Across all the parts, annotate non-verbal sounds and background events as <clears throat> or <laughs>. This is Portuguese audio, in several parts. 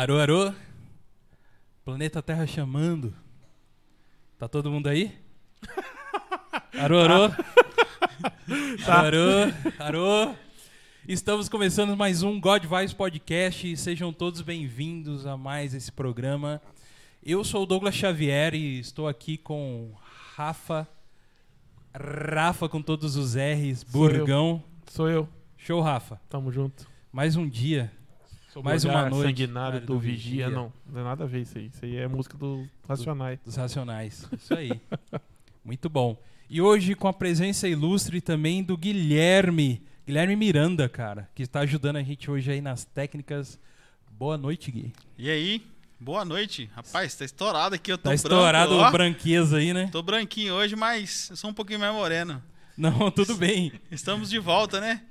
Arô, arô. Planeta Terra chamando. Tá todo mundo aí? <laughs> Arô, arô. Tá. Arô, arô. Estamos começando mais um God Vibes Podcast. Sejam todos bem-vindos a mais esse programa. Eu sou o Douglas Xavier e estou aqui com Rafa. Rafa com todos os R's. Burgão. Sou eu. Show, Rafa. Tamo junto. Mais um dia. Sou Mais uma noite. Sanguinário do, do Vigia. Vigia. Não, não tem nada a ver isso aí. Isso aí é música do Racionais. Dos Racionais. Isso aí. <laughs> Muito bom. E hoje com a presença ilustre também do Guilherme. Guilherme Miranda, cara, que está ajudando a gente hoje aí nas técnicas. Boa noite, Gui. E aí? Boa noite. Rapaz, tá estourado aqui, eu tô Tá branco, estourado ó. o branqueza aí, né? Tô branquinho hoje, mas eu sou um pouquinho mais moreno. Não, <laughs> tudo bem. Estamos de volta, né?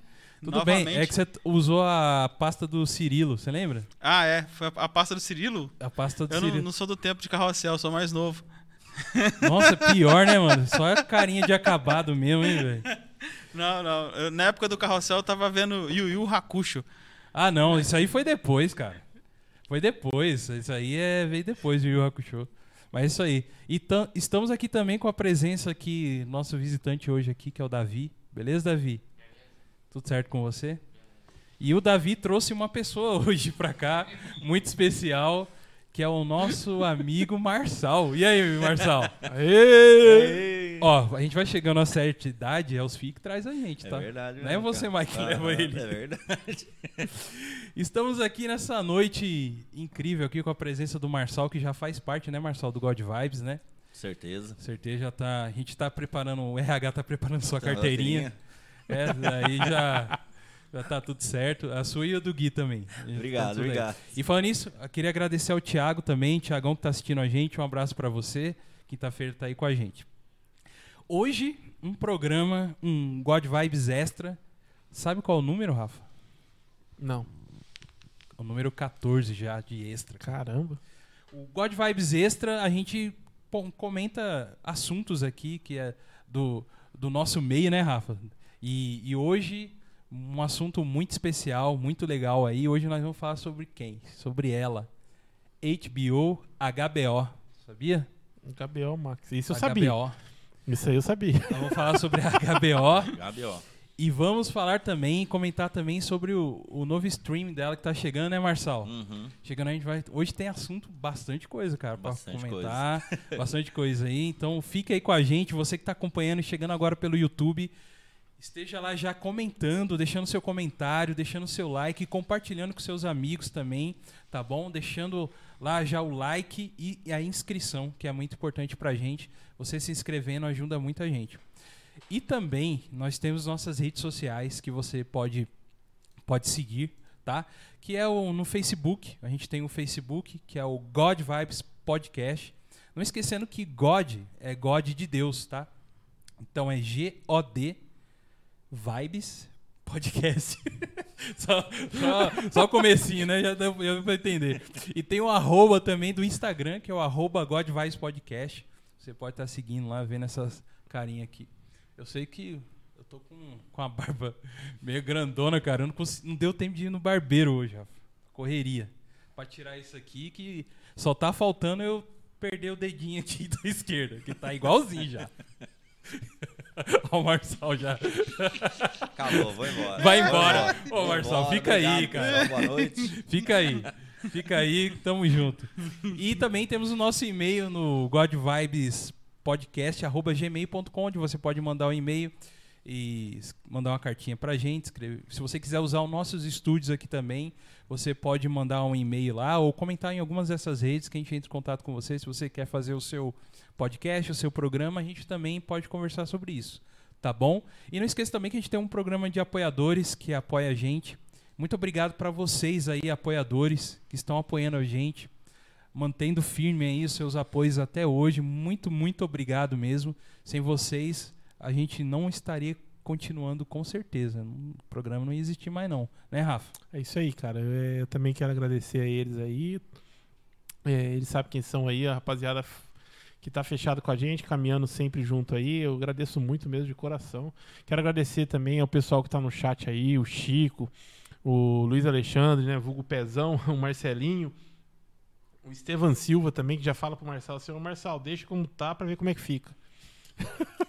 Tudo bem. Novamente. É que você usou a pasta do Cirilo, você lembra? Ah, é. Foi a, pasta do Cirilo? A pasta do Eu não, Cirilo. não sou do tempo de carrossel, eu sou mais novo. <laughs> Nossa, pior, né, mano? Só a carinha de acabado mesmo, hein, velho? <laughs> Não, não. eu- na época do carrossel eu tava vendo Yu Yu Hakusho. Ah, não, isso aí foi depois, cara. Foi depois. Isso aí é, veio depois do Yu Yu Hakusho. Mas é isso aí. E tam- estamos aqui também com a presença aqui, nosso visitante hoje aqui, que é o Davi. Beleza, Davi? Tudo certo com você? E o Davi trouxe uma pessoa <laughs> hoje pra cá, muito especial, que é o nosso amigo Marçal. E aí, Marçal? <laughs> Aê! Ó, a gente vai chegando a certa idade, é os FII que traz a gente, É tá? verdade. Não é mesmo, você, cara. Mike, que leva ele. É verdade. <laughs> Estamos aqui nessa noite incrível aqui com a presença do Marçal, que já faz parte, né, Marçal, do God Vibes, né? Certeza. Certeza já tá. A gente tá preparando, o RH tá preparando sua Tá, carteirinha. É, daí já. Já tá tudo certo. A sua e a do Gui também. Já tá Obrigado, aí. obrigado. E falando nisso, eu queria agradecer ao Thiago também, Thiagão que tá assistindo a gente. Um abraço pra você. Quinta-feira tá aí com a gente. Hoje, um programa, um God Vibes Extra. Sabe qual é o número, Rafa? Não. O número 14 já de extra. Caramba. O God Vibes Extra, a gente comenta assuntos aqui que é do, do nosso meio, né, Rafa? E, e hoje, um assunto muito especial, muito legal aí. Hoje nós vamos falar sobre quem? Sobre ela. HBO HBO. Sabia? HBO Max. Isso eu sabia. HBO. Isso aí eu sabia. Nós vamos falar sobre a HBO. Ó. E vamos falar também, comentar também sobre o, o novo stream dela que tá chegando, né, Marçal? Uhum. Chegando a gente vai. Hoje tem assunto, bastante coisa, cara, pra Bastante comentar. <laughs> bastante coisa aí. Então fica aí com a gente. Você que tá acompanhando e chegando agora pelo YouTube. Esteja lá já comentando, deixando seu comentário, deixando seu like, compartilhando com seus amigos também, tá bom? Deixando lá já o like e a inscrição, que é muito importante pra gente. Você se inscrevendo ajuda muita gente. E também nós temos nossas redes sociais que você pode pode seguir, tá? Que é o no Facebook. A gente tem o Facebook, que é o God Vibes Podcast. Não esquecendo que God é God de Deus, tá? Então é G-O-D Vibes Podcast. <laughs> só, só, <laughs> só o comecinho, né? Já deu, já deu pra entender. E tem o arroba também do Instagram, que é o arroba Podcast. Você pode estar seguindo lá, vendo essas carinhas aqui. Eu sei que eu tô com, com a barba <laughs> meio grandona, cara. Eu não, cons- não deu tempo de ir no barbeiro hoje, Rafa. Correria. Pra tirar isso aqui, que só tá faltando eu perder o dedinho aqui da esquerda, que tá igualzinho já. <laughs> Ó, o Marçal já. Acabou, vou embora. Vai embora. Ô, Marçal, fica aí, obrigado, cara. pessoal, Boa noite. Fica aí. Fica aí, tamo junto. E também temos o nosso e-mail no godvibespodcast.gmail.com, onde você pode mandar um e-mail e mandar uma cartinha pra gente. escrever. Se você quiser usar os nossos estúdios aqui também, você pode mandar um e-mail lá ou comentar em algumas dessas redes que a gente entra em contato com você. Se você quer fazer o seu podcast, o seu programa, a gente também pode conversar sobre isso. Tá bom? E não esqueça também que a gente tem um programa de apoiadores que apoia a gente. Muito obrigado para vocês aí, apoiadores, que estão apoiando a gente, mantendo firme aí os seus apoios até hoje. Muito, muito obrigado mesmo. Sem vocês, a gente não estaria continuando com certeza. O programa não ia existir mais não, né, Rafa? É isso aí, cara. Eu, eu também quero agradecer a eles aí. É, eles sabem quem são aí, a rapaziada que tá fechado com a gente, caminhando sempre junto aí. Eu agradeço muito mesmo de coração. Quero agradecer também ao pessoal que tá no chat aí, o Chico, o Luiz Alexandre, né, vulgo Pezão, <laughs> o Marcelinho, O Estevan Silva também, que já fala pro Marçal, senhor Marçal, deixa como tá pra ver como é que fica. <laughs>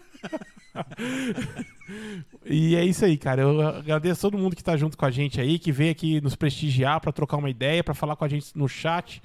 e é isso aí, cara. Eu agradeço todo mundo que tá junto com a gente aí, que veio aqui nos prestigiar pra trocar uma ideia, pra falar com a gente no chat.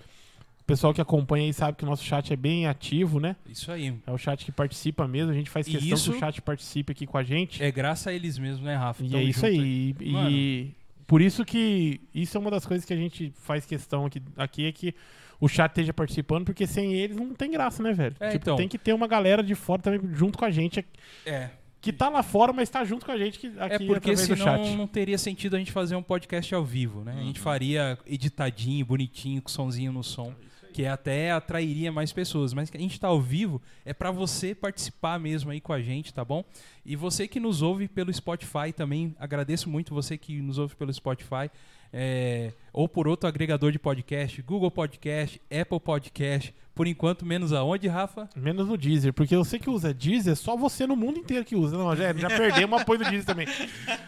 O pessoal que acompanha aí sabe que o nosso chat é bem ativo, né? Isso aí. É o chat que participa mesmo. A gente faz E questão isso- que o chat participe aqui com a gente. É graças a eles mesmo, né, Rafa? E Tamo é isso junto aí. E, Mano. e por isso que isso é uma das coisas que a gente faz questão aqui, aqui é que o chat esteja participando, porque sem eles não tem graça, né, velho? É, tipo, então. tem que ter uma galera de fora também junto com a gente, É, que tá lá fora, mas tá junto com a gente aqui, é aqui porque através do senão chat. não teria sentido a gente fazer um podcast ao vivo, né? A Uhum. gente faria editadinho, bonitinho, com sonzinho no som, que até atrairia mais pessoas. Mas a gente tá ao vivo é pra você participar mesmo aí com a gente, tá bom? E você que nos ouve pelo Spotify também, agradeço muito você que nos ouve pelo Spotify. É, ou por outro agregador de podcast, Google Podcast, Apple Podcast, por enquanto menos aonde, Rafa? Menos no Deezer, porque eu sei que usa Deezer, só você no mundo inteiro que usa. Não, já, já perdemos o apoio do Deezer também. <laughs>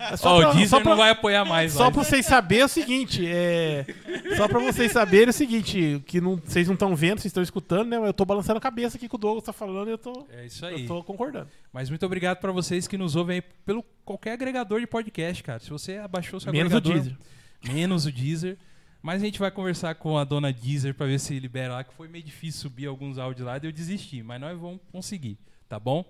É Ó, pra- o Deezer só pra- não vai apoiar mais. Só vai. pra vocês saberem é o seguinte, é. Só pra vocês saberem o seguinte, que não, vocês não estão vendo, vocês estão escutando, né? Eu tô balançando a cabeça aqui que o Douglas tá falando e eu tô, É isso aí. eu tô concordando. Mas muito obrigado pra vocês que nos ouvem aí pelo qualquer agregador de podcast, cara. Se você abaixou seu Menos o agregador, Deezer. Menos o Deezer. Mas a gente vai conversar com a dona Deezer pra ver se libera lá, que foi meio difícil subir alguns áudios lá, daí eu desisti, mas nós vamos conseguir, tá bom?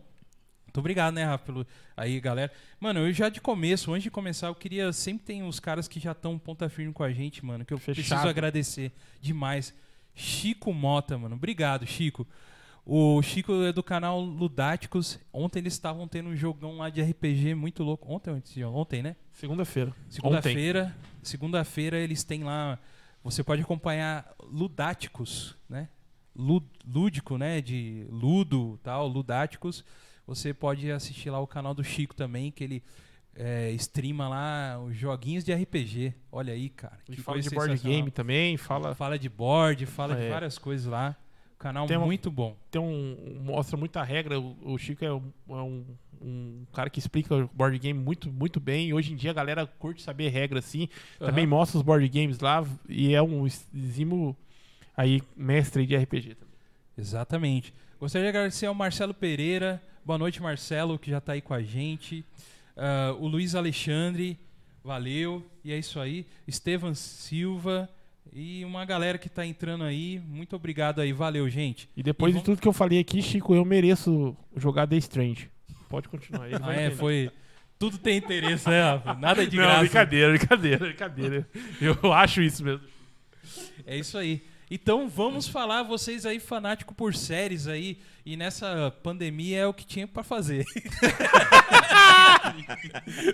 Muito obrigado, né, Rafa, pelo aí, galera. Mano, eu já de começo, antes de começar, eu queria sempre tem uns caras que já estão ponta firme com a gente, mano, que eu Fechado. preciso agradecer demais. Chico Mota, mano. Obrigado, Chico. O Chico é do canal Ludáticos. Ontem eles estavam tendo um jogão lá de RPG muito louco. Ontem, de ontem, né? Segunda-feira. Ontem. Segunda-feira. Segunda-feira eles têm lá. Você pode acompanhar Ludáticos, né? Lúdico, né? De Ludo, tal, Ludáticos. Você pode assistir lá o canal do Chico também, que ele é, streama lá os joguinhos de RPG. Olha aí, cara. E fala de board game também, fala. Fala de board, fala de É. várias coisas lá. Canal Tem muito bom. Tem um, mostra muita regra. O, o Chico é, um, é um- um cara que explica o board game muito, muito bem. Hoje em dia a galera curte saber regra assim. Também Aham. mostra os board games lá e é um exímio aí mestre de RPG. também. Exatamente. Gostaria de agradecer ao Marcelo Pereira. Boa noite, Marcelo, que já está aí com a gente. Ah, o Luiz Alexandre, valeu. E é isso aí. Estevan Silva e uma galera que está entrando aí. Muito obrigado aí. Valeu, gente. E depois E de vamos- tudo que eu falei aqui, Chico, eu mereço jogar The Strange. Pode continuar. Ele Ah, é, entender. foi. Tudo tem interesse, né, Rafa? Nada de Não, graça. brincadeira, brincadeira, brincadeira. Eu acho isso mesmo. É isso aí. Então vamos falar, vocês aí fanático por séries aí, e nessa pandemia é o que tinha pra fazer. <laughs>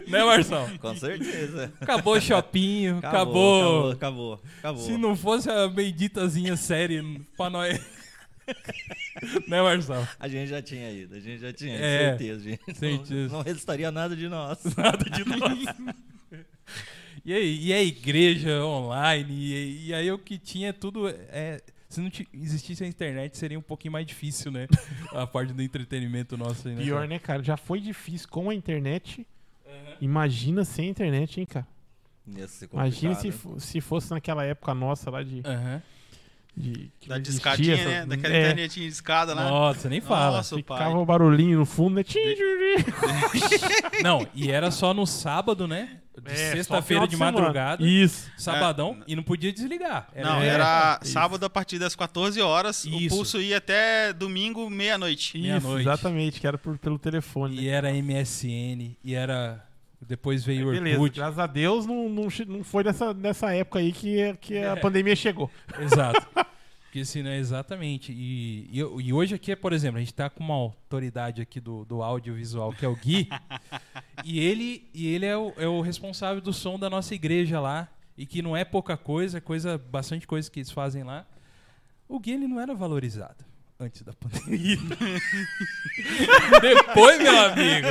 né, Marção? Com certeza. Acabou o shopping, acabou. Acabou, acabou, acabou. Se não fosse a benditazinha série pra nós. né, Marção? A gente já tinha ido, a gente já tinha ido, É, certeza, gente. certeza. Não, não restaria nada de nós. Nada de nós. <laughs> E, aí, e a igreja online, e, e aí o que tinha tudo. É, se não ti- existisse a internet, seria um pouquinho mais difícil, né? <laughs> A parte do entretenimento nosso aí, né? Pior, né, cara? Já foi difícil com a internet. Imagina sem a internet, hein, cara? Imagina se, se fosse naquela época nossa lá de. Aham. de que Da discadinha, existia né? essa- Daquela é, internetinha de escada lá. Nossa, nem fala. Nossa. Ficava o barulhinho no fundo, né? Tchim. <laughs> Não, e era só no sábado, né? De É, sexta-feira de, semana. madrugada, Isso. sabadão, e não podia desligar. Não, É, era isso. sábado a partir das 14 horas. Isso. O pulso ia até domingo, meia-noite. Isso, Meia-noite. exatamente, que era por- pelo telefone. E né? era MSN, e era. Depois veio o Beleza, Orkut. graças a Deus não, não, não foi nessa, nessa época aí que, que a É. pandemia chegou. Exato. <laughs> Porque senão, exatamente. E, e, e hoje aqui, por exemplo, a gente tá com uma autoridade aqui do, do audiovisual, que é o Gui. <laughs> e ele, e ele é, o, é o responsável do som da nossa igreja lá. E que não é pouca coisa, é coisa, bastante coisa que eles fazem lá. O Gui, ele não era valorizado antes da pandemia. <laughs> Depois, meu amigo.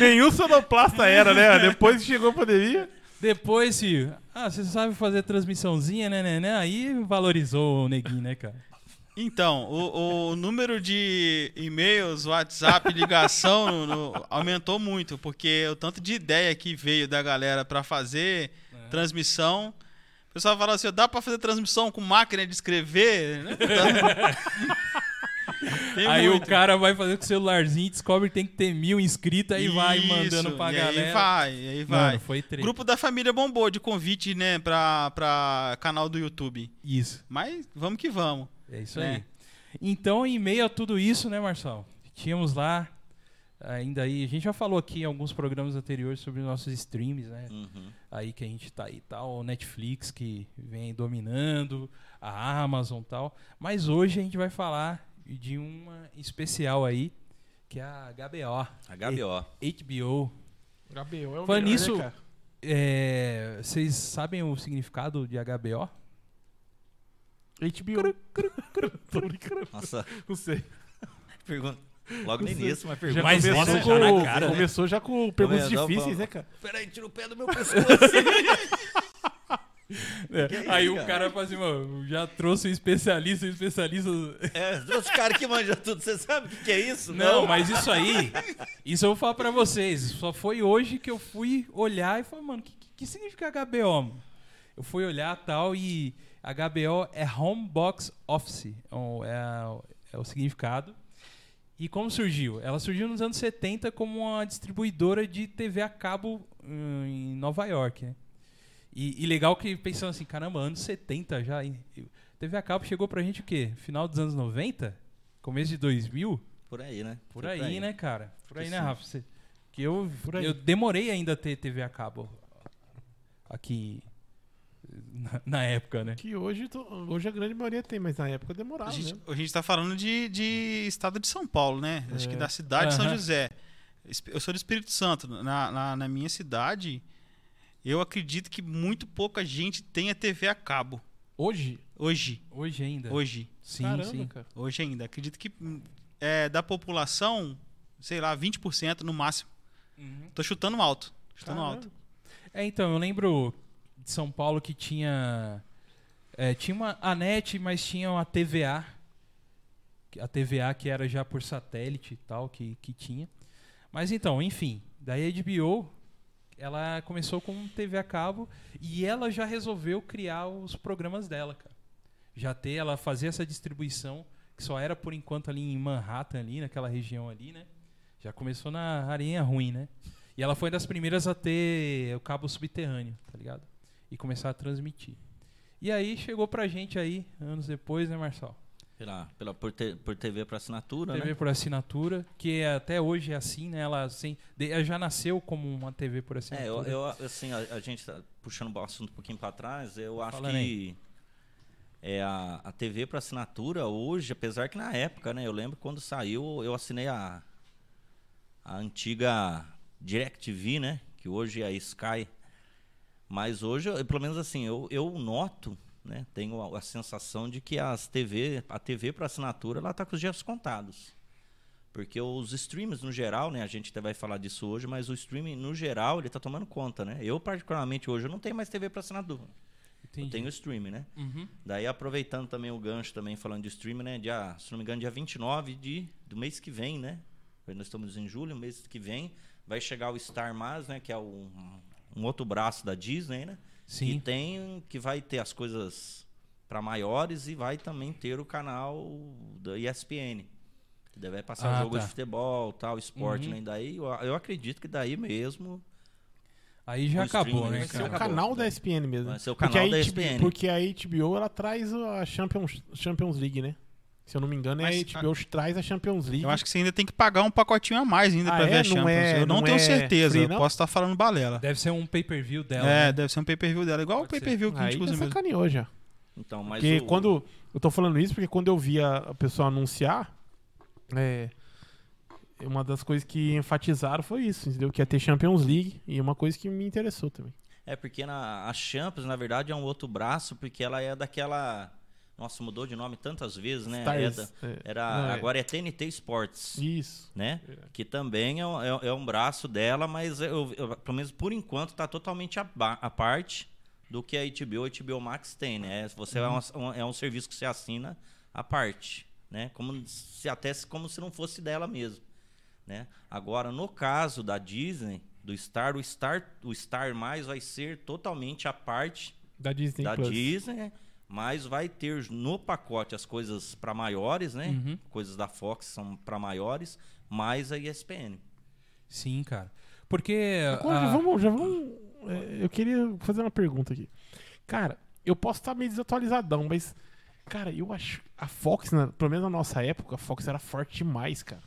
Nenhum sonoplasta era, né? Depois que chegou a pandemia. Depois, se. Ah, você sabe fazer transmissãozinha, né, né, né? Aí valorizou o neguinho, né, cara? Então, o, o número de e-mails, WhatsApp, ligação no- no- aumentou muito, porque o tanto de ideia que veio da galera pra fazer transmissão. O pessoal fala assim, dá pra fazer transmissão com máquina de escrever, <laughs> né? Tem aí muito. o cara vai fazer com o celularzinho, descobre que tem que ter mil inscritos, aí vai Isso, mandando pra e galera. Aí vai, e aí vai. Mano, foi treta. Grupo da família bombou de convite, né, pra, pra canal do YouTube. Isso. Mas vamos que vamos. É isso É. aí. Então, em meio a tudo isso, né, Marçal? Tínhamos lá, ainda aí, a gente já falou aqui em alguns programas anteriores sobre nossos streams, né? Uhum. Aí que a gente tá aí, tal, o Netflix que vem dominando, a Amazon e tal. Mas hoje a gente vai falar de uma especial aí, que é a HBO. HBO. HBO. HBO é o Falando melhor, nisso- né, cara? É, vocês sabem o significado de HBO? HBO. <laughs> Nossa, Não sei. pergunta. Logo no início, mas Já pergunta. Mas com, já na cara, né? Começou já com perguntas Começou, difíceis, vamos. né, cara? Peraí, tira o pé do meu pescoço. <laughs> <laughs> É, aí o cara? cara fala assim, mano, já trouxe um especialista, um especialista. é, trouxe cara que manja tudo. Você sabe o que, que é isso? Não, mas isso aí, <laughs> isso eu vou falar pra vocês. Só foi hoje que eu fui olhar e falei, mano, o que, que significa HBO? Mano? Eu fui olhar tal e HBO é Home Box Office, é o- é, é o significado. E como surgiu? Ela surgiu nos anos 70 como uma distribuidora de TV a cabo hum, em Nova York, né? E, e legal que pensando assim, caramba, anos 70 já. hein? TV a cabo chegou pra gente o quê? Final dos anos 90? Começo de 2000? Por aí, né? Por Foi aí, né, cara? Por aí, né. Rafa? Você- que eu, Por aí. eu demorei ainda a ter TV a cabo aqui na, na época, né? Que hoje, to- hoje a grande maioria tem, mas na época A demorava, gente, né? a gente tá falando de, de estado de São Paulo, né? Acho É. que da cidade de São. José. Eu sou do Espírito Santo. Na, na, na minha cidade, eu acredito que muito pouca gente tenha TV a cabo. Hoje? Hoje. Hoje ainda. Hoje. Sim, Caramba, sim. cara. Hoje ainda. Acredito que hum, é, da população, sei lá, 20% no máximo. Tô chutando alto. Chutando Caramba. alto. É, então, eu lembro de São Paulo que tinha. é, tinha uma a NET, mas tinha uma TVA. A TVA que era já por satélite e tal, que, que tinha. Mas então, enfim, daí a HBO, ela começou com TV a cabo e ela já resolveu criar os programas dela, cara. Já ter, ela fazia essa distribuição, que só era por enquanto ali em Manhattan, ali, naquela região ali, né? Já começou na areia ruim, né? E ela foi das primeiras a ter o cabo subterrâneo, tá ligado? E começar a transmitir. E aí chegou pra gente aí, anos depois, né, Marçal? Pela, pela, por, te- por TV para assinatura, TV né? por assinatura, que é- até hoje é assim, né? Ela, assim, de- já nasceu como uma TV por assinatura. É, eu, eu assim, a, a gente tá puxando o assunto um pouquinho para trás, eu acho que é a, a TV para assinatura hoje, apesar que na época, né, eu lembro quando saiu, eu assinei a a antiga DirecTV, né, que hoje é a Sky. Mas hoje, eu- pelo menos assim, eu, eu noto, né, tenho a, a sensação de que as TV, a TV para assinatura, ela tá com os dias contados. Porque os streams no geral, né, a gente até vai falar disso hoje, mas o streaming no geral, ele tá tomando conta, né? Eu particularmente hoje eu não tenho mais TV para assinatura. Eu Entendi. tenho streaming, né? Uhum. Daí aproveitando também o gancho também falando de streaming, né? Dia, se não me engano, dia 29 de, do mês que vem, né? Nós estamos em julho, mês que vem vai chegar o Star né, que é o- um outro braço da Disney, né? Que Sim. tem que vai ter as coisas para maiores e vai também ter o canal da ESPN. Que vai passar Ah, jogo tá. de futebol, tal, esporte, Uhum. né? E daí eu, eu acredito que daí mesmo Aí já acabou, né, Vai ser o canal da ESPN mesmo. Vai ser o Porque canal a da HBO ESPN. Porque a HBO ela traz a Champions, Champions League, né? Se eu não me engano, Mas é a HBO traz a Champions League. Eu acho que você ainda tem que pagar um pacotinho a mais ainda Ah, pra é? ver a Não Champions. é- eu não, não tenho é certeza. free, eu não? posso estar falando balela. Deve ser um pay-per-view dela. É, né? deve ser um pay-per-view dela. Igual Pode o pay-per-view que a Aí gente usa mesmo. sacaneou já. Então, mas Porque o- quando. Eu tô falando isso porque quando eu via a pessoa anunciar, é, uma das coisas que enfatizaram foi isso, entendeu? Que ia ter Champions League e uma coisa que me interessou também. É porque na, a Champions, na verdade, é um outro braço, porque ela é daquela. Nossa, mudou de nome tantas vezes, né? É Stars, da- é. era, Não, é. agora é TNT Sports, Isso. né? É. Que também é, um- é- é um braço dela, mas eu, eu- pelo menos por enquanto está totalmente a, a parte do que a HBO e HBO Max tem, né? Você é, Uhum. um, um- é um serviço que você assina à parte, né? Como se até como se não fosse dela mesmo, né? Agora, no caso da Disney, do Star, o Star, o Star mais vai ser totalmente a parte Da Disney da Plus. Disney, mas vai ter no pacote as coisas para maiores, né? Uhum. Coisas da Fox são para maiores, mais a ESPN. Sim, cara. Porque. Agora, a- já vamos, já vamos. é, eu queria fazer uma pergunta aqui. Cara, eu posso estar meio desatualizadão, mas. Cara, eu acho. A Fox, na- pelo menos na nossa época, a Fox era forte demais, cara.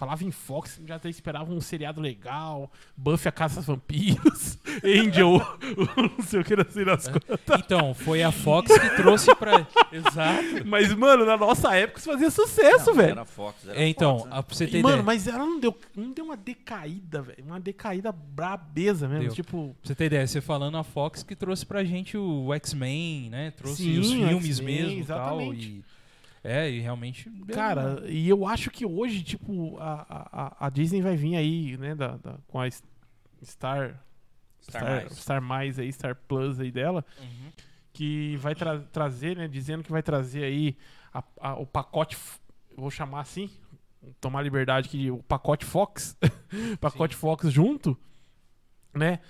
Falava em Fox, já até esperava um seriado legal, Buffy a Caça aos Vampiros, <laughs> Angel, <laughs> não sei o que, não sei das coisas. Então, foi a Fox que trouxe pra. <laughs> Exato. Mas, mano, na nossa época isso fazia sucesso, Não, velho. Era Fox, era É, então, Fox, né? a- pra você ter E, Mano, mas ela não deu, não deu uma decaída, velho. Uma decaída brabeza mesmo. Deu. Tipo, Pra você ter ideia, você falando a Fox que trouxe pra gente o X-Men, né? Trouxe Sim, os filmes mesmo e tal. exatamente. E, é, e realmente. Cara, e eu acho que hoje, tipo, a, a, a Disney vai vir aí, né, da, da- com a Star, Star Star, Mais. Star Mais aí, Star Plus aí dela, Uhum. que vai tra- trazer, né, dizendo que vai trazer aí a- a- o pacote, vou chamar assim, tomar liberdade que o pacote Fox, <laughs> pacote Fox junto, né,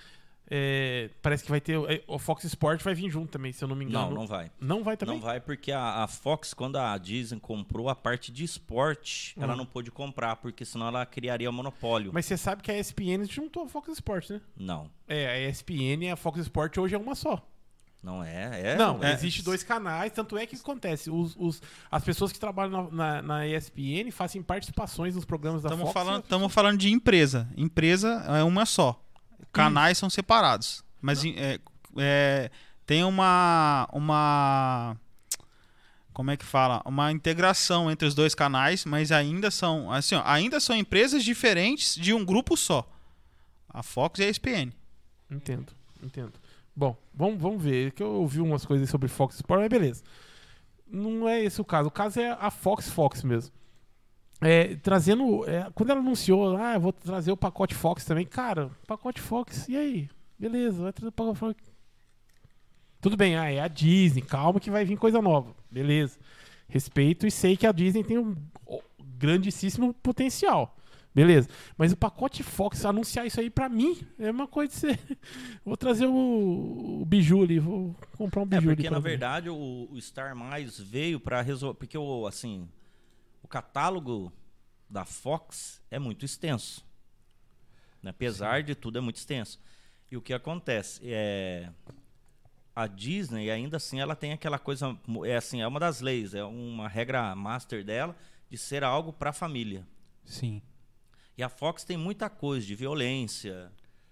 é, parece que vai ter, é, o Fox Sport vai vir junto também, se eu não me engano. Não, não vai. Não vai também? Não vai porque a, a Fox, quando a Disney comprou a parte de esporte, ela Hum. não pôde comprar, porque senão ela criaria monopólio. Mas você sabe que a ESPN juntou a Fox Sport, né? Não, É, a ESPN e a Fox Sport hoje é uma só. não é. é não, é. existe dois canais, tanto é que acontece. Os, os- as pessoas que trabalham na, na, na ESPN fazem participações nos programas da Estamos Fox. falando, tamo falando de empresa. Empresa é uma só. Canais são separados. Mas é, é, tem uma, uma. Como é que fala? Uma integração entre os dois canais, mas ainda são. Assim, ó, ainda são empresas diferentes de um grupo só. A Fox e a ESPN. Entendo, entendo. Bom, vamos, vamos ver. Que eu ouvi umas coisas sobre Fox Sport, mas beleza. Não é esse o caso. O caso é a Fox Fox mesmo. É, trazendo. é, quando ela anunciou, ah, eu vou trazer o pacote Fox também. Cara, pacote Fox, e aí? Beleza, vai trazer o pacote Fox. Tudo bem, ah, é a Disney, calma que vai vir coisa nova. Beleza. Respeito e sei que a Disney tem um grandíssimo potencial. Beleza. Mas o pacote Fox, anunciar isso aí pra mim, é uma coisa de ser. <laughs> Vou trazer o, o biju ali, vou comprar um É, biju ali. porque pra na mim. verdade o, o Star Mais veio para resolver. Porque o, assim, catálogo da Fox é muito extenso. Né? Apesar de tudo, é muito extenso. E o que acontece? É, a Disney, ainda assim, ela tem aquela coisa. É assim, é uma das leis, é uma regra master dela de ser algo para a família. Sim. E a Fox tem muita coisa de violência.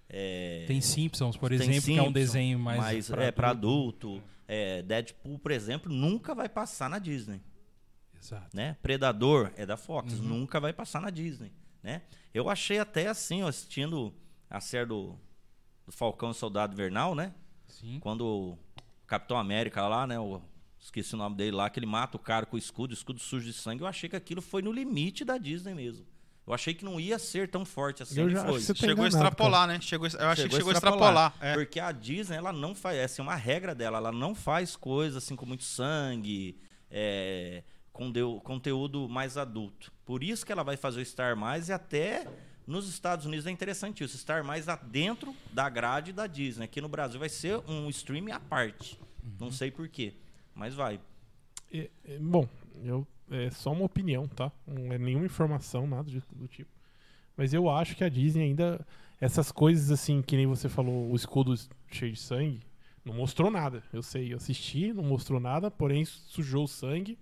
é, Tem Simpsons, por exemplo, que é um desenho mais. mais é, para adulto. É, Deadpool, por exemplo, nunca vai passar na Disney. Exato. Né? Predador é da Fox, Uhum. nunca vai passar na Disney. Né? Eu achei até assim, ó, assistindo a série do, do Falcão e Soldado Invernal, né? Sim. Quando o Capitão América lá, né? O, esqueci o nome dele lá, que ele mata o cara com o escudo, o escudo sujo de sangue. Eu achei que aquilo foi no limite da Disney mesmo. Eu achei que não ia ser tão forte assim. Eu já foi. tá chegou a extrapolar, né? Chegou, eu achei que chegou a extrapolar. extrapolar. é. Porque a Disney, ela não faz. É assim, uma regra dela, ela não faz coisas assim com muito sangue, é, conteúdo mais adulto. Por isso que ela vai fazer o Star Mais e até nos Estados Unidos é interessante isso. Star Mais dentro da grade da Disney. Aqui no Brasil vai ser um streaming à parte. Não sei porquê, mas vai. É, é, bom, eu, é só uma opinião, tá? Não é nenhuma informação, nada de- do tipo. Mas eu acho que a Disney ainda. Essas coisas assim, que nem você falou, o escudo cheio de sangue, não mostrou nada. Eu sei, eu assisti, não mostrou nada, porém sujou o sangue,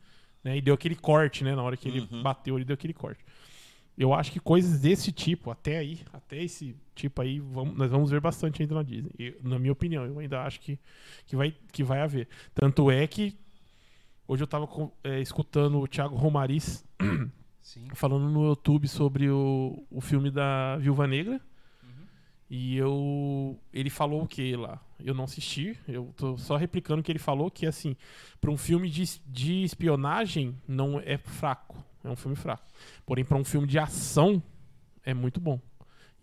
né? E deu aquele corte, né? Na hora que ele Uhum. bateu, ele deu aquele corte. Eu acho que coisas desse tipo, até aí, até esse tipo aí, vamos- nós vamos ver bastante ainda na Disney. E, na minha opinião, eu ainda acho que, que, vai, que vai haver. Tanto é que hoje eu tava com- é, escutando o Thiago Romariz <coughs> Sim. <coughs> falando no YouTube sobre o, o filme da Viúva Negra. E eu. Ele falou o que lá? Eu não assisti, eu tô só replicando o que ele falou, que assim, para um filme de, de espionagem não é fraco. É um filme fraco. Porém, para um filme de ação, é muito bom.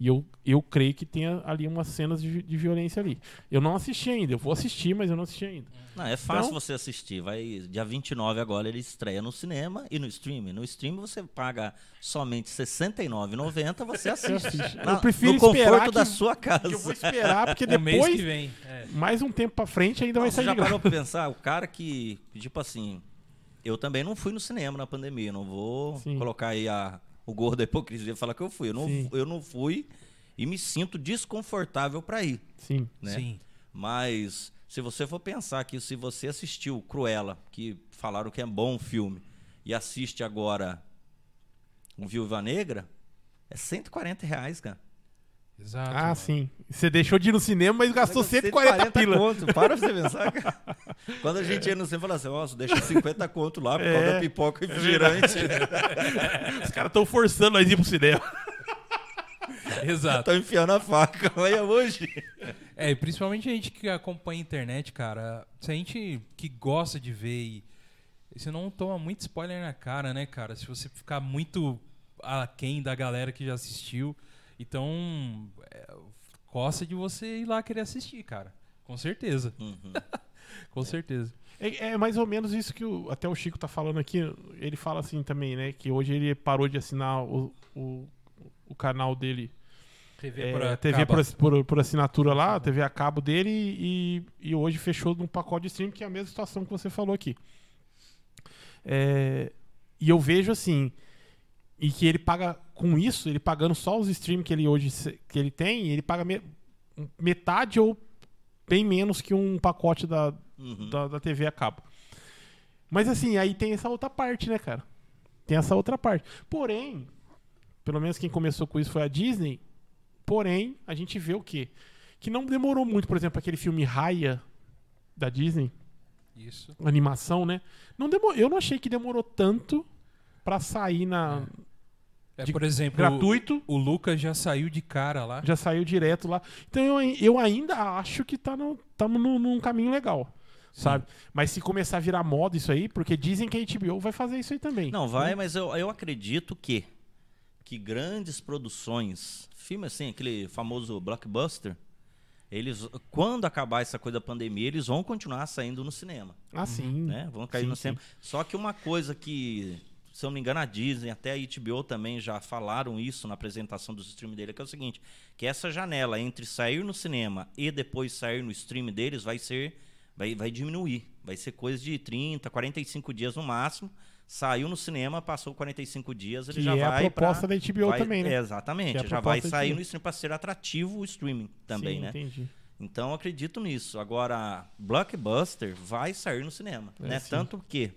E eu, eu creio que tenha ali umas cenas de, de violência ali. Eu não assisti ainda, eu vou assistir, mas eu não assisti ainda. Não, é fácil Então- você assistir. Vai, dia 29 agora ele estreia no cinema e no streaming. No streaming você paga somente R$ 69,90, você assiste. assiste. Na- Eu prefiro no conforto esperar da que- sua casa. Eu vou esperar, porque <laughs> mês depois, que vem. É. mais um tempo pra frente, ainda Não, vai você sair já de graça. parou pra pensar? O cara que, tipo assim, eu também não fui no cinema na pandemia. Não vou Sim. colocar aí a, o gordo da hipocrisia e falar que eu fui. Eu não, Sim. eu não fui e me sinto desconfortável pra ir. Sim. né? Sim. Mas se você for pensar que se você assistiu Cruella, que falaram que é bom o filme, e assiste agora um Viúva Negra, é 140 reais, cara. Exato. Ah, sim. Você deixou de ir no cinema, mas gastou 140 pila. conto. Para você pensar, cara. <laughs> Quando a gente ia no cinema, falava assim, nossa, deixa 50 conto lá por causa É. da pipoca e refrigerante. <laughs> Os caras estão forçando nós a ir pro cinema. <laughs> Exato. Tá enfiando a faca. Olha hoje. É, e principalmente a gente que acompanha a internet, cara. Se a gente que gosta de ver e. Você não toma muito spoiler na cara, né, cara? Se você ficar muito aquém da galera que já assistiu. Então, é, gosta de você ir lá querer assistir, cara. Com certeza. Uhum. <laughs> Com certeza. É, é mais ou menos isso que o- até o Chico tá falando aqui. Ele fala assim também, né? Que hoje ele parou de assinar o, o, o canal dele. TV é, por TV por, por, por assinatura lá, TV a cabo dele, e, e hoje fechou num pacote de stream, que é a mesma situação que você falou aqui. É, e eu vejo assim, e que ele paga com isso, ele pagando só os streams que ele hoje que ele tem, ele paga me- metade ou bem menos que um pacote da, Uhum. da, da TV a cabo. Mas assim, aí tem essa outra parte, né, cara? Tem essa outra parte. Porém, pelo menos quem começou com isso foi a Disney. Porém, a gente vê o quê? Que não demorou muito, por exemplo, aquele filme Raya da Disney, Isso. animação, né? Não demorou, eu não achei que demorou tanto pra sair na É, De- por exemplo, gratuito. O, o Lucas já saiu de cara lá. Já saiu direto lá. Então eu, eu ainda acho que tá no, tamo no, num caminho legal. Sabe? Mas se começar a virar moda isso aí, porque dizem que a HBO vai fazer isso aí também. Não, vai, mas eu, eu acredito que que grandes produções, filme assim, aquele famoso blockbuster, eles quando acabar essa coisa da pandemia, eles vão continuar saindo no cinema, Ah, sim. né? Vão cair Sim, no sim. cinema. Só que uma coisa que, se eu não me engano, a Disney, até a HBO também já falaram isso na apresentação dos streams dele, que é o seguinte, que essa janela entre sair no cinema e depois sair no stream deles vai ser vai, vai diminuir. Vai ser coisa de 30, 45 dias no máximo. Saiu no cinema, passou 45 dias, ele Que já é a vai proposta pra- da HBO vai- também, né? é, exatamente, é a já vai sair no stream para ser atrativo o streaming também, Sim, né? Entendi. Então eu acredito nisso. Agora, Blockbuster vai sair no cinema, É, né? sim. Tanto que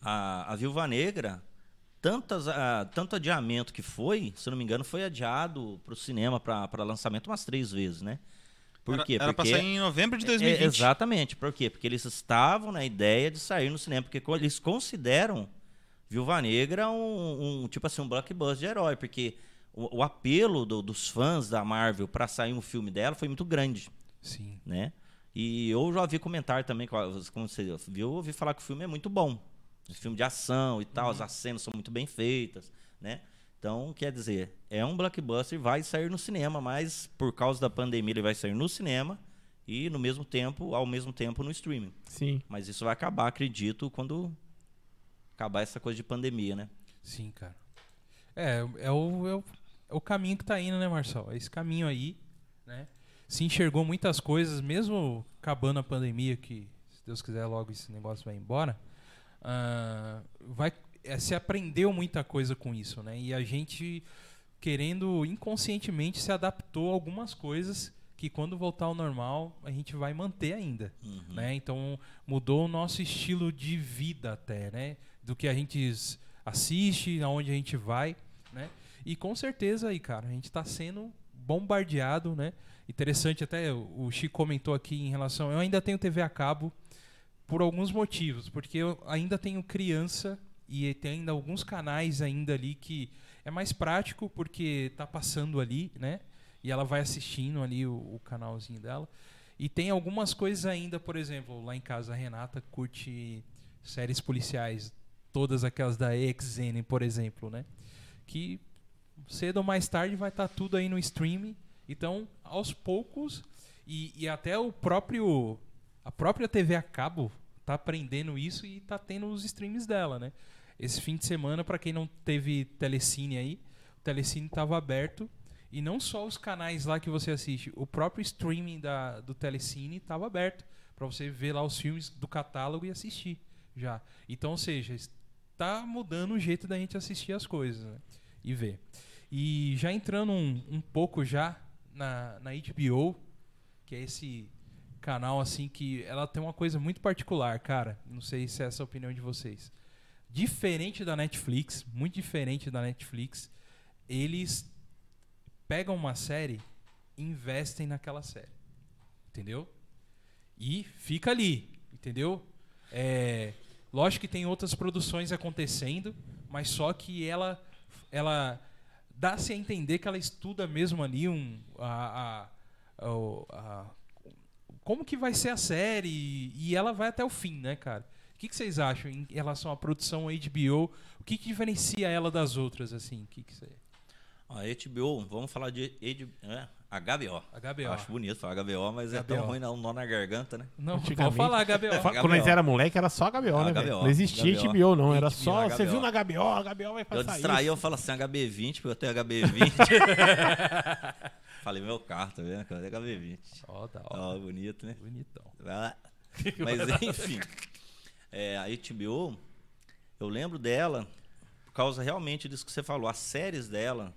a, a Viúva Negra, tantas, ah, tanto adiamento que foi, se não me engano, foi adiado para o cinema para lançamento umas três vezes, né? Por Era, quê? era pra sair em novembro de é, 2020. exatamente. Por quê? Porque eles estavam na ideia de sair no cinema, porque eles consideram Viúva Negra um, um, tipo assim um blockbuster de herói, porque o, o apelo do- dos fãs da Marvel para sair um filme dela foi muito grande, Sim. né? E eu já ouvi comentário também, como você viu, eu ouvi falar que o filme é muito bom. Filme de ação e tal, as cenas são muito bem feitas, né? Então, quer dizer, é um blockbuster, vai sair no cinema, mas por causa da pandemia ele vai sair no cinema e no mesmo tempo, ao mesmo tempo no streaming. Sim. Mas isso vai acabar, acredito, quando acabar essa coisa de pandemia, né? Sim, cara. É, é o, é o, é o caminho que tá indo, né, Marcelo? É esse caminho aí, né? Se enxergou muitas coisas, mesmo acabando a pandemia, que se Deus quiser logo esse negócio vai embora, ah, vai, é, se aprendeu muita coisa com isso, né? E a gente, querendo inconscientemente, se adaptou a algumas coisas que quando voltar ao normal, a gente vai manter ainda Uhum. né? Então mudou o nosso estilo de vida até, né? Do que a gente assiste, aonde a gente vai, né? E com certeza aí, cara, a gente está sendo bombardeado, né? Interessante até o o Chico comentou aqui em relação, eu ainda tenho TV a cabo por alguns motivos, porque eu ainda tenho criança e tem ainda alguns canais ainda ali que é mais prático porque tá passando ali, né? E ela vai assistindo ali o, o canalzinho dela. E tem algumas coisas ainda, por exemplo, lá em casa a Renata curte séries policiais, todas aquelas da EXN, por exemplo, né? Que cedo ou mais tarde vai estar tudo aí no streaming. Então, aos poucos, e, e até o próprio. A própria TV a cabo tá aprendendo isso e tá tendo os streams dela, né? Esse fim de semana, para quem não teve Telecine aí, o Telecine estava aberto. E não só os canais lá que você assiste, o próprio streaming da, do Telecine estava aberto para você ver lá os filmes do catálogo e assistir já. Então, ou seja, está mudando o jeito da gente assistir as coisas né? e ver. E já entrando um, um pouco já na, na HBO, que é esse canal assim que ela tem uma coisa muito particular, cara. Não sei se é essa a opinião de vocês. Diferente da Netflix, muito diferente da Netflix, eles pegam uma série investem naquela série. Entendeu? E fica ali, entendeu? É, lógico que tem outras produções acontecendo, mas só que ela ela dá-se a entender que ela estuda mesmo ali um, a, a, a, a como que vai ser a série e ela vai até o fim, né, cara? O que, vocês acham em relação à produção HBO? O que, que diferencia ela das outras, assim? O que, que. A HBO, vamos falar de é, HBO. HBO. Eu acho bonito falar HBO, mas é tão HBO. ruim dar um nó na garganta, né? Não, pode Antigamente- falar HBO. Fa- Quando nós era moleque, era só HBO, né, velho? HBO, Não existia HBO. HBO, não. Era HBO, só. Você HBO. viu na HBO, HBO vai Eu passar distraí, isso. eu falo assim, HB20, porque eu tenho HB20. Falei, meu carro, tá vendo? Eu tenho HB20. Ó, da hora. Ó, bonito, né? Bonitão. Ah. Mas enfim, é, a HBO, eu lembro dela por causa realmente disso que você falou. As séries dela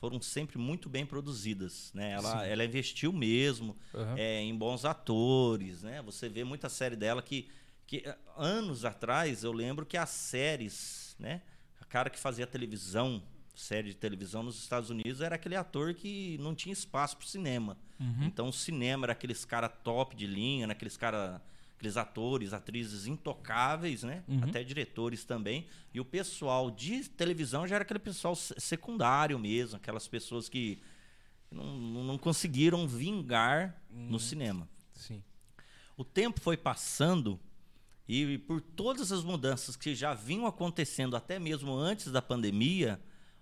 foram sempre muito bem produzidas, né? Ela, ela investiu mesmo Aham. é, em bons atores, né? Você vê muita série dela que, que eh, anos atrás eu lembro que as séries, né? A cara que fazia televisão, série de televisão nos Estados Unidos era aquele ator que não tinha espaço para cinema. Uhum. Então o cinema era aqueles cara top de linha, né? aqueles cara, aqueles atores, atrizes intocáveis, né? Uhum. Até diretores também. E o pessoal de televisão já era aquele pessoal se- secundário mesmo, aquelas pessoas que não, não conseguiram vingar no cinema. Sim. O tempo foi passando e por todas as mudanças que já vinham acontecendo até mesmo antes da pandemia,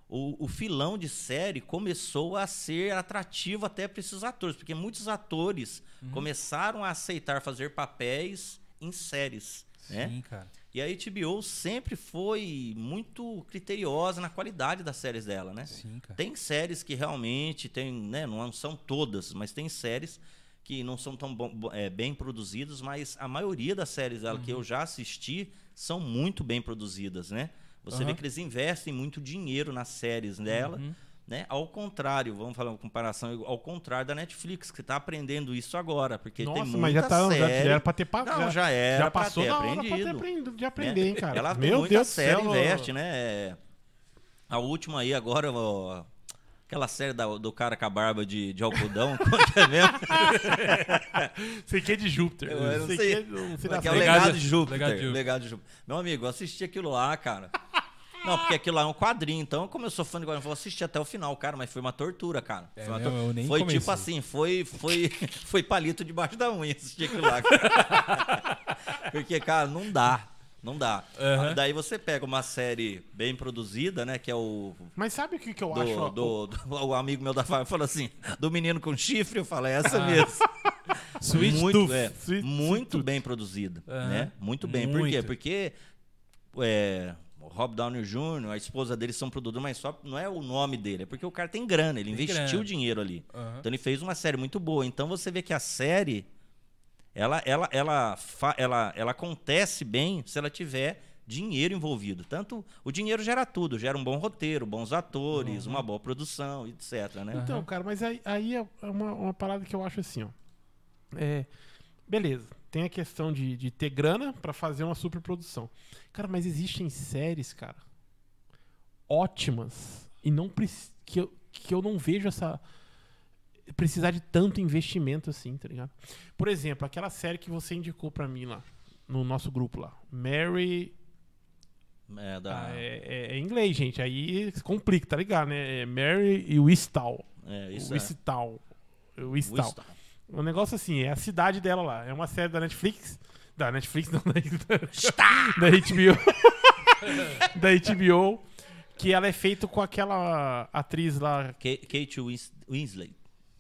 o, o filão de série começou a ser atrativo até para esses atores, porque muitos atores começaram a aceitar fazer papéis em séries, né? Sim, cara. E a HBO sempre foi muito criteriosa na qualidade das séries dela, né? Sim, cara. Tem séries que realmente tem, né, não são todas, mas tem séries que não são tão bom- bo- é, bem produzidas, mas a maioria das séries dela Uhum. que eu já assisti são muito bem produzidas, né? Você vê Aham. que eles investem muito dinheiro nas séries dela, Uhum. né? Ao contrário, vamos falar uma comparação, ao contrário da Netflix, que está aprendendo isso agora, porque tem Nossa, muita mas já, tá, já, série... já era pra ter pa- Não, já era já pra passou ter hora pra ter aprendido. aprendido, de né? aprender, hein, cara. Ela tem Meu muita Deus do série, céu. investe, né? A última aí agora, ó, aquela série da- do cara com a barba de, de algodão, <laughs> que é mesmo? <laughs> Sei que é de Júpiter. Eu- eu não sei sei. que é, não sei é o. Legado- Legado de Júpiter. Legado de Júpiter. Legado de Júpiter. Meu amigo, assisti aquilo lá, cara. Não, porque aquilo lá é um quadrinho, então, como eu sou fã de quadrinho, eu vou assistir até o final, cara, mas foi uma tortura, cara. É Foi, uma mesmo? tor- Eu nem foi tipo assim, foi, foi, <laughs> foi palito debaixo da unha assistir aquilo lá. cara. <laughs> porque, cara, não dá. Não dá. Aham. Daí você pega uma série bem produzida, né? Que é o Mas sabe o que, que eu do, acho? do- do- o amigo meu da família falou assim, do menino com chifre, eu falei, é essa Ah. mesmo. <laughs> Sweet muito, Tooth. é, Sweet- muito Sweet bem produzida, Aham. né? Muito bem. Por quê? Muito. Porque é, o Rob Downey Jr., a esposa dele são produtores, mas só não é o nome dele, é porque o cara tem grana, ele Tem investiu grana. dinheiro ali. Aham. Então ele fez uma série muito boa. Então você vê que a série ela ela ela fa- ela, ela acontece bem se ela tiver dinheiro envolvido. Tanto o dinheiro gera tudo, gera um bom roteiro, bons atores, Uhum. uma boa produção, etc, né? Então, cara, mas aí, aí é uma, uma parada que eu acho assim, ó. É, beleza, tem a questão de, de ter grana pra fazer uma superprodução. Cara, mas existem séries, cara, ótimas e não que eu, que eu não vejo essa precisar de tanto investimento assim, tá ligado? Por exemplo, aquela série que você indicou pra mim lá no nosso grupo lá, Mary É, da, ah, é, é- é inglês, gente. Aí complica, tá ligado, né? É Mary e Wistal. é, isso o Wistal. O é. Wistal. O negócio assim, é a cidade dela lá. É uma série da Netflix. Da Netflix, não, da, <laughs> da HBO. <laughs> da HBO. que ela é feita com aquela atriz lá, Ka- Kate Wins- Winslet.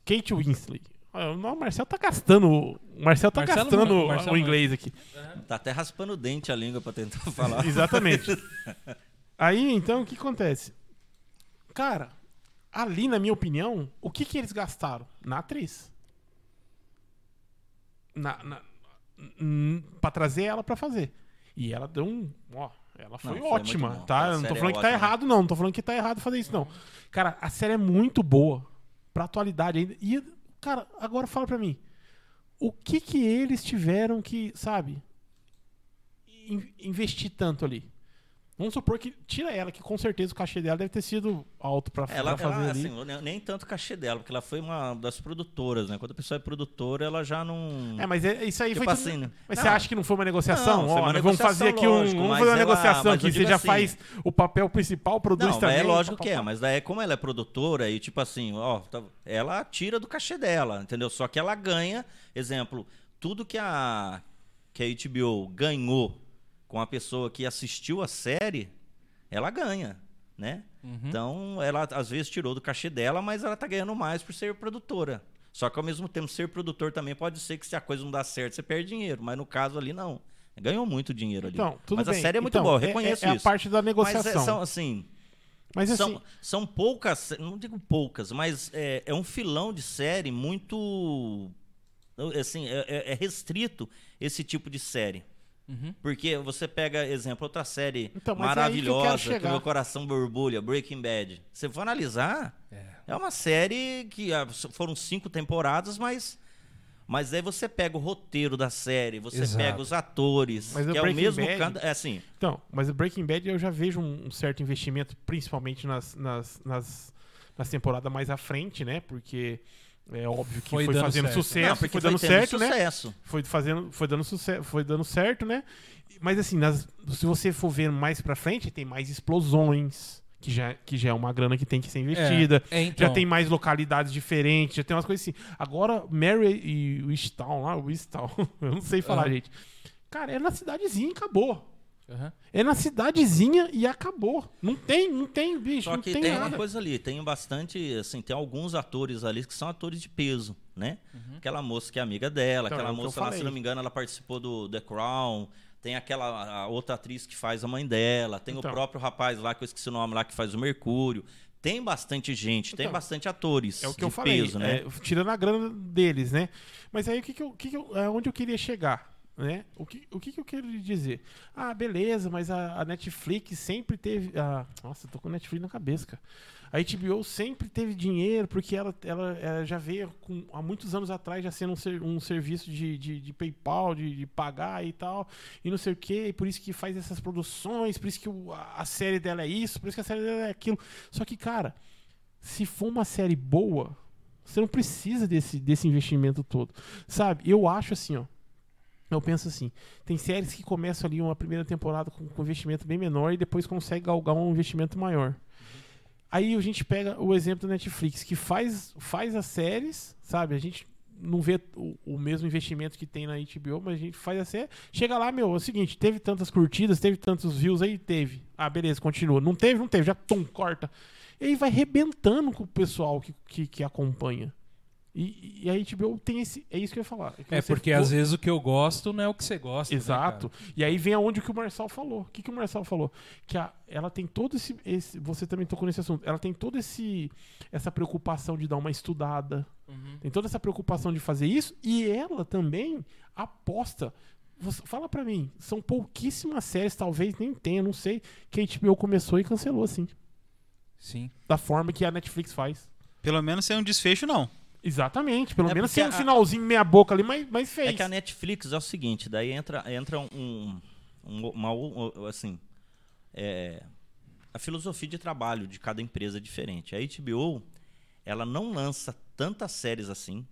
Kate Winslet. Ah, Não, o Marcel tá gastando. O Marcel tá Marcelo gastando Marcelo o inglês aqui. Tá até raspando o dente a língua pra tentar <laughs> falar. Exatamente. Aí, então, o que acontece? Cara, ali, na minha opinião, o que, que eles gastaram? Na atriz. Na, na, pra trazer ela pra fazer. E ela deu um. Ó, ela foi Não, foi ótima, tá? Eu não tô é falando que tá ótima. errado, não. Não tô falando que tá errado fazer isso, não. Cara, a série é muito boa. Pra atualidade ainda. E, cara, agora fala pra mim. O que que eles tiveram que, sabe? in- investir tanto ali? Vamos supor que tira ela, que com certeza o cachê dela deve ter sido alto pra, Ela, pra fazer ela, ali. assim, nem- nem tanto o cachê dela, porque ela foi uma das produtoras, né? Quando a pessoa é produtora, ela já não. É, mas é- isso aí Tipo foi tudo- assim, né? Mas Não. você acha que não foi uma negociação? Não, foi uma vamos fazer aqui um, vamos fazer uma ela- negociação aqui. eu Você já assim- faz o papel principal, produz Não, também. é lógico pá, que pá, é, mas daí como ela é produtora e tipo assim, ó, tá- ela tira do cachê dela, entendeu? Só que ela ganha, exemplo, tudo que a que a HBO ganhou com a pessoa que assistiu a série, ela ganha, né? Uhum. Então, ela às vezes tirou do cachê dela, mas ela tá ganhando mais por ser produtora. Só que ao mesmo tempo, ser produtor também pode ser que se a coisa não dá certo, você perde dinheiro. Mas no caso ali, não. Ganhou muito dinheiro ali. Então, tudo mas bem. a série é muito Então, boa, eu é- reconheço é, é isso. a parte da mas negociação. é, são assim, Mas assim, são, são poucas, não digo poucas, mas é, é um filão de série muito. Assim, é, é- é restrito esse tipo de série. Uhum. Porque você pega, exemplo, outra série Então, é que maravilhosa, que, chegar. meu coração borbulha, Breaking Bad. Se for analisar, É. é uma série que ah, foram cinco temporadas, mas. Mas aí você pega o roteiro da série, você Exato. pega os atores, Mas o que é o Breaking mesmo. Bad- É assim. Então, mas o Breaking Bad eu já vejo um, um certo investimento, principalmente nas, nas, nas, nas temporadas mais à frente, né? Porque é óbvio que Foi foi, dando fazendo certo. sucesso, Não, porque foi dando certo, né? sucesso. Foi fazendo, foi dando sucesso, foi dando certo, né? Mas assim, nas- se você for ver mais pra frente, tem mais explosões, que já, que já é uma grana que tem que ser investida. É, então. Já tem mais localidades diferentes, já tem umas coisas assim. Agora, Mary e o lá, o <laughs> eu não sei falar, Aham. gente. Cara, é na cidadezinha e acabou. Aham. É na cidadezinha e acabou. Não tem, não tem, bicho, Só não que tem, tem, nada. uma coisa ali, tem bastante, assim, tem alguns atores ali que são atores de peso, né? Aquela moça que é amiga dela, Então, aquela é moça lá, se não me engano, ela participou do The Crown. Tem aquela a outra atriz que faz a mãe dela, tem Então. o próprio rapaz lá, que eu esqueci o nome lá, que faz o Mercúrio. Tem bastante gente, tem Então, bastante atores É o que de eu falei, peso, né? é, tirando a grana deles, né? Mas aí o que, que eu, que que eu- é onde eu queria chegar, né? O que, o que, que eu quero dizer? Ah, beleza, mas a, a Netflix sempre teve. ah, nossa, tô com a Netflix na cabeça, cara. A HBO sempre teve dinheiro, porque ela, ela, ela já veio com, há muitos anos atrás já sendo um, ser- um serviço de, de, de PayPal, de, de pagar e tal, e não sei o quê, e por isso que faz essas produções, por isso que o- a, a série dela é isso, por isso que a série dela é aquilo. Só que, cara, se for uma série boa, você não precisa desse, desse investimento todo. Sabe? Eu acho assim, ó. Eu penso assim, tem séries que começam ali uma primeira temporada com, com investimento bem menor e depois consegue galgar um investimento maior. Aí a gente pega o exemplo da Netflix, que faz, faz as séries, sabe? A gente não vê o, o mesmo investimento que tem na HBO, mas a gente faz a série. Chega lá, meu, é o seguinte, teve tantas curtidas, teve tantos views aí, teve. Ah, beleza, continua. Não teve, não teve, já pum, corta. E aí vai rebentando com o pessoal que, que, que acompanha. E, e a HBO tem esse. É isso que eu ia falar. É você porque for- às vezes o que eu gosto não é o que você gosta. né, Exato. cara? e aí vem aonde que o Marçal falou. O que, que o Marçal falou? Que a- ela tem todo esse, esse- Você também tocou nesse assunto. Ela tem toda esse, essa preocupação de dar uma estudada. Uhum. Tem toda essa preocupação de fazer isso. E ela também aposta. Você- fala pra mim, são pouquíssimas séries, talvez nem tenha, não sei, que a HBO começou e cancelou assim. Sim. Da forma que a Netflix faz. Pelo menos sem um desfecho, não. Exatamente. Pelo É menos sem um a- finalzinho meia boca ali, mas, mas fez. É que a Netflix é o seguinte, daí entra, entra um, um- uma, um- assim, é, a filosofia de trabalho de cada empresa é diferente. A HBO, ela não lança tantas séries assim,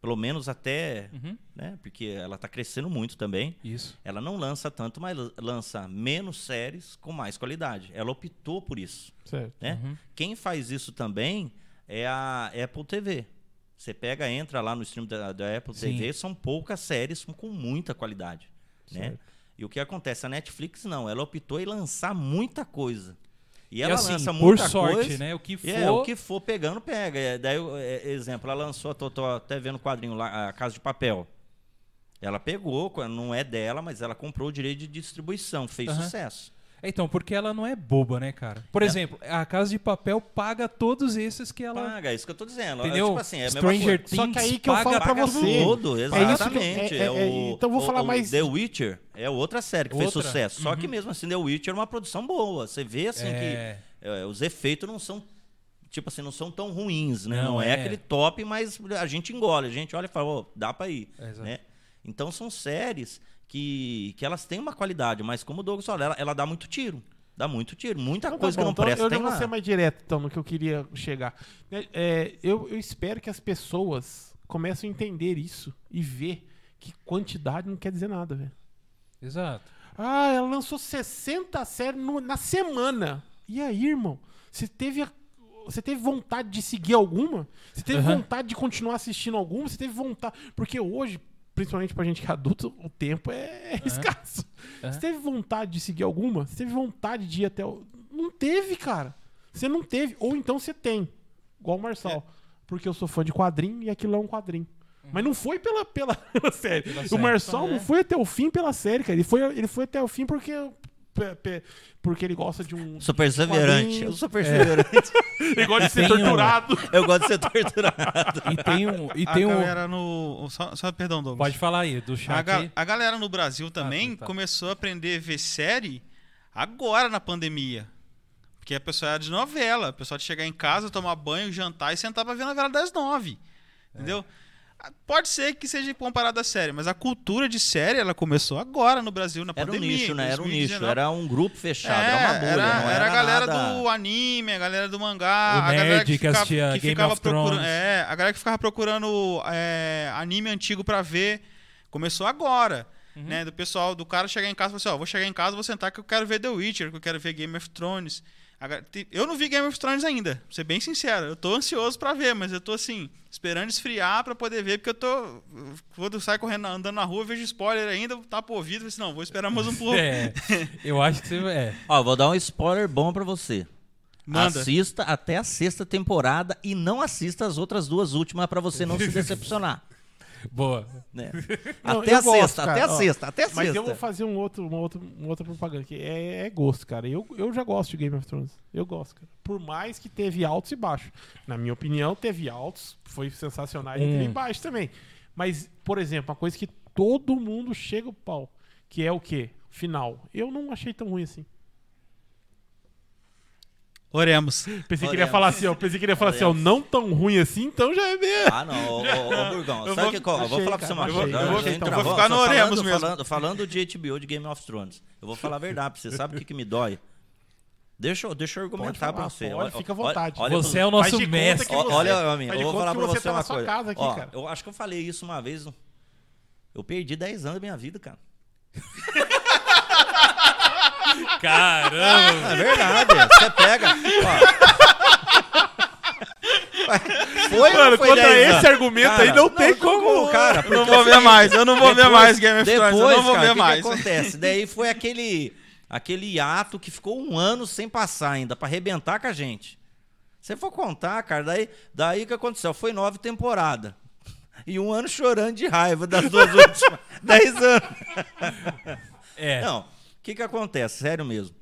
pelo menos até, Uhum. né, porque ela está crescendo muito também. Isso. Ela não lança tanto, mas lança menos séries com mais qualidade. Ela optou por isso Certo. né? Uhum. Quem faz isso também é a Apple TV. Você pega, entra lá no stream da, da Apple Sim. TV, são poucas séries com, muita qualidade, né? E o que acontece? A Netflix não, ela optou em lançar muita coisa. E ela assim, lança por muita sorte, coisa. né? O que for. É, o que for pegando, pega. É, daí, é, exemplo, ela lançou, tô, tô até vendo o quadrinho lá, a Casa de Papel. Ela pegou, não é dela, mas ela comprou o direito de distribuição, fez Aham. sucesso. Então, porque ela não é boba, né, cara? Por É. exemplo, a Casa de Papel paga todos esses que ela. Paga, é isso que eu tô dizendo. Entendeu? É, tipo assim, é Stranger. Things. Só que aí que eu paga- falo pra Paga você. tudo, É isso que eu- exatamente. é- é- É é- o- então vou o- falar o mais- The Witcher é outra série que fez Outra? sucesso. Só que Uhum. mesmo assim, The Witcher é uma produção boa. Você vê assim É. que é, os efeitos não são. Tipo assim, não são tão ruins, né? Não, Não, é, é. aquele top, mas a gente engole, a gente olha e fala, "Ô, dá pra ir. Né? Então são séries que, que elas têm uma qualidade, mas como o Douglas falou, ela, ela dá muito tiro. Dá muito tiro. Muita Então tá coisa bom, que não então presta Eu já tem vou lá. ser mais direto então, no que eu queria chegar. Né, é, eu, eu espero que as pessoas comecem a entender isso e ver que quantidade não quer dizer nada, velho. Exato. Ah, ela lançou 60 séries no- na semana. E aí, irmão? Você teve, a- você teve vontade de seguir alguma? Você teve Aham. vontade de continuar assistindo alguma? Você teve vontade. Porque hoje, principalmente pra gente que é adulto, o tempo é <laughs> escasso. Aham. Você teve vontade de seguir alguma? Você teve vontade de ir até o. Não teve, cara. Você não teve. Ou então você tem. Igual o Marçal. Porque eu sou fã de quadrinho e aquilo é um quadrinho. Mas não foi pela, pela, <laughs> pela série. Pela o série. Marçal É. não foi até o fim pela série, cara. Ele foi, ele foi até o fim porque, porque ele gosta de um. Sou perseverante. Eu sou perseverante. <laughs> Ele gosta de ser Tem um- torturado. Eu gosto de ser torturado. E tem um. E A tem um. galera no. Só, só perdão, Douglas. Pode falar aí, do A, chat ga- aí. a galera no Brasil também tá. começou a aprender a ver série agora na pandemia. Porque a pessoa era de novela. A pessoa de chegar em casa, tomar banho, jantar e sentar pra ver a novela das nove. Entendeu? Pode ser que seja comparado à série, mas a cultura de série ela começou agora no Brasil, na Era um pandemia. nicho, em né? Era um nicho. 2019. Era um grupo fechado. É, era uma bolha. era, não era a galera nada... do anime, a galera do mangá, O a galera nerd que que ficava, que Game ficava procurando, é, a galera que ficava procurando é, anime antigo pra ver, começou agora, Uhum. né? Do pessoal, do cara chegar em casa e falar assim, ó, vou chegar em casa, vou sentar que eu quero ver The Witcher, que eu quero ver Game of Thrones. Agora, Eu não vi Game of Thrones ainda, pra ser bem sincero. Eu tô ansioso pra ver, mas eu tô assim, esperando esfriar pra poder ver, porque eu tô. Quando eu saio correndo, andando na rua, eu vejo spoiler ainda, tá por ouvido, assim, não, vou esperar mais um pouco. <laughs> É, eu acho que você. É. Ó, vou dar um spoiler bom pra você. Manda. Assista até a sexta temporada e não assista as outras duas últimas pra você não se <laughs> decepcionar. Boa. né? <laughs> Não, até eu a gosto, sexta, até a sexta, até a Mas sexta. eu vou fazer um outro, uma, outra, uma outra propaganda que é, é gosto, cara. Eu, eu já gosto de Game of Thrones. Eu gosto, cara. Por mais que teve altos e baixos. Na minha opinião, teve altos, foi sensacional e teve Hum. baixos também. Mas, por exemplo, uma coisa que todo mundo chega o pau, que é o quê? Final. Eu não achei tão ruim assim. Oremos. Pensei que ele ia Oremos. falar assim, ó. Pensei que ele ia falar assim, ó, Oremos. não tão ruim assim, então já é mesmo. Ah, não, ô, ô, ô, <laughs> Burgão, Eu sabe vou- o que eu, eu vou falar pra você uma coisa. Eu vou- Gente, então, vou vou- ficar no Oremos falando, mesmo. Falando, falando de HBO, de Game of Thrones. Eu vou falar a verdade pra você. Sabe o que, que me dói? Deixa, eu- deixa eu argumentar falar, pra você. pode, fica à vontade. Olha, Você é o nosso mestre. você- olha, meu amigo, eu vou falar pra você tá uma coisa. aqui, Ó. Eu acho que eu falei isso uma vez. Eu perdi 10 anos da minha vida, cara. <laughs> Caramba! É verdade. Você pega. ó. Foi Mano, não foi contra 10 esse argumento aí não tem como- cara. Eu porque não vou o ver mais, eu não vou ver mais Game of depois, Thrones, eu não vou cara, ver o que mais. que acontece? Daí foi aquele aquele ato que ficou um ano sem passar ainda pra arrebentar com a gente. Se for contar, cara, daí daí o que aconteceu? Foi nove temporadas. E um ano chorando de raiva das duas últimas. <laughs> Dez anos. É. Não, o que que acontece? Sério mesmo.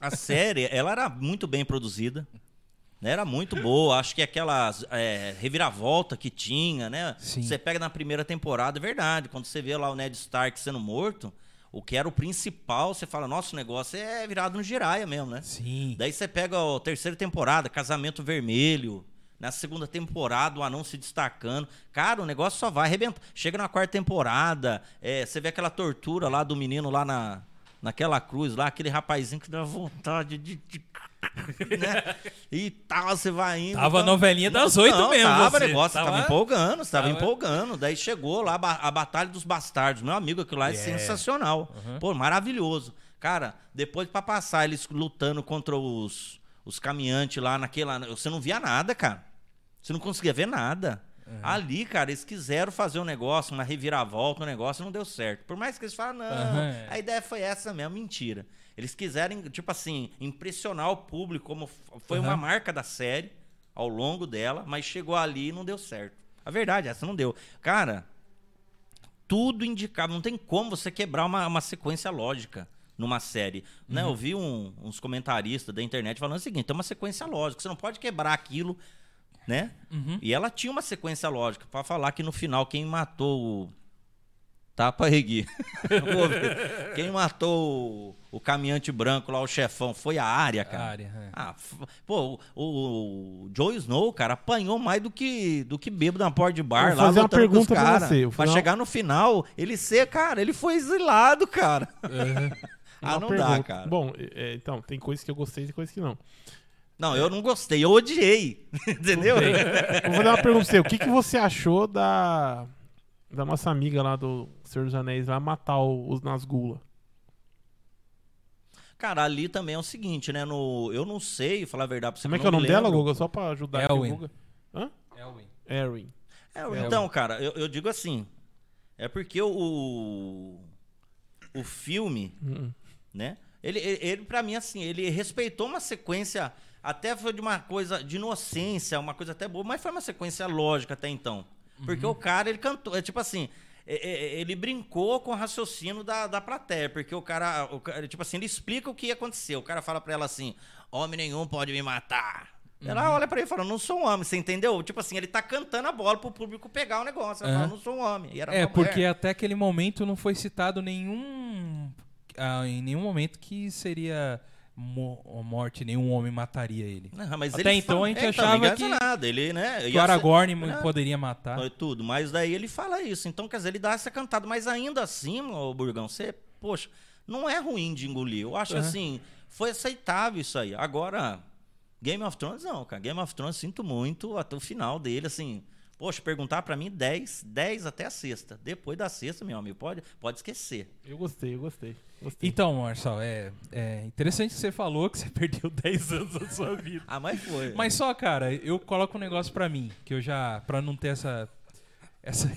A série, ela era muito bem produzida. né? Era muito boa. Acho que aquelas é, reviravolta que tinha, né? Sim. Você pega na primeira temporada, é verdade. Quando você vê lá o Ned Stark sendo morto, o que era o principal, você fala, nossa, o negócio é virado no giraia mesmo, né? Sim. Daí você pega a terceira temporada, Casamento Vermelho. Na segunda temporada, o anão se destacando. Cara, o negócio só vai arrebentar. Chega na quarta temporada, é, você vê aquela tortura lá do menino lá na, naquela cruz, lá, aquele rapazinho que dá vontade de. de- né? E tal, você vai indo. Tava então- a novelinha das oito mesmo, Tava, você. negócio, tava, Tava- empolgando, você tava, Tava- empolgando. Daí chegou lá a, ba- a Batalha dos Bastardos. Meu amigo, aquilo lá é, É. sensacional. Uhum. Pô, maravilhoso. Cara, depois pra passar eles lutando contra os, os caminhantes lá naquela. Você não via nada, cara. Você não conseguia ver nada. Ali, cara, eles quiseram fazer um negócio, uma reviravolta, um negócio, não deu certo. Por mais que eles falam, não, Aham. a ideia foi essa mesmo, mentira. Eles quiserem, tipo assim, impressionar o público, como foi uma Aham. marca da série ao longo dela, mas chegou ali e não deu certo. A verdade, essa não deu. Cara, tudo indicava, não tem como você quebrar uma, uma sequência lógica numa série. Né? Eu vi um- uns comentaristas da internet falando o seguinte: tem uma sequência lógica, você não pode quebrar aquilo, né? E ela tinha uma sequência lógica para falar que no final quem matou o. Tapa Regui. <laughs> Quem matou o, o caminhante branco lá, o chefão, foi a área, cara. A área, é. Ah, f- pô, o, o Joe Snow, cara, apanhou mais do que do que bêbado na porta de bar Vou lá fazer uma lutando com os pergunta pra cara. você, eu Pra fazer uma- chegar no final, ele ser, cara, ele foi exilado, cara. <laughs> ah, Uma não pergunta. dá, cara. Bom, é, então, tem coisas que eu gostei e tem coisas que não. Não, eu não gostei, eu odiei. <laughs> Entendeu? Vou fazer uma pergunta pra você. O que, que você achou da, da nossa amiga lá do Senhor dos Anéis lá matar os Nazgûl? Cara, ali também é o seguinte, né? No, eu não sei, falar a verdade pra você. Como é que é o nome me dela. Guga? Só pra ajudar aqui o Elwin. Guga. Hã? Elwin. Erin. É, então, cara, eu, eu digo assim. É porque o. O filme, Hum. né? Ele, ele, ele para mim, assim, ele respeitou uma sequência. Até foi de uma coisa de inocência, uma coisa até boa, mas foi uma sequência lógica até então. Porque o cara, ele cantou. É tipo assim. é- é- Ele brincou com o raciocínio da, da plateia, porque o cara, o cara, tipo assim, ele explica o que aconteceu. O cara fala pra ela assim: Homem nenhum pode me matar. Ela olha pra ele e fala: Não sou um homem, você entendeu? Tipo assim, ele tá cantando a bola pro público pegar o negócio. Ela Aham. fala: Não sou um homem. É, porque até aquele momento não foi citado nenhum. ah, em nenhum momento que seria morte, nenhum homem mataria ele. Não, mas Até ele então fala- a gente é, então, achava que- nada. Ele, né? Que o Aragorn né? poderia matar. Foi tudo. Mas daí ele fala isso. Então, quer dizer, ele dá essa cantada. Mas ainda assim, ô Burgão, você, poxa, não é ruim de engolir. Eu acho Aham. assim, foi aceitável isso aí. Agora, Game of Thrones não, cara. Game of Thrones, sinto muito até o final dele, assim. Poxa, perguntar pra mim 10, 10 até a sexta. Depois da sexta, meu amigo, pode, pode esquecer. Eu gostei, eu gostei. gostei. Então, Marçal, é, é interessante que você falou que você <laughs> perdeu 10 anos da sua vida. Ah, mas foi. Mas só, cara, eu coloco um negócio pra mim, que eu já. pra não ter essa. essa,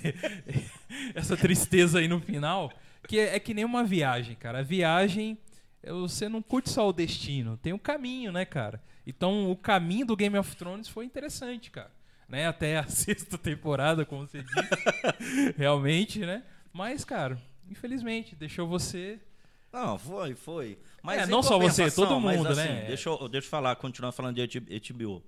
<laughs> essa tristeza aí no final, que é, é que nem uma viagem, cara. A viagem, é, você não curte só o destino, tem o caminho, né, cara? Então, o caminho do Game of Thrones foi interessante, cara. Né? Até a <laughs> sexta temporada, como você disse. <laughs> Realmente, né? Mas, cara, infelizmente, deixou você. Não, foi, foi. Mas É, não só você, todo mas, mundo, assim, né? Deixa eu, deixa eu falar, continuar falando de HBO.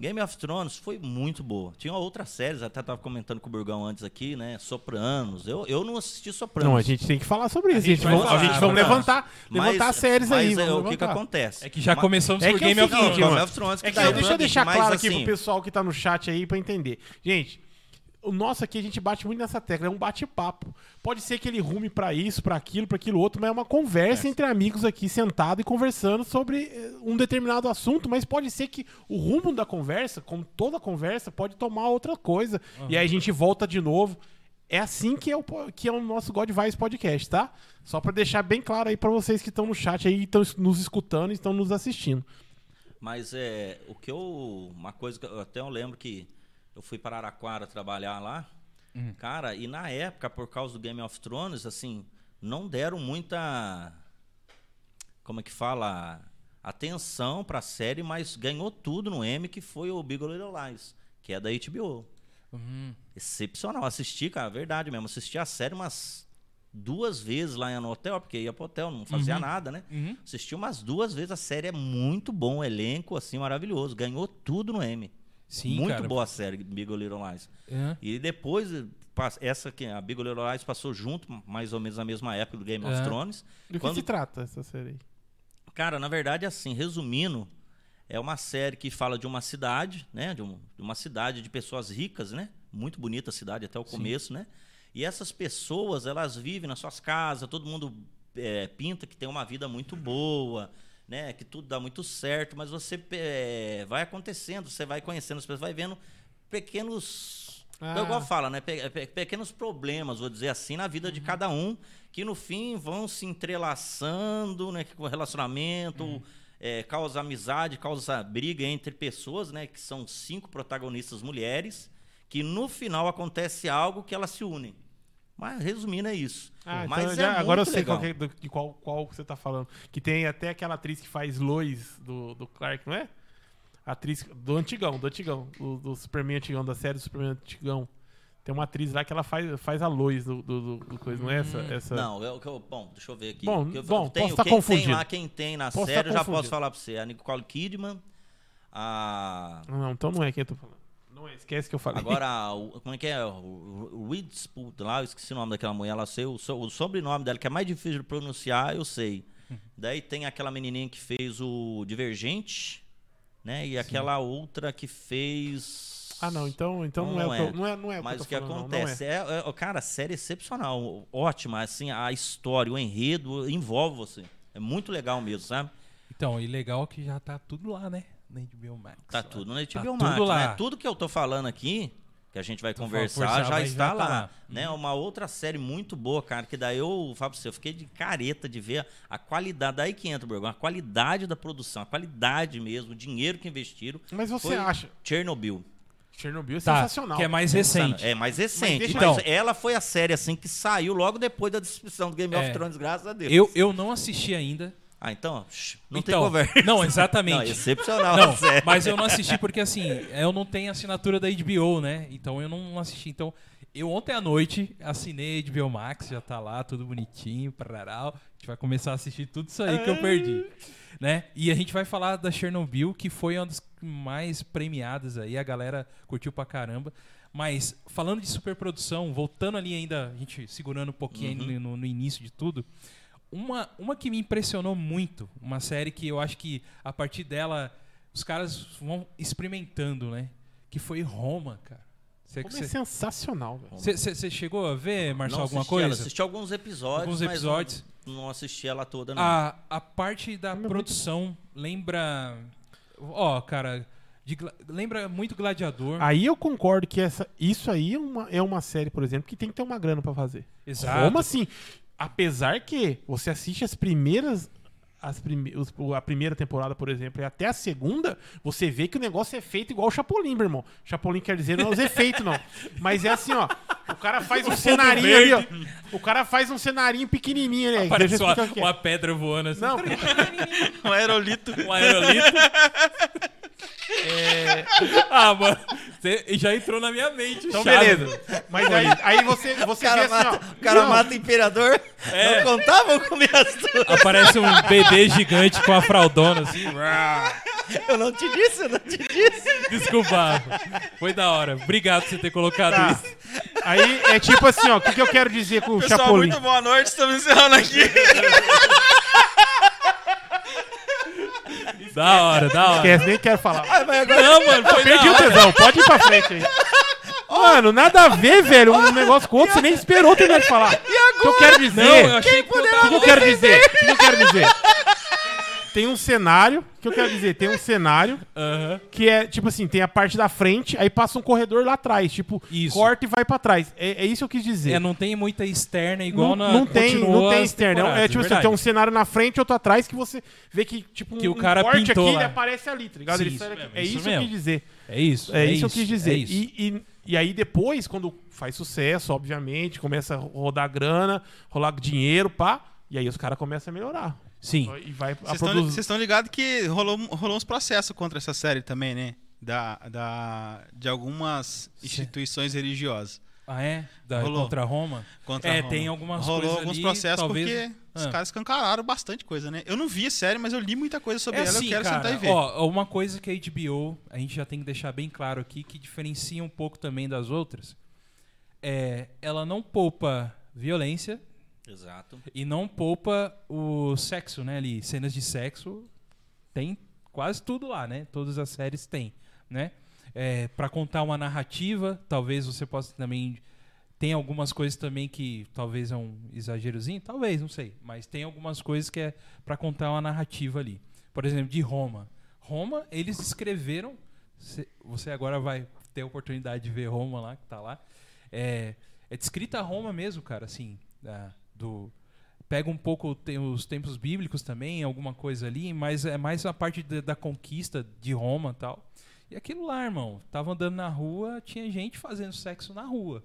Game of Thrones foi muito boa. Tinha outras séries, até tava comentando com o Burgão antes aqui, né? Sopranos. Eu, eu não assisti Sopranos. Não, a gente tem que falar sobre isso. A gente gente, vai vamos, a gente vamos levantar, levantar as séries mas aí. é, vamos o que, que acontece? É que já começamos É por que é Game of seguinte, Thrones. Game mano. of Thrones que É que um deixa eu deixar mas, claro aqui assim, pro pessoal que tá no chat aí pra entender. Gente, o nosso aqui a gente bate muito nessa tecla, é um bate-papo. Pode ser que ele rume pra isso, pra aquilo, pra aquilo outro, mas é uma conversa entre amigos aqui sentado e conversando sobre eh, um determinado assunto, mas pode ser que o rumo da conversa, como toda conversa, pode tomar outra coisa. E aí a gente volta de novo. É assim que é o, que é o nosso God Vibes Podcast, tá? Só pra deixar bem claro aí pra vocês que estão no chat aí, estão nos escutando e estão nos assistindo. Mas é o que eu. Uma coisa que eu até eu lembro que eu fui para Araraquara trabalhar lá. Cara, e na época, por causa do Game of Thrones, assim, não deram muita. Como é que fala? Atenção pra série, mas ganhou tudo no M, que foi o Big Little Lies, que é da HBO. Uhum. Excepcional. Assisti, cara, verdade mesmo. Assisti a série umas duas vezes lá no hotel, porque ia pro hotel, não fazia nada, né? Uhum. Assisti umas duas vezes, a série é muito bom, o elenco, assim, maravilhoso. Ganhou tudo no M. Sim, muito cara. boa a série, Big Little Lies. É. E depois, essa que a Big Little Lies passou junto, mais ou menos na mesma época do Game of É. Thrones. Do que Quando- se trata essa série aí? Cara, na verdade, assim, resumindo, é uma série que fala de uma cidade, né? De, um- de uma cidade de pessoas ricas, né? Muito bonita a cidade até o começo, né? E essas pessoas, elas vivem nas suas casas, todo mundo é, pinta que tem uma vida muito boa, né? Que tudo dá muito certo, mas você é, vai acontecendo, você vai conhecendo as pessoas, vai vendo pequenos. Ah. Igual fala, né? Pe- pe- pequenos problemas, vou dizer assim, na vida de cada um, que no fim vão se entrelaçando, né? Com relacionamento, é, causa amizade, causa briga entre pessoas, né? Que são cinco protagonistas mulheres, que no final acontece algo que elas se unem. Mas resumindo é isso. Ah, Mas então é já- agora eu sei legal. qual, é- do- de qual, qual você tá falando. Que tem até aquela atriz que faz Lois do, do Clark, não é? Atriz do antigão, do antigão. Do, do Superman antigão, da série do Superman antigão. Tem uma atriz lá que ela faz, faz a Lois do, do, do- coisa, não é essa? essa... Hum, Não, eu, eu- bom, deixa eu ver aqui. Bom, eu, bom, tenho, posso tá quem tem confundido. lá, quem tem na Posso tá série, eu já posso falar pra você. A Nicole Kidman, a... Não, então não é quem eu tô falando. Não é, esquece que eu falei. Agora, o- como é que é? O Witherspoon lá, eu esqueci o nome daquela mulher, ela sei, o, so- o sobrenome dela, que é mais difícil de pronunciar, eu sei. Daí tem aquela menininha que fez o Divergente, né? E aquela outra que fez... Ah, não, então, então não, Não é, é. eu, não é, não é o Mas que o que falando, não, não é. acontece é, é- cara, série é excepcional, ótima, assim, a história, o enredo envolve você. É muito legal mesmo, sabe? Então, e legal que já tá tudo lá, né? Na HBO Max. Tá tudo no Tá HBO tudo Max, lá. né? Tudo que eu tô falando aqui, que a gente vai conversar, já está já tá lá, lá. né? Uma outra série muito boa, cara, que daí eu falo pra você, eu fiquei de careta de ver a qualidade, daí que entra, Borgão, a qualidade da produção, a qualidade mesmo, o dinheiro que investiram. Mas você Foi acha. Chernobyl. Chernobyl é Tá, sensacional. que é mais recente. É mais recente. Então- ela foi a série assim que saiu logo depois da descrição do Game É. of Thrones, graças a Deus. Eu, eu não assisti ainda. Ah, então, não então, tem conversa. Não, exatamente. Não, excepcional <laughs> Não, mas eu não assisti porque assim, eu não tenho assinatura da HBO, né? Então eu não assisti. Então, eu ontem à noite assinei a HBO Max, já tá lá, tudo bonitinho, pararau. A gente vai começar a assistir tudo isso aí que eu perdi. Né? E a gente vai falar da Chernobyl, que foi uma das mais premiadas aí, a galera curtiu pra caramba. Mas falando de superprodução, voltando ali ainda, a gente segurando um pouquinho Uhum. no, no início de tudo, uma, uma que me impressionou muito, uma série que eu acho que a partir dela os caras vão experimentando, né? Que foi Roma, cara. Como é sensacional, velho. Você chegou a ver, Marcelo, não alguma assisti ela, coisa? assisti alguns episódios, Alguns mas episódios. não, não assisti ela toda, não. A, a parte da Como é produção lembra. Ó, cara, de lembra muito Gladiador. Aí eu concordo que essa, isso aí é uma, é uma série, por exemplo, que tem que ter uma grana pra fazer. Exato. Como assim? Apesar que você assiste as primeiras. As prime, os- a primeira temporada, por exemplo, e até a segunda, você vê que o negócio é feito igual o Chapolin, meu irmão. Chapolin quer dizer não é os efeitos, não. Mas é assim, ó. O cara faz <laughs> um cenarinho ali, ó. O cara faz um cenarinho pequenininho, né? Parece uma, o é. uma pedra voando assim. Não, <laughs> Um aerolito. Um aerolito. <laughs> é, Ah, mano. Você já entrou na minha mente. então Chaves. beleza. Mas aí, aí você, o você cara, assim, ó. mata, o cara Não, mata o imperador. É. Não contavam com minhas tuas. Aparece um BD gigante com a fraldona assim. Eu não te disse, eu não te disse. Desculpa. Foi da hora. Obrigado por você ter colocado Tá. isso. Aí é tipo assim, ó. O que, que eu quero dizer com o Pessoal, Chapolin? muito boa noite. Estamos encerrando aqui. Da hora, da hora. Esquece, nem quero falar. Ah, mas agora Não, mano, foi Perdi o tesão, pode ir pra frente aí. Mano, nada a ver, velho. Um negócio com outro, você nem esperou terminar de falar. O que eu quero dizer? Não, eu achei que O que, que eu quero dizer? O que eu quero dizer? Tem um cenário. O que eu quero dizer? Tem um cenário que é, tipo assim, tem a parte da frente, aí passa um corredor lá atrás. Tipo, Isso. corta e vai pra trás. É, é isso que eu quis dizer. É, não tem muita externa igual não, na não tem, não tem as externo. É, tipo assim, verdade. tem um cenário na frente e outro atrás que você vê que, tipo, Que um, o cara um corte pintou aqui lá. ele aparece ali, tá ligado? Sim, isso mesmo, é isso isso que eu quis dizer. É isso. É, isso que eu quis dizer. é isso. E, e, e aí depois, quando faz sucesso, obviamente, começa a rodar grana, rolar dinheiro, pá, e aí os caras começam a melhorar. Sim. E vai Vocês produzir. estão ligados que rolou, rolou uns processos contra essa série também, né? Da, da, de algumas instituições religiosas. Ah, é? Da, Rolou. contra Roma? Contra É, Roma. tem algumas Rolou coisas alguns ali, processos talvez- porque os Ah. caras escancararam bastante coisa, né? Eu não vi a série, mas eu li muita coisa sobre É ela. assim, eu quero cara, sentar e ver. Ó, uma coisa que a HBO, a gente já tem que deixar bem claro aqui, que diferencia um pouco também das outras, é ela não poupa violência Exato. e não poupa o sexo, né? Ali, cenas de sexo, tem quase tudo lá, né? Todas as séries têm, né? É, para contar uma narrativa, talvez você possa também tem algumas coisas também que talvez é um exagerozinho, talvez, não sei, mas tem algumas coisas que é para contar uma narrativa ali. Por exemplo, de Roma. Roma, eles escreveram, cê- você agora vai ter a oportunidade de ver Roma lá, que tá lá. É, é descrita Roma mesmo, cara, assim, do pega um pouco os tempos bíblicos também, alguma coisa ali, mas é mais a parte da, da conquista de Roma tal. E aquilo lá, irmão, tava andando na rua, tinha gente fazendo sexo na rua,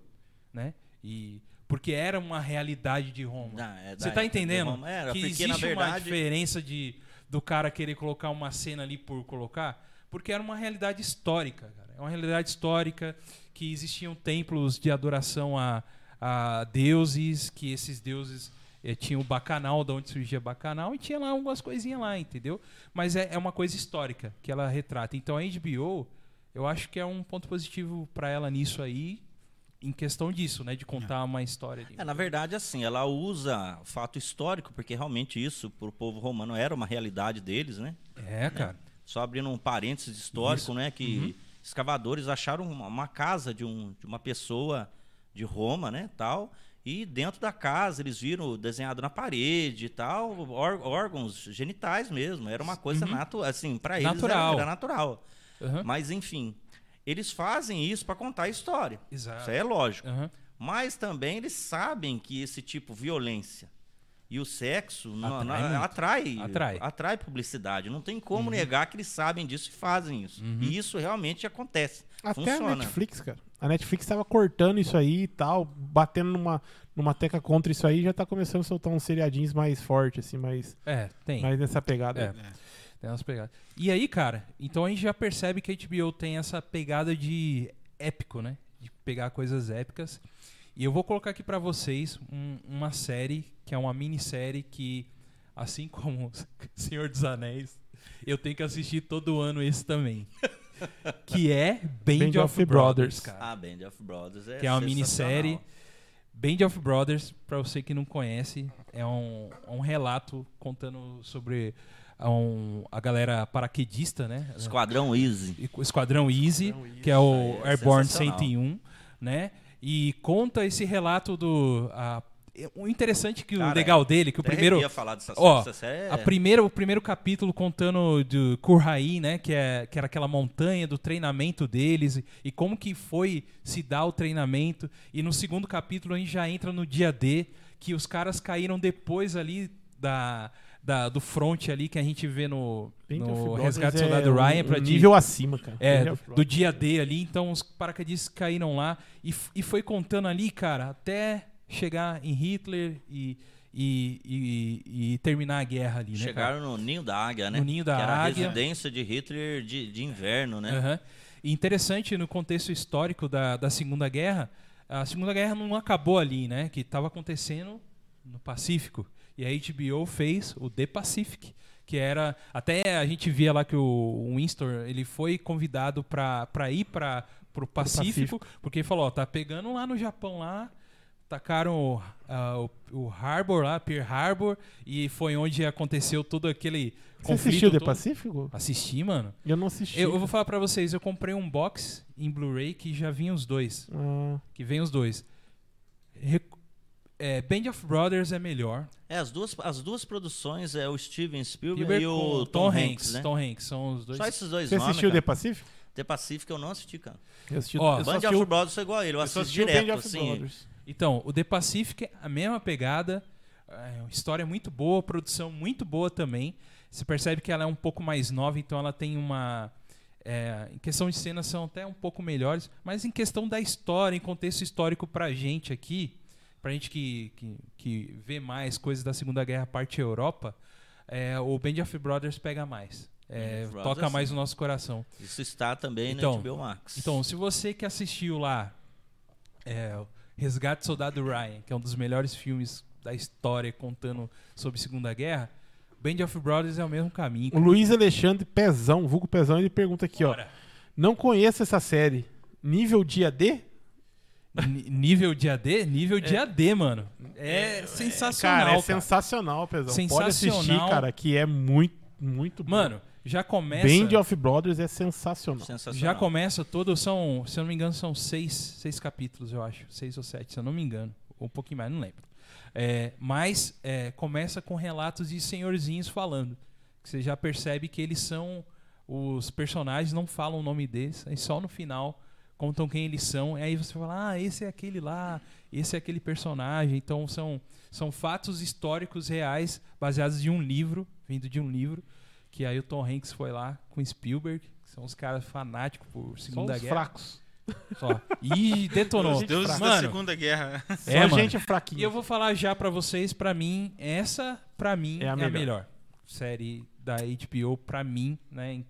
né? E porque era uma realidade de Roma. Não, é Você tá de entendendo? Era, que porque, existe na uma verdade, diferença de do cara querer colocar uma cena ali por colocar, porque era uma realidade histórica, cara. É uma realidade histórica que existiam templos de adoração a, a deuses, que esses deuses eh, tinham o bacanal, de onde surgia bacanal, e tinha lá algumas coisinhas lá, entendeu? Mas é, é uma coisa histórica que ela retrata. Então a HBO, eu acho que é um ponto positivo para ela nisso aí, em questão disso, né? De contar uma história. É, na verdade, assim, ela usa fato histórico, porque realmente isso, para o povo romano, era uma realidade deles, né? É, cara. Só abrindo um parênteses histórico, Isso. né? Que escavadores acharam uma, uma casa de, um, de uma pessoa de Roma, né? Tal. E dentro da casa eles viram desenhado na parede e tal, ór- órgãos genitais mesmo. Era uma coisa natural, assim, para eles Natural. Era, era natural. Aham. Mas enfim, eles fazem isso para contar a história. Exato. Isso aí é lógico. Aham. Mas também eles sabem que esse tipo de violência e o sexo Atrai não- atrai, Atrai. Uhum. atrai publicidade. Não tem como negar que eles sabem disso e fazem isso. E isso realmente acontece. Até Funciona. a Netflix, cara. A Netflix tava cortando isso aí e tal, batendo numa, numa teca contra isso aí, já tá começando a soltar uns seriadinhos mais fortes, assim, mais, É, tem. mais nessa pegada. É. Tem umas pegadas. E aí, cara, então a gente já percebe que a HBO tem essa pegada de épico, né? De pegar coisas épicas. E eu vou colocar aqui pra vocês um- uma série, que é uma minissérie que, assim <laughs> como Senhor dos Anéis, eu tenho que assistir todo ano esse também. <laughs> <laughs> que é Band, Band of, of Brothers, Brothers. cara. Ah, Band of Brothers é que é uma minissérie. Band of Brothers, pra você que não conhece, é um, um relato contando sobre um- a galera paraquedista, né? Esquadrão Easy. O Esquadrão Easy, Esquadrão Easy, que é o é Airborne sensacional. 101, né? E conta esse relato do. a- o interessante que o Cara, legal dele, que o primeiro. arrepia falar dessa Ó, essa série. é- A primeira, o primeiro capítulo contando do Kurhaí, né? Que, é, que era aquela montanha do treinamento deles e, e como que foi se dar o treinamento. E no segundo capítulo a gente já entra no dia D, que os caras caíram depois ali da, da- do front ali que a gente vê no, of no Resgate do é Soldado Ryan um pra de- nível acima, cara. é, do, do dia D ali, então os paraquedistas caíram lá e, e foi contando ali, cara, até chegar em Hitler e, e, e- e terminar a guerra ali, né? cara? Chegaram no Ninho da Águia, né? No Ninho da que era Águia. a residência de Hitler de, de inverno, né? Aham. E interessante no contexto histórico da, da Segunda Guerra, a Segunda Guerra não acabou ali, né? Que estava acontecendo no Pacífico. E a HBO fez o The Pacific, que era até a gente via lá que o Winston ele foi convidado para ir para o Pacífico, porque ele falou, ó, tá pegando lá no Japão lá, tacaram ah, o, o Harbor lá, Pearl Harbor, e foi onde aconteceu todo aquele Você conflito assistiu The todo. Pacífico? Assisti, mano. Eu não assisti. Eu, eu vou falar pra vocês, eu comprei um box em Blu-ray que já vinha os dois. Ah, Que vem os dois. Rec- é, Band of Brothers é melhor. É, as duas, as duas produções é o Steven Spielberg Spielberg e o com Tom, Hanks, né? Tom Hanks são os dois. Só esses dois você nomes, assistiu The cara. Pacífico? The Pacific eu não assisti, cara. Eu assisti, Ó, eu Band of o- Brothers é igual a ele, eu eu assisti assisti o Band direto, of assim. Brothers. Então, o The Pacific é a mesma pegada, é, uma história muito boa, produção muito boa também. Você percebe que ela é um pouco mais nova, então ela tem uma. é, em questão de cenas são até um pouco melhores, mas em questão da história, em contexto histórico pra gente aqui, pra gente que, que, que vê mais coisas da Segunda Guerra, parte Europa, é, o Band of Brothers pega mais. É, Brothers, toca mais sim. no nosso coração. Isso está também Então, na HBO Max. Então, se você que assistiu lá é, o Resgate do Soldado Ryan, que é um dos melhores filmes da história contando sobre Segunda Guerra, Band of Brothers é o mesmo caminho. O Luiz Alexandre Pezão, vulgo Pezão, ele pergunta aqui, ó. Bora. Não conheço essa série. Nível dia D? Ni- nível de AD? Nível de AD, mano. É, sensacional, cara, é cara. sensacional, Pezão. Pode assistir, Sensacional. cara, que é muito, muito bom. Mano, já começa... Band of Brothers é sensacional. Sensacional. Já começa todo, são, se eu não me engano, são seis, seis capítulos, eu acho. Seis ou sete, se eu não me engano. Ou um pouquinho mais, não lembro. É, mas é, começa com relatos de senhorzinhos falando. Que você já percebe que eles são. Os personagens não falam o nome deles, aí só no final contam quem eles são. E aí você fala, ah, esse é aquele lá, esse é aquele personagem. Então são, são fatos históricos reais baseados em um livro, vindo de um livro, que aí o Tom Hanks foi lá com Spielberg, que são os caras fanáticos por Só Segunda os Guerra. fracos. Só. E detonou. Os deuses da Segunda Guerra. Só É, mano. gente E fraquinha. eu vou falar já pra vocês, pra mim, essa, pra mim, É é a a, melhor. melhor. série da HBO, pra mim, né, em,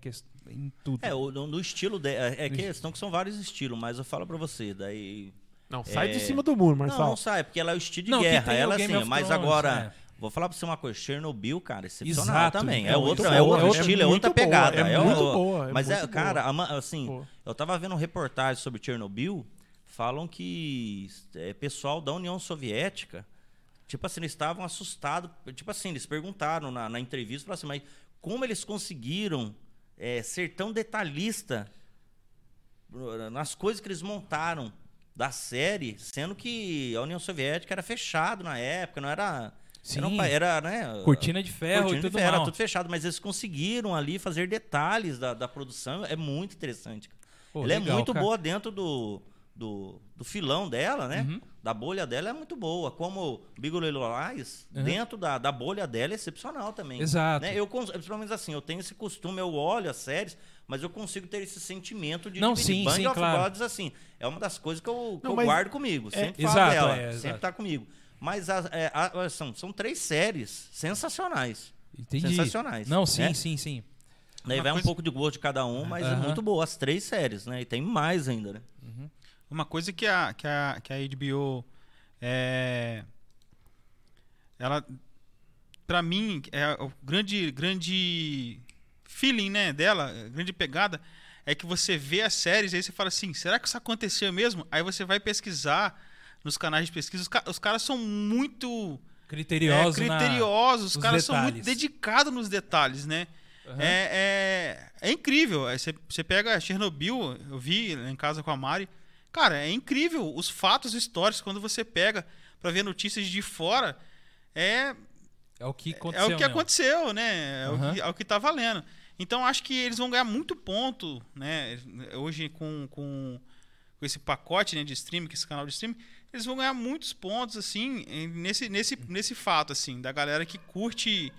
em tudo. É, o- no, no estilo de, é, é questão que são vários estilos, mas eu falo pra você, daí Não, sai É. de cima do muro, Não, Marçal. não sai, porque ela é o estilo de Não, guerra. Ela assim, of mas Thrones, agora, é. Vou falar pra você uma coisa, Chernobyl, cara, excepcional Exato, também. é É, outro, boa, é outro é estilo, é outra boa, pegada. é o- muito boa, é mas é, muito cara, boa. assim, Pô. eu tava vendo reportagem sobre Chernobyl, falam que é, pessoal da União Soviética, tipo assim, eles estavam assustados, tipo assim, eles perguntaram na, na entrevista, falaram assim, mas como eles conseguiram é, ser tão detalhista nas coisas que eles montaram da série, sendo que a União Soviética era fechado na época, não era um Sim. pa- era, né, Cortina de ferro cortina e de tudo ferro, era tudo fechado, mas eles conseguiram ali fazer detalhes da, da produção, é muito interessante. Pô, Ela é legal, muito cara. boa dentro do, do, do filão dela, né? Uhum. Da bolha dela é muito boa. Como Big Little Lies, Uhum. dentro da, da bolha dela é excepcional também. Exato. Né? Eu, pelo menos assim, eu tenho esse costume, eu olho as séries, mas eu consigo ter esse sentimento de Não, dividir. sim, Band sim, of claro. Gods, assim, é uma das coisas que eu, que Não, eu guardo comigo. Sempre falo Exato, dela, é, sempre tá comigo. Mas a- é, a- são, são três séries sensacionais. Entendi. sensacionais, Não, sim, né? sim, sim. Daí Uma vai um coisa- pouco de gosto de cada um, mas é Aham. muito boa. As três séries, né? E tem mais ainda, né? Uma coisa que a, que a, que a HBO é. Ela. Pra mim, é o grande, grande feeling né, dela, a grande pegada, é que você vê as séries e aí você fala assim: será que isso aconteceu mesmo? Aí você vai pesquisar nos canais de pesquisa. Os, ca- os caras são muito Criterioso, é, na- criteriosos, os nos caras são muito dedicados nos detalhes, né? Aham. É, é, é incrível. Você, pega Chernobyl, eu vi em casa com a Mari. Cara, é incrível os fatos históricos quando você pega pra ver notícias de fora. É, É o que é aconteceu. o que mesmo. aconteceu, né? É, Aham. o que, é o que tá valendo. Então acho que eles vão ganhar muito ponto, né? Hoje com, com, com esse pacote né, de streaming, com esse canal de streaming, eles vão ganhar muitos pontos, assim, nesse, nesse, nesse fato, assim, da galera que curte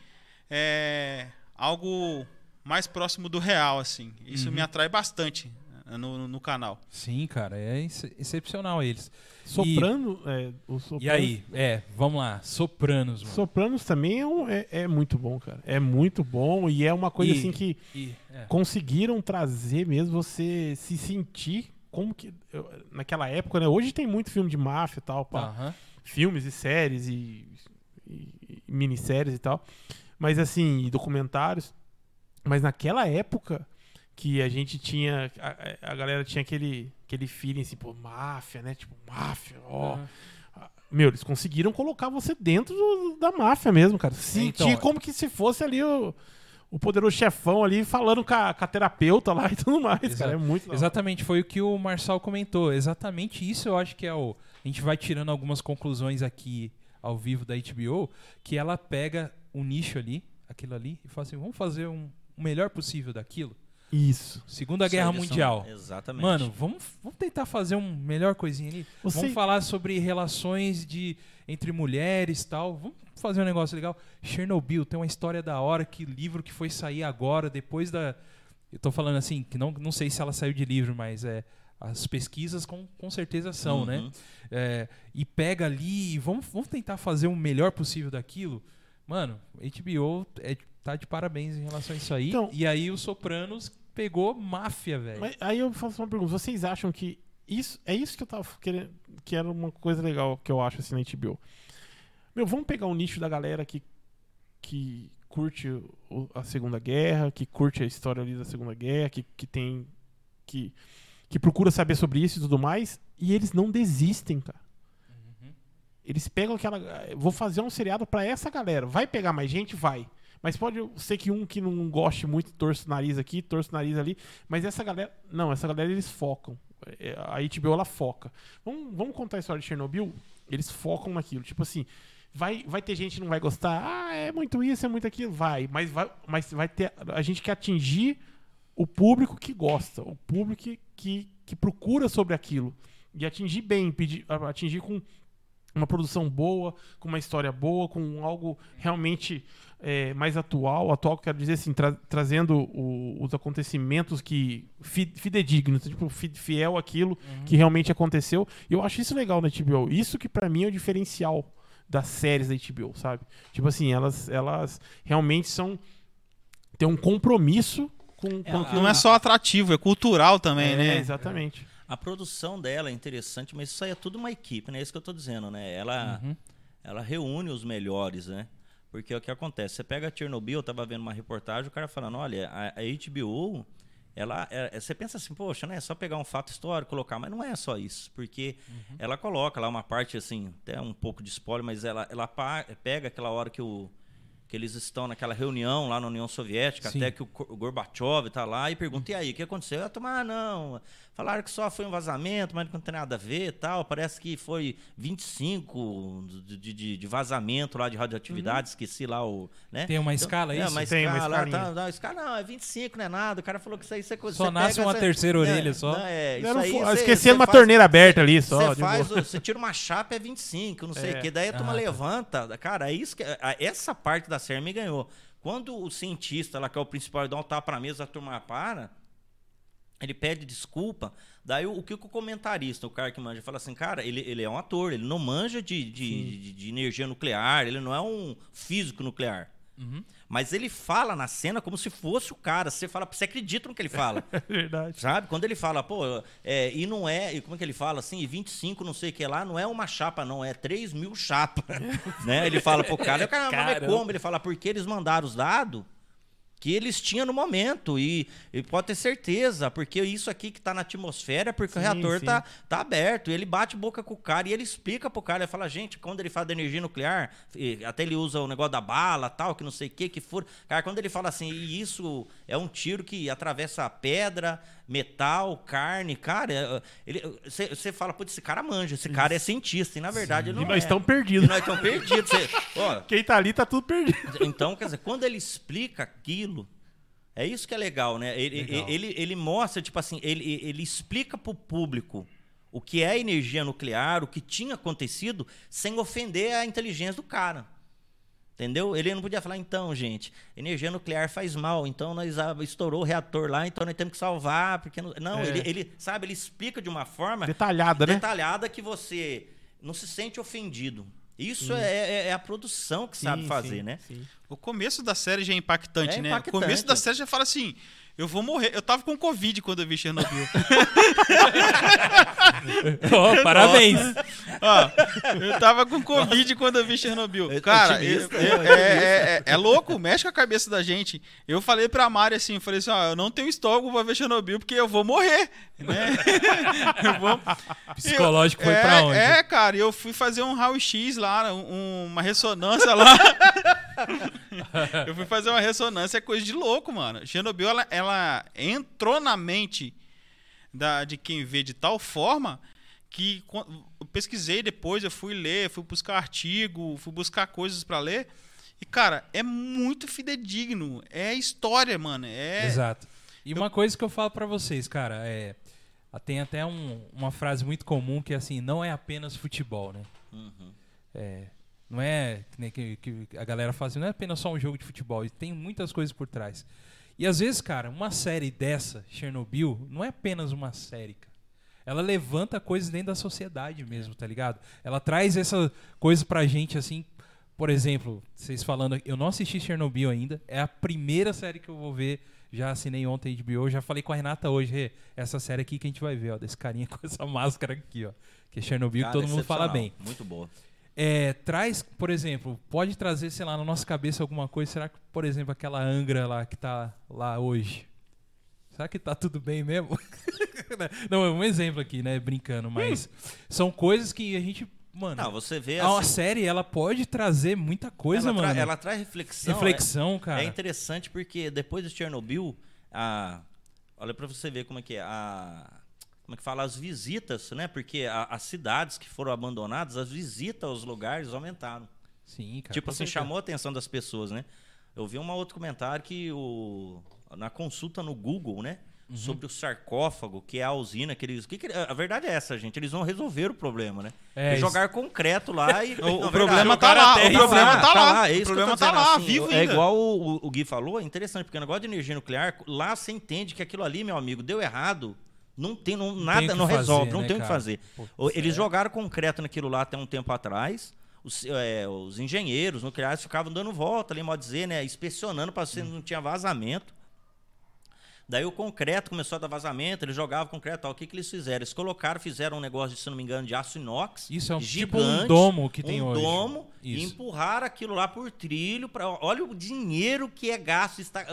é, algo mais próximo do real, assim. Isso Uhum. me atrai bastante né, no, no, no canal. Sim, cara, é ex- excepcional eles. Soprano, é, o Sopranos, E aí, é, vamos lá, Sopranos, mano. Sopranos também é, um- é- é muito bom, cara. É muito bom e é uma coisa E- assim que E, é. conseguiram trazer mesmo você se sentir como que eu- naquela época, né? Hoje tem muito filme de máfia e tal, pá. Aham. filmes e séries e, e- e minisséries e tal. Mas assim, e documentários. Mas naquela época que a gente tinha. A, a galera tinha aquele, aquele feeling assim, pô, máfia, né? Tipo, máfia, ó. Aham. Meu, eles conseguiram colocar você dentro do- da máfia mesmo, cara. Sentir Então, como que se fosse ali o, o poderoso chefão ali falando com a, com a terapeuta lá <laughs> e tudo mais, Exa- cara. É muito. Exatamente, foi o que o Marçal comentou. Exatamente isso eu acho que é o. A gente vai tirando algumas conclusões aqui ao vivo da HBO, que ela pega um nicho ali, aquilo ali, e fala assim: vamos fazer um, o melhor possível daquilo. Isso. Segunda Guerra Eles são- Mundial. Exatamente. Mano, vamos, vamos tentar fazer um melhor coisinha ali. Você- Vamos falar sobre relações de entre mulheres e tal. Vamos fazer um negócio legal. Chernobyl tem uma história da hora, que livro que foi sair agora, depois da. Eu tô falando assim, que não, não sei se ela saiu de livro, mas é. As pesquisas com, com certeza são, Uhum. né? É, e pega ali e vamos, vamos tentar fazer o melhor possível daquilo. Mano, HBO é, tá de parabéns em relação a isso aí. Então- e aí o Sopranos pegou máfia, velho. Aí eu faço uma pergunta. Vocês acham que isso é isso que eu tava querendo, que era uma coisa legal que eu acho assim na HBO? Meu, vamos pegar o nicho da galera que que curte o- a Segunda Guerra, que curte a história ali da Segunda Guerra, que, que tem que que procura saber sobre isso e tudo mais, e eles não desistem, cara. Eles pegam aquela. Vou fazer um seriado pra essa galera. Vai pegar mais gente? Vai. Mas pode ser que um que não goste muito torce o nariz aqui, torce o nariz ali. Mas essa galera. Não, essa galera eles focam. É, A HBO ela foca. Vamos, vamos contar a história de Chernobyl? Eles focam naquilo. Tipo assim. Vai, vai ter gente que não vai gostar. Ah, é muito isso, é muito aquilo. Vai. Mas vai, mas vai ter. A gente quer atingir o público que gosta. O público que, que, procura sobre aquilo. E atingir bem. Pedir, atingir com uma produção boa, com uma história boa, com algo realmente é, mais atual. Atual, quero dizer assim, tra trazendo o, os acontecimentos que fi fidedignos, tipo, fi fiel àquilo uhum. que realmente aconteceu. E eu acho isso legal na HBO. Isso que para mim é o diferencial das séries da HBO, sabe? Tipo assim, elas, elas realmente são tem um compromisso com, é, com não é só atrativo, é cultural também, é, né? Exatamente. A produção dela é interessante, mas isso aí é tudo uma equipe, né? É isso que eu estou dizendo, né? Ela, uhum. ela reúne os melhores, né? Porque é o que acontece? Você pega a Chernobyl, eu estava vendo uma reportagem, o cara falando, olha, a, a HBO, ela, é, você pensa assim, poxa, né? É só pegar um fato histórico, colocar, mas não é só isso, porque uhum. ela coloca lá uma parte assim, até um pouco de spoiler, mas ela, ela pega aquela hora que o que eles estão naquela reunião lá na União Soviética, Sim. até que o Gorbachev está lá e pergunta: e aí, o que aconteceu? Eu tomar, ah, não. Falaram que só foi um vazamento, mas não tem nada a ver tal. Parece que foi 25 de, de, de vazamento lá de radioatividade, uhum. esqueci lá o. Né? Tem uma então, escala é, isso? Uma tem escala, uma escala. Tá, não, escala não, é 25, não é nada. O cara falou que isso aí você Só nasce pega, uma você, terceira orelha é, só. Não, é, isso não, aí, você, esquecendo uma faz, torneira aberta ali só. Você faz, você tira uma chapa é 25, não sei o é. que. Daí a turma ah, tá. levanta. Cara, é isso que, essa parte da série me ganhou. Quando o cientista lá, que é o principal, dá um tapa para a mesa, a turma para, ele pede desculpa. Daí o, o que o comentarista, o cara que manja, fala assim, cara, ele, ele é um ator, ele não manja de, de, de, de energia nuclear, ele não é um físico nuclear. Uhum. Mas ele fala na cena como se fosse o cara. Você fala, você acredita no que ele fala. <laughs> É verdade. Sabe? Quando ele fala, pô, é, e não é, e como é que ele fala assim, 25, não sei o que lá, não é uma chapa, não, é 3 mil chapas. <laughs> né? Ele fala pro cara, o cara, mas como? Ele fala, porque eles mandaram os dados que eles tinham no momento. E, e, pode ter certeza, porque isso aqui que está na atmosfera é porque sim, o reator está tá aberto. E ele bate boca com o cara e ele explica pro cara. Ele fala, gente, quando ele fala de energia nuclear, até ele usa o negócio da bala, tal, que não sei o que, que for. Cara, quando ele fala assim, isso é um tiro que atravessa a pedra, metal, carne, cara, você fala, putz, esse cara manja, esse cara é cientista, e na verdade Sim. ele não E nós é. estamos perdidos. E nós estamos perdidos. Cê, ó, <laughs> Quem tá ali tá tudo perdido. Então, quer dizer, quando ele explica aquilo, é isso que é legal, né? Ele, legal. ele, ele mostra, tipo assim, ele, ele explica pro público o que é energia nuclear, o que tinha acontecido, sem ofender a inteligência do cara. Entendeu? Ele não podia falar, então, gente, energia nuclear faz mal, então nós ah, estourou o reator lá, então nós temos que salvar, porque não, não é. ele, ele, sabe, ele explica de uma forma detalhada, né? Detalhada que você não se sente ofendido. Isso é, é, é, a produção que sim, sabe fazer, sim, né? Sim. O começo da série já é impactante, é né? Impactante. O começo da série já fala assim: eu vou morrer. Eu tava com Covid quando eu vi Chernobyl. <laughs> oh, parabéns. Ó, eu tava com Covid quando eu vi Chernobyl. Cara, eu, eu, é, é, é, é, louco, mexe com a cabeça da gente. Eu falei pra Mari assim, eu falei assim, ó, eu não tenho estômago pra ver Chernobyl porque eu vou morrer. Né? <laughs> vou... Psicológico foi pra onde? É, cara, eu fui fazer um raio-x lá, um, uma ressonância lá. <laughs> eu fui fazer uma ressonância, é coisa de louco, mano. Chernobyl, ela, ela entrou na mente da, de quem vê de tal forma que eu pesquisei depois, eu fui ler, fui buscar artigo, fui buscar coisas para ler. E, cara, é muito fidedigno. É história, mano. É... Exato. E eu... uma coisa que eu falo para vocês, cara, é. Tem até um, uma frase muito comum que é assim: não é apenas futebol, né? Uhum. É, não é que, que, a galera fala assim, não é apenas só um jogo de futebol, tem muitas coisas por trás. E às vezes, cara, uma série dessa, Chernobyl, não é apenas uma série, cara. Ela levanta coisas dentro da sociedade mesmo, tá ligado? Ela traz essa coisa pra gente, assim. Por exemplo, vocês falando, eu não assisti Chernobyl ainda, é a primeira série que eu vou ver. Já assinei ontem de HBO, já falei com a Renata hoje, essa série aqui que a gente vai ver, ó, desse carinha <laughs> com essa máscara aqui, ó. Que é Chernobyl, Cara, que todo mundo fala bem. Muito boa é, traz, por exemplo, pode trazer, sei lá, na nossa cabeça alguma coisa. Será que, por exemplo, aquela Angra lá que tá lá hoje, será que tá tudo bem mesmo? <laughs> Não, é um exemplo aqui, né? Brincando, mas são coisas que a gente. Mano, Não, você vê a assim, série ela pode trazer muita coisa, ela mano. ela traz reflexão. Reflexão, é, cara. É interessante porque depois de Chernobyl, a, olha para você ver como é que é. A, como é que fala, as visitas, né? Porque a, as cidades que foram abandonadas, as visitas aos lugares aumentaram. Sim, cara. Tipo assim, chamou a atenção das pessoas, né? Eu vi um outro comentário que o, na consulta no Google, né? sobre o sarcófago, que é a usina que eles. Que que- a verdade é essa, gente. Eles não resolveram o problema, né? É, isso. jogaram concreto lá e. <laughs> O, Na o problema tá lá, o em problema tá lá, é o problema tá lá, vivo É ainda. igual o, o Gui falou, é interessante, porque o negócio de energia nuclear, lá você entende que aquilo ali, meu amigo, deu errado. Não tem, não, tem nada, que não fazer, resolve, não né, tem o que fazer. Eles jogaram concreto naquilo lá até um tempo atrás. Os, é, os engenheiros nucleares ficavam dando volta ali, modo dizer, né? Inspecionando para ver se não tinha vazamento. Daí o concreto começou a dar vazamento, eles jogavam concreto. Tal. O que, que eles fizeram? Eles colocaram, fizeram um negócio, se não me engano, de aço inox. Isso é um- gigante, tipo um domo que tem um hoje. domo e Isso. empurraram aquilo lá por trilho. Pra, olha o dinheiro que é gasto. Está,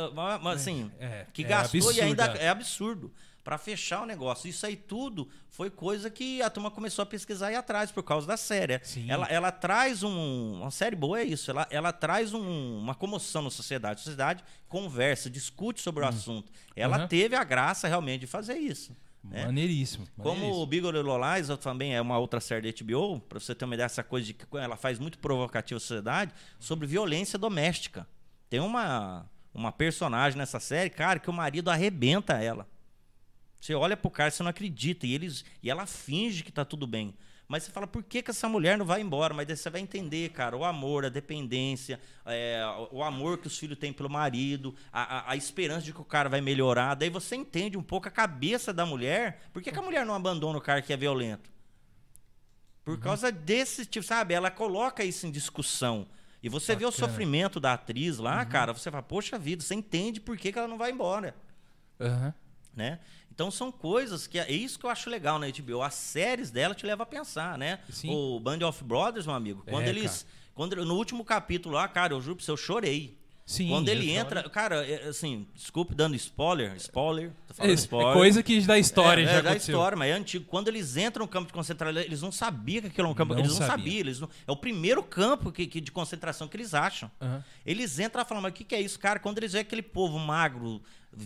mas, assim, É, que é gastou absurdo, e ainda é. é absurdo. Para fechar o negócio. Isso aí tudo foi coisa que a turma começou a pesquisar aí atrás por causa da série. Sim. Ela, ela traz um. Uma série boa é isso. Ela, ela traz um- uma comoção na sociedade. A sociedade conversa, discute sobre o assunto. Ela Hum. Aham. teve a graça realmente de fazer isso. né? Maneiríssimo. Como o maneiríssimo. Big Little Lies também é uma outra série da HBO, pra você ter uma ideia dessa coisa de que ela faz muito provocativa à sociedade, sobre violência doméstica. Tem uma, uma personagem nessa série, cara, que o marido arrebenta ela. Você olha pro cara, você não acredita, e, eles, e ela finge que tá tudo bem. Mas você fala, por que, que essa mulher não vai embora? Mas daí você vai entender, cara, o amor, a dependência, é, o amor que os filhos têm pelo marido, a, a- a esperança de que o cara vai melhorar. Daí você entende um pouco a cabeça da mulher. Por que, que a mulher não abandona o cara que é violento? Por Uhum. causa desse tipo, sabe? Ela coloca isso em discussão. E você vê o Bacana. Uhum. sofrimento da atriz lá, cara, você fala, poxa vida, você entende por que, que ela não vai embora Aham. Né? Então são coisas que é isso que eu acho legal na HBO. As séries dela te levam a pensar, né? Sim. O Band of Brothers, meu amigo, quando É, eles quando no último capítulo lá, cara, eu juro pra você, eu chorei. Sim. quando ele entra, cara, é, assim, desculpe dando spoiler, spoiler, tô falando Esse- spoiler. É coisa que da história é, já é, da aconteceu. história, mas é antigo. Quando eles entram no campo de concentração, eles não sabiam que aquilo é um campo. Não eles não sabia. sabiam. Eles não- é o primeiro campo que, que- de concentração que eles acham. Aham. Eles entram e falam, mas o que, que é isso, cara? Quando eles veem aquele povo magro,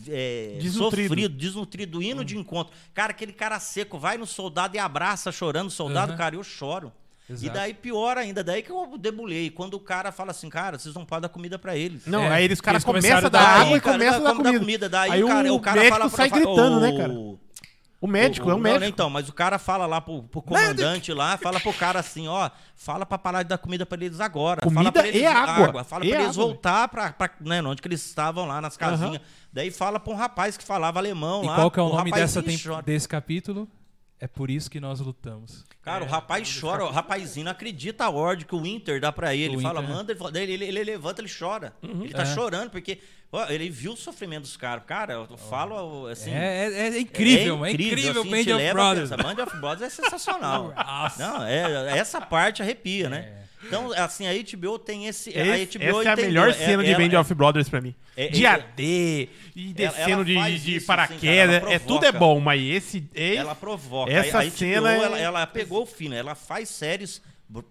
é, Desnutrido. sofrido, desnutrido, indo Hum. de encontro. Cara, aquele cara seco vai no soldado e abraça chorando o soldado, Aham. cara, eu choro. Exato. E daí pior ainda, daí que eu debulhei. Quando o cara fala assim, cara, vocês não podem dar comida pra eles. Não, É, aí eles, cara, eles começaram começam a dar água aí, e cara, começam a dar como comida. Daí, Aí o cara, o o cara médico fala pra- sai gritando, o- né, cara? O médico, é o não, médico. Então, mas o cara fala lá pro, pro comandante lá, fala pro cara assim, ó, fala pra parar de dar comida pra eles agora. fala Comida pra eles, e água. Fala E pra eles água. voltar pra, pra né, onde que eles estavam lá, nas casinhas. Daí fala pra um rapaz que falava alemão E lá. qual que é o nome rapazinho dessa tem- desse capítulo? É por isso que nós lutamos. Cara, o rapaz chora, o rapazinho não acredita a ordem que o Inter dá pra ele. O Ele fala, Inter, né? manda, ele, ele, ele levanta, ele chora. Ele tá É. chorando, porque ó, ele viu o sofrimento dos caras. Cara, eu falo assim. é, é- é incrível, é incrível, assim, Band of Brothers. Band of Brothers é sensacional. <laughs> Nossa. Não, é, essa parte arrepia, né? Então, assim, a HBO tem esse. a Esse- HBO essa é a entendeu, melhor cena de ela- Band of Brothers pra mim. É- de é- AD, e descendo de, faz de isso, paraquedas. assim, é, tudo é bom, mas esse. esse Ela provoca. Essa a, a cena é- ela, ela pegou o fino. Ela faz séries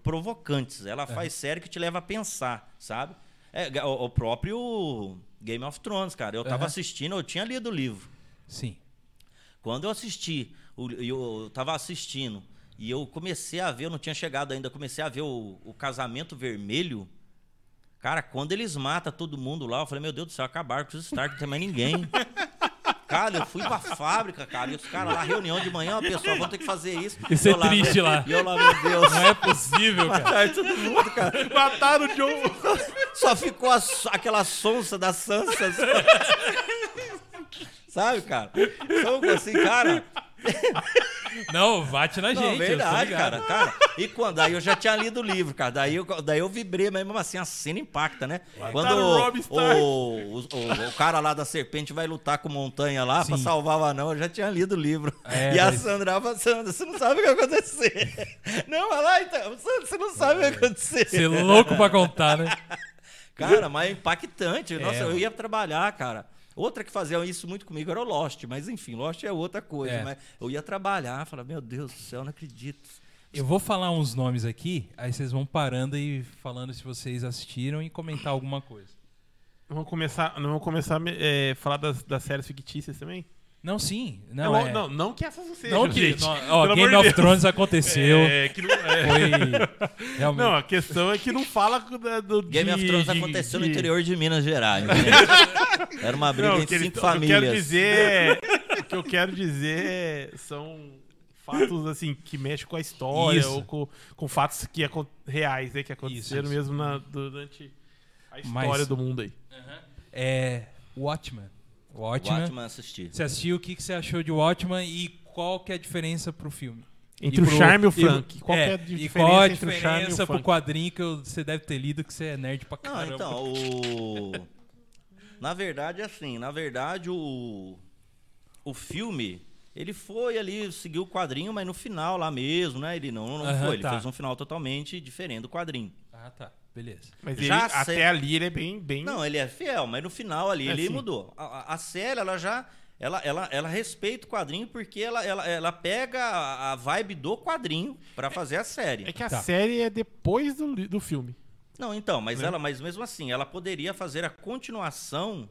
provocantes. Ela faz série que te leva a pensar, sabe? É, o, o próprio Game of Thrones, cara. Eu tava assistindo, eu tinha lido o livro. Sim. Quando eu assisti, o- eu tava assistindo e eu comecei a ver, eu não tinha chegado ainda, comecei a ver o, o Casamento Vermelho. Cara, quando eles matam todo mundo lá, eu falei, meu Deus do céu, acabaram com os Stark, não tem mais ninguém. <laughs> Cara, eu fui pra fábrica, cara, e os caras lá, reunião de manhã, ó, pessoal, vamos ter que fazer isso. Isso é lá, triste lá. E eu lá, meu Deus. Não é possível, cara. Mataram todo mundo, cara. <laughs> Mataram o John. Só ficou a aquela sonsa da Sansa. <laughs> Sabe, cara? Então, assim, cara, <laughs> Não, bate na Não, gente. verdade, cara, cara. E quando aí eu já tinha lido o livro, cara. Daí eu, daí eu vibrei, mas mesmo assim a cena impacta, né? Quando o o, o, o, cara lá da serpente vai lutar com montanha lá pra Sim. salvar o anão, eu já tinha lido o livro. É, e a Sandra fala, Sandra, você não sabe o que vai acontecer. <laughs> não, vai lá então. Sandra, você não sabe o que vai acontecer. Você é louco pra contar, né? <laughs> Cara, mas é impactante. Nossa, É, eu ia trabalhar, cara. Outra que fazia isso muito comigo era o Lost, mas enfim, Lost é outra coisa. É. Mas eu ia trabalhar, falava, meu Deus do céu, não acredito. Eu vou falar uns nomes aqui, aí vocês vão parando e falando se vocês assistiram e comentar alguma coisa. Vamos começar, não vamos começar a é, falar das, das séries fictícias também? Não, sim. Não, Não, é... não, não que essas não sejam, Não que, não, ó, Game of de Deus. Thrones aconteceu. É, que não, é. Foi. <laughs> Realmente. Não, a questão é que não fala do Game de, of Thrones de- aconteceu de- no interior de Minas Gerais. né? <laughs> Era uma briga Não, entre que ele- cinco o que eu famílias. quero dizer é, que eu quero dizer são fatos assim que mexem com a história Isso. ou com, com fatos que reais, né, que aconteceram isso. mesmo na- durante a Mas- história do mundo aí. É. Watchmen. Watchmen. Watchman assistir. Você assistiu, o que, que você achou de Watchmen e qual que é a diferença pro filme? Entre E o pro- charme e o e- Frank. Qual que é a e diferença qual a entre o charme e o diferença pro funk? quadrinho que você deve ter lido que você é nerd pra Não, caramba? então, o. <laughs> Na verdade, assim, na verdade, o. O filme, ele foi ali, seguiu o quadrinho, mas no final lá mesmo, né? Ele não, não foi. Ele tá. fez um final totalmente diferente do quadrinho. Ah, tá. Beleza. Mas Já ele, até ali ele é bem, bem Não, ele é fiel, mas no final ali É, ele sim. mudou. A, a- série, ela já. Ela, ela, ela respeita o quadrinho porque ela, ela, ela pega a, a vibe do quadrinho pra fazer a série. É que a Tá. série é depois do, do filme. Não, então, mas Né? ela, mas mesmo assim, ela poderia fazer a continuação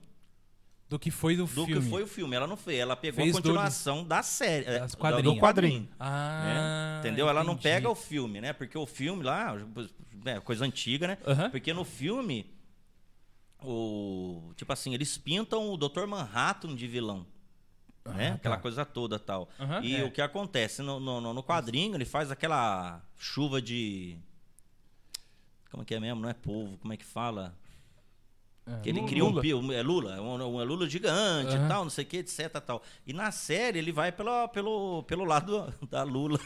Do que foi do, do filme. que foi o filme. Ela não fez, ela pegou Fez a continuação da série, é, do quadrinho. Ah, né? Entendeu? Ela não pega o filme, né? Porque o filme lá, é coisa antiga, né? Aham. Porque no filme, o tipo assim, eles pintam o Dr. Manhattan de vilão. né? Ah, Aquela tá. coisa toda tal. Aham, e é. o que acontece no, no, no- quadrinho, ele faz aquela chuva de. Como é que é mesmo? Não é povo, como é que fala? Ah, Que ele Lula. cria um pio, é Lula, é um, um- é Lula gigante e tal, não sei o que, etc tal. E na série ele vai pelo, pelo, pelo lado da Lula.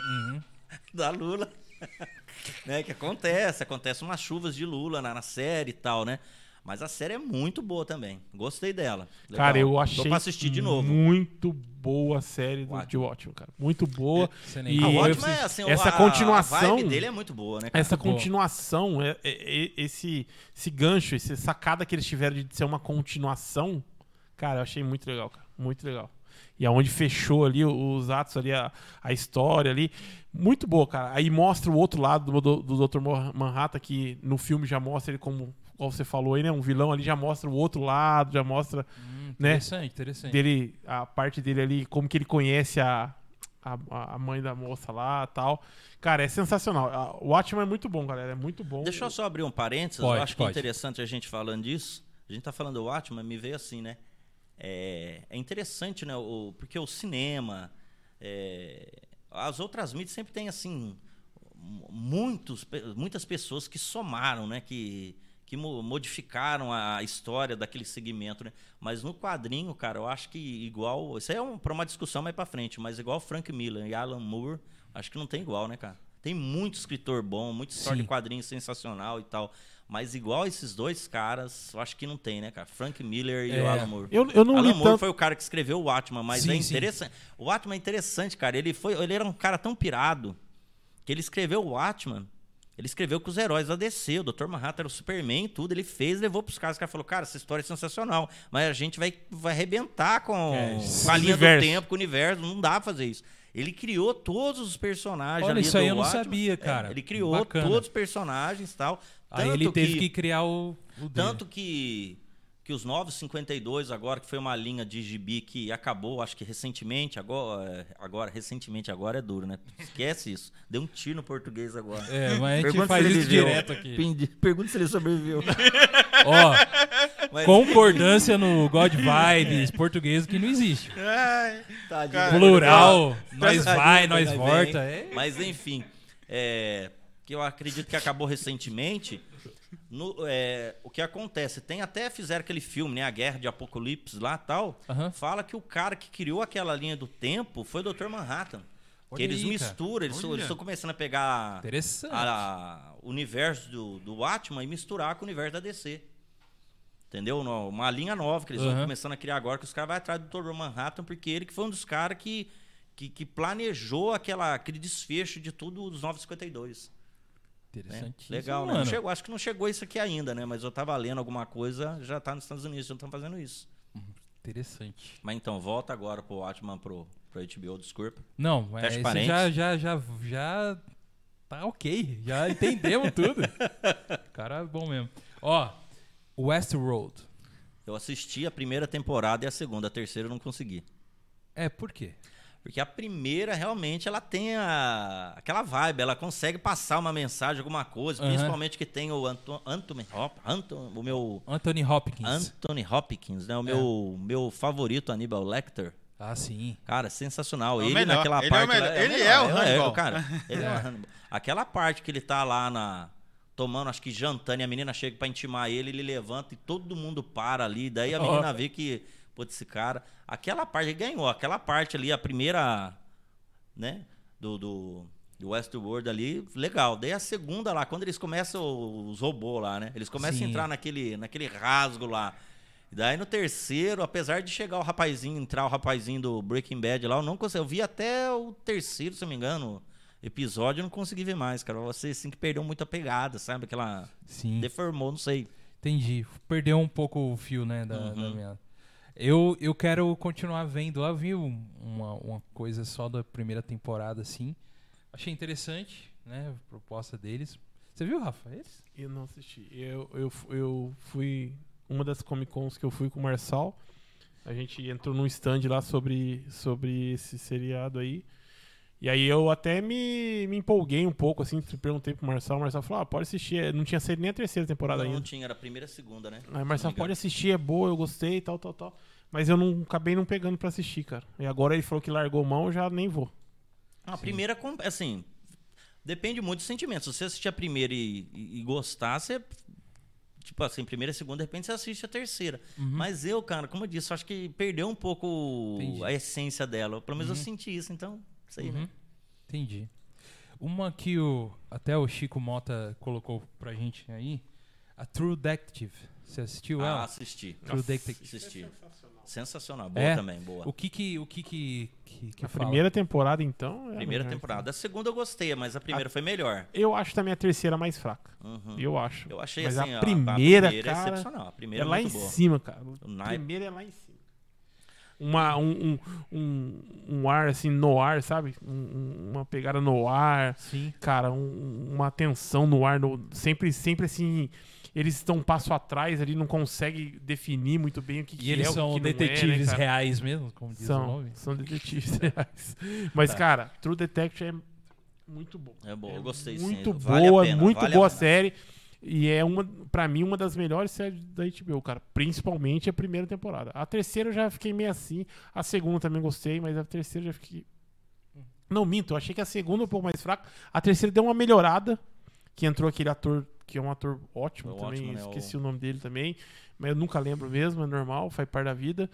Uhum. <laughs> da Lula. <laughs> né, que acontece, acontece umas chuvas de Lula na, na série e tal, né? Mas a série é muito boa também. Gostei dela. Legal. Cara, eu Tô achei pra assistir de novo. muito boa a série do, de Watchmen, cara. Muito boa. Nem E A eu- ótima é assim, essa a, continuação- A vibe dele é muito boa, né? Cara? Essa Boa. continuação, é- é- é- esse, esse gancho, essa sacada que eles tiveram de ser uma continuação, cara, eu achei muito legal, cara. Muito legal. E aonde fechou ali os atos ali, a, a história ali. Muito boa, cara. Aí mostra o outro lado do, do, do Dr. Manhattan, que no filme já mostra ele como, como você falou aí, né? Um vilão ali já mostra o outro lado, já mostra Hum, Né? interessante, interessante. dele, a parte dele ali, como que ele conhece a, a, a mãe da moça lá tal. Cara, é sensacional. O Watchmen é muito bom, galera. É muito bom. Deixa eu só abrir um parênteses. Pode, eu acho que é interessante a gente falando disso. A gente tá falando do Watchmen, me veio assim, né? É, é interessante, né? O, porque o cinema, é, as outras mídias sempre tem assim mu- muitos, muitas pessoas que somaram, né? Que que mo- modificaram a história daquele segmento, né? Mas no quadrinho, cara, eu acho que igual, isso aí é um, para uma discussão mais para frente, mas igual Frank Miller e Alan Moore, acho que não tem igual, né, cara? Tem muito escritor bom, muita história Sim. de quadrinho sensacional e tal. Mas igual esses dois caras, eu acho que não tem, né, cara? Frank Miller e É. o Alan Moore. Eu, eu não Alan Moore tanto. foi o cara que escreveu o Watchman, mas Sim, é sim. interessante. O Watchman é interessante, cara. Ele, foi, ele era um cara tão pirado que ele escreveu o Watchman. Ele escreveu com os heróis da DC, o Dr. Manhattan era o Superman e tudo. Ele fez, levou pros caras. O cara falou: Cara, essa história é sensacional, mas a gente vai, vai arrebentar com, É, com a linha universo. do tempo, com o universo. Não dá pra fazer isso. Ele criou todos os personagens Olha, ali isso do aí eu não Watchmen. sabia, É, cara. ele criou Bacana. todos os personagens e tal. Aí Tanto ele teve que, criar o, o tanto que, que os Novos 52 agora, que foi uma linha de gibi que acabou, acho que recentemente, agora, é, agora recentemente agora é duro, né? Esquece isso. Deu um tiro no português agora. É, mas a gente Pergunta faz se ele isso direto aqui. Pergunta se ele sobreviveu. <laughs> Ó, Mas- concordância no God Vibes português que não existe. Cara, Plural, nós vai, nós volta. É. Mas enfim, é, que eu acredito que acabou recentemente. no- é, o que acontece? Tem até fizeram aquele filme, né? A Guerra de Apocalipse lá tal. Aham. Fala que o cara que criou aquela linha do tempo foi o Dr. Manhattan. Olha que eles aí, misturam, eles estão começando a pegar o universo do, do Watchman e misturar com o universo da DC. Entendeu? Uma linha nova que eles Aham. estão começando a criar agora, que os caras vão atrás do Dr. Manhattan, porque ele que foi um dos caras que, que, que planejou aquela, aquele desfecho de tudo dos 952. Né? Interessante. Legal, né? Não chegou- acho que não chegou isso aqui ainda, né? Mas eu tava lendo alguma coisa, já tá nos Estados Unidos, já estão fazendo isso. Interessante. Mas então, volta agora pro Watchman pro, pro HBO, desculpa. Não, é, Fecha isso parênteses. já, já, já, já tá ok. Já <laughs> entendemos tudo. Cara, é bom mesmo. Ó, Westworld. Eu assisti a primeira temporada e a segunda, a terceira eu não consegui. É, por quê? Porque a primeira realmente ela tem a, aquela vibe, ela consegue passar uma mensagem, alguma coisa, Aham. principalmente que tem o Anto, Anthony Hop, Anton, o meu Anthony Hopkins. Anthony Hopkins, né? O meu, meu favorito Aníbal Lecter. Ah, sim. Cara, sensacional. É ele melhor. naquela Ele é o parte. melhor. lá, <laughs> Ele é o Hannibal. cara. Ele é. o É. Hannibal. Aquela parte que ele tá lá na. Tomando, acho que jantando, e a menina chega pra intimar ele, ele levanta e todo mundo para ali. Daí a menina vê que, putz, esse cara. Aquela parte, ele ganhou. Aquela parte ali, a primeira. Né? Do. do do Westworld ali, legal. Daí a segunda lá, quando eles começam os robôs lá, né? Eles começam Sim. a entrar naquele, naquele rasgo lá. E daí no terceiro, apesar de chegar o rapazinho, entrar o rapazinho do Breaking Bad lá, eu não consegui. Eu vi até o terceiro, se não me engano, episódio, eu não consegui ver mais, cara. Você assim que perdeu muito a pegada, sabe? Aquela. Sim. Deformou, não sei. Entendi. Perdeu um pouco o fio, né, da, da Uhum. minha... Eu, eu quero continuar vendo. Eu vi um- uma, uma coisa só da primeira temporada, assim. Achei interessante, né, a proposta deles. Você viu, Rafa? Eles? Eu não assisti. Eu, eu, eu fui. Uma das Comic Cons que eu fui com o Marçal. A gente entrou num stand lá sobre, sobre esse seriado aí. E aí eu até me, me empolguei um pouco, assim, perguntei pro Marçal. O Marçal falou: ah, pode assistir. Não tinha saído nem a terceira temporada Não, não ainda. tinha, era a primeira e a segunda, né? Aí o Marçal não pode assistir, é boa, eu gostei, tal, tal, tal. Mas eu não acabei não pegando pra assistir, cara. E agora ele falou que largou mão, eu já nem vou. A primeira, com- assim, depende muito do sentimento. Se você assistir a primeira e, e- e gostar, você. Tipo assim, primeira e segunda, de repente você assiste a terceira. Mas eu, cara, como eu disse, eu acho que perdeu um pouco Entendi. a essência dela. Pelo menos eu senti isso, então, sei, Uhum. né? Entendi. Uma que o, até o Chico Mota colocou pra gente aí, a True Detective. Você assistiu Ah, ela? assisti. True Detective. Assisti. Sensacional. Boa É? também, boa. O que que, o que, que, que, que a fala? primeira temporada, então. é a Primeira temporada. A segunda eu gostei, mas a primeira foi melhor. Eu acho também a terceira mais fraca. Uhum. Eu acho. Eu achei Mas assim, a ó, primeira, é cara, excepcional. A primeira é é lá em boa. cima, cara. A primeira é lá em cima. Uma, um, um, um, um ar assim, no ar, sabe? Um- um- uma pegada no ar. Sim. Cara, um- uma tensão no ar. no- sempre, sempre assim. Eles estão um passo atrás ali, não conseguem definir muito bem o que, que E eles é, o são que não é, né, detetives reais mesmo, como diz o São, nome? são <laughs> detetives reais. Mas, Tá. cara, True Detective é muito bom. É boa, É eu gostei sim. Muito Vale a boa, pena, muito vale a boa pena. série. E é uma, pra mim, uma das melhores séries da HBO, cara. Principalmente a primeira temporada. A terceira eu já fiquei meio assim. A segunda também gostei, mas a terceira eu já fiquei. Não, minto, eu achei que a segunda um pouco mais fraca. A terceira deu uma melhorada. Que entrou aquele ator, que é um ator ótimo É também. ótimo, né? Esqueci O- o nome dele também. Mas eu nunca lembro mesmo, é normal, faz parte da vida.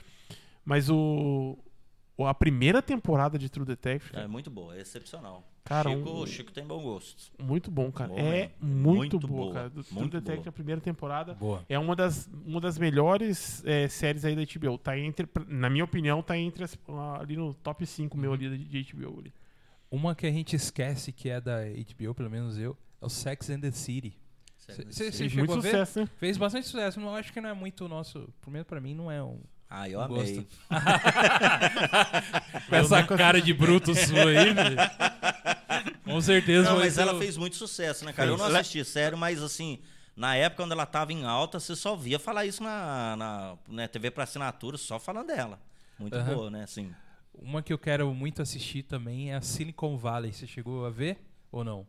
Mas o. o- A primeira temporada de True Detective, É muito boa, é excepcional. Cara, Chico, um- o Chico tem bom gosto. muito bom, cara. Boa, é muito, Muito boa, boa, cara. Do True Detective, boa. a primeira temporada. Boa. É uma das, uma das melhores é, séries aí da HBO. Tá entre, na minha opinião, tá entre as- ali no top 5 meu ali de HBO. Ali. Uma que a gente esquece que é da HBO, pelo menos eu, é o Sex and the City. Cê- cê- Sim. cê- Fez chegou muito a ver? sucesso, né? Fez bastante sucesso. Não acho que não é muito o nosso. Pelo menos pra mim não é um. Ah, eu Não amei. gosto. <laughs> Com essa cara de bruto sua aí, velho. Com certeza Não, mas ela o- fez muito sucesso, né, cara? Eu não Fez. assisti, sério, mas assim, na época quando ela tava em alta, você só via falar isso na, na né, TV pra assinatura, só falando dela. Muito Aham. boa, né? Assim. Uma que eu quero muito assistir também é a Silicon Valley. Você chegou a ver ou não?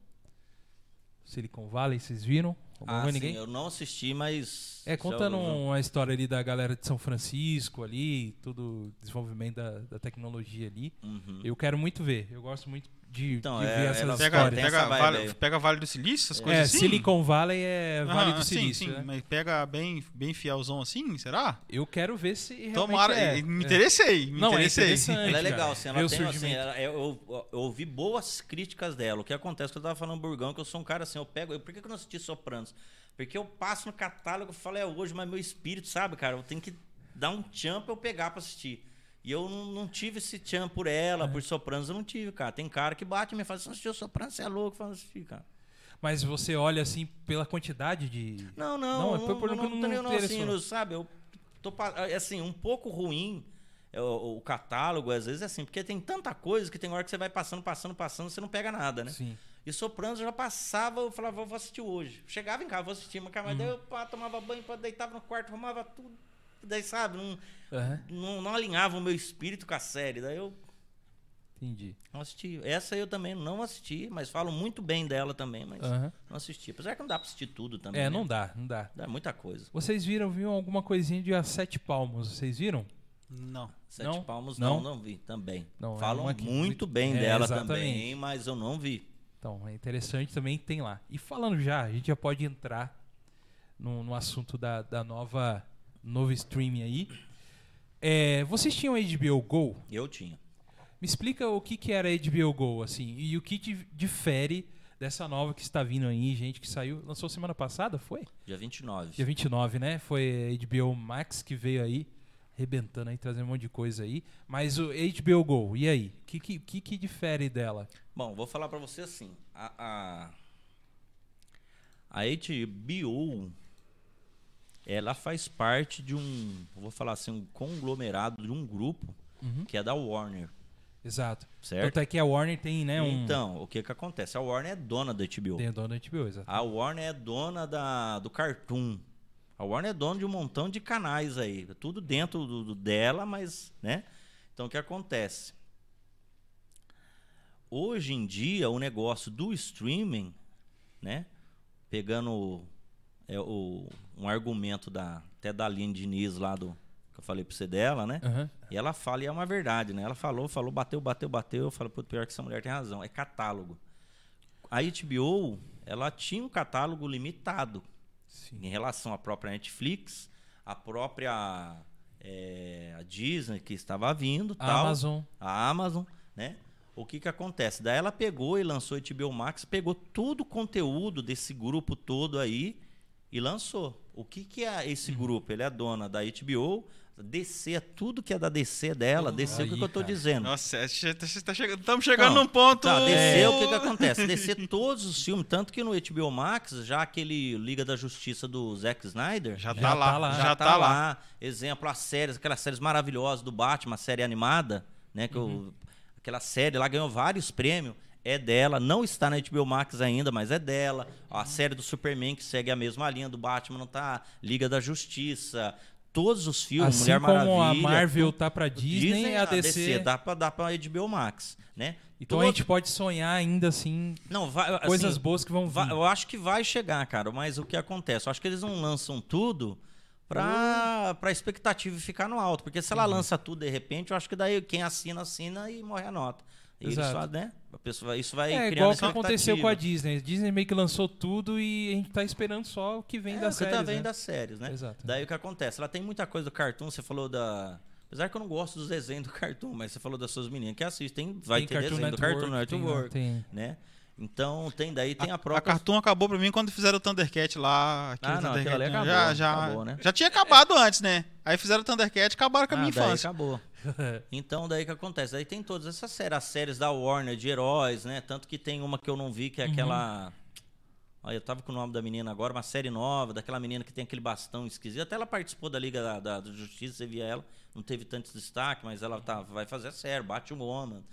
Silicon Valley, vocês viram? Ah, sim, ninguém? eu não assisti, mas. É, contando já- uma história ali da galera de São Francisco ali, todo o desenvolvimento da, da tecnologia ali. Uhum. Eu quero muito ver. Eu gosto muito de, Então, de é, ver ela essas Pega, histórias. tem pega, essa vale, pega Vale do Silício, essas coisas É, assim? Silicon Valley é Vale Ah, do sim, Silício, sim, né? Mas pega bem, bem fielzão assim, será? Eu quero ver se realmente Tomara. é. Me É. interessei, me Não, é interessei. interessante. Ela é legal, assim, ela tem, assim, ela- eu, eu- eu ouvi boas críticas dela. O que acontece é que eu tava falando Burgão, que eu sou um cara assim, eu pego. Eu, por que que eu não assisti Sopranos? Porque eu passo no catálogo e falo, é hoje, mas meu espírito, sabe, cara, eu tenho que dar um tchan pra eu pegar pra assistir. E eu não, não tive esse tchan por ela, É. por Sopranos, eu não tive, cara. Tem cara que bate e me fala, assistiu Sopranos, você é louco, fala assistir, cara. Mas você olha assim pela quantidade de. Não, Não, não, é não, por- não, não não, não, assim, no- sabe, eu tô, é assim, um pouco ruim é, o, o catálogo, às vezes é assim, porque tem tanta coisa que tem hora que você vai passando, passando, passando, você não pega nada, né? Sim. E Sopranos eu já passava, eu falava, vou assistir hoje. Chegava em casa, vou assistir, mas, cara, mas daí eu pá, tomava banho, pá, deitava no quarto, arrumava tudo. Daí, sabe, não, Aham, não, não alinhava o meu espírito com a série. Daí eu entendi. não assisti. Essa eu também não assisti, mas falo muito bem dela também, mas Aham. não assisti. Apesar que não dá pra assistir tudo também. É, né? não dá, não dá. Dá muita coisa. Vocês viram, viram alguma coisinha de A Sete Palmos? Vocês viram? Não. Sete Não? Palmos Não? não, não vi também. Não, é Falam que- muito bem É, dela exatamente. também, mas eu não vi. Então, é interessante também, tem lá. E falando já, a gente já pode entrar no, no assunto da, da nova novo streaming aí. É, vocês tinham HBO Go? Eu tinha. Me explica o que, que era HBO Go, assim, e o que di- difere dessa nova que está vindo aí, gente, que saiu, lançou semana passada, foi? Dia 29. Dia 29, né? Foi HBO Max que veio aí, arrebentando aí, trazendo um monte de coisa aí. Mas o HBO Go, e aí? O que, que, que, que difere dela? Bom, vou falar pra você assim. A, a, a HBO, ela faz parte de um, vou falar assim, um conglomerado de um grupo Uhum. que é da Warner, Exato. certo? Tanto é que a Warner tem, né, um... Então, o que que acontece? A Warner é dona da HBO. Tem o dono da HBO, exato. A Warner é dona da, do Cartoon. A Warner é dona de um montão de canais aí. Tudo dentro do, do- dela, mas, né? Então, o que acontece? Hoje em dia, o negócio do streaming, né? Pegando é, o, um argumento da, até da Aline Diniz lá do... Que eu falei pra você dela, né? Aham. E ela fala, e é uma verdade, né? Ela falou, falou, bateu, bateu, bateu. Eu falo, pior que essa mulher tem razão. É catálogo. A HBO, ela tinha um catálogo limitado Sim. em relação à própria Netflix, a própria é, a Disney que estava vindo, A tal, Amazon. a Amazon, né? O que que acontece? Daí ela pegou e lançou a HBO Max, pegou todo o conteúdo desse grupo todo aí e lançou. O que que é esse Uhum. grupo? Ele é dona da HBO, DC, é tudo que é da DC é dela, DC é o que que eu tô cara. dizendo. Nossa, você tá chegando, estamos chegando Não, num ponto. Tá, DC, É. o que que acontece? DC <laughs> todos os filmes, tanto que no HBO Max, já aquele Liga da Justiça do Zack Snyder, Já, Já tá, lá, tá lá. já, tá, lá. Exemplo, as séries, aquelas séries maravilhosas do Batman, a série animada, né? Que Uhum. o- aquela série lá ganhou vários prêmios. É dela, não está na HBO Max ainda, mas é dela. A série do Superman, que segue a mesma linha do Batman, não tá. Liga da Justiça. Todos os filmes, Assim Mulher como Maravilha. a Marvel tá pra Disney, a DC... dá pra, dá pra HBO Max, né? Então a gente pode sonhar ainda assim Não, vai, assim, coisas boas que vão vir. eu acho que vai chegar, cara, mas o que acontece? Eu acho que eles não lançam tudo pra, pra expectativa ficar no alto. Porque se ela Uhum. lança tudo de repente, eu acho que daí quem assina, assina e morre a nota. Eles Exato. só, né? A pessoa, isso vai É criando igual o que aconteceu com a Disney. A Disney meio que lançou tudo e a gente tá esperando só o que vem É, das você séries, tá vendo né? das séries, né? Exato. Daí o que acontece? Ela tem muita coisa do cartoon, você falou da. Apesar que eu não gosto dos desenhos do cartoon, mas você falou das suas meninas que assistem, vai Tem ter Cartoon desenho do Network, Cartoon tem lá, Network, tem- né? Então tem daí, tem a, A própria. Cartoon acabou pra mim quando fizeram o Thundercat lá. Ah, não, Thundercat, acabou, já, já, acabou, né? já tinha acabado antes, né? Aí fizeram o Thundercat e acabaram com a Ah, minha daí infância. acabou. <laughs> Então, daí que acontece? Daí tem todas essas séries, as séries da Warner de heróis, né? Tanto que tem uma que eu não vi, que é Uhum. aquela. Olha, eu tava com o nome da menina agora, uma série nova, daquela menina que tem aquele bastão esquisito. Até ela participou da Liga da, da- da Justiça, você via ela. Não teve tanto destaque, mas ela tá, vai fazer a série, Batwoman.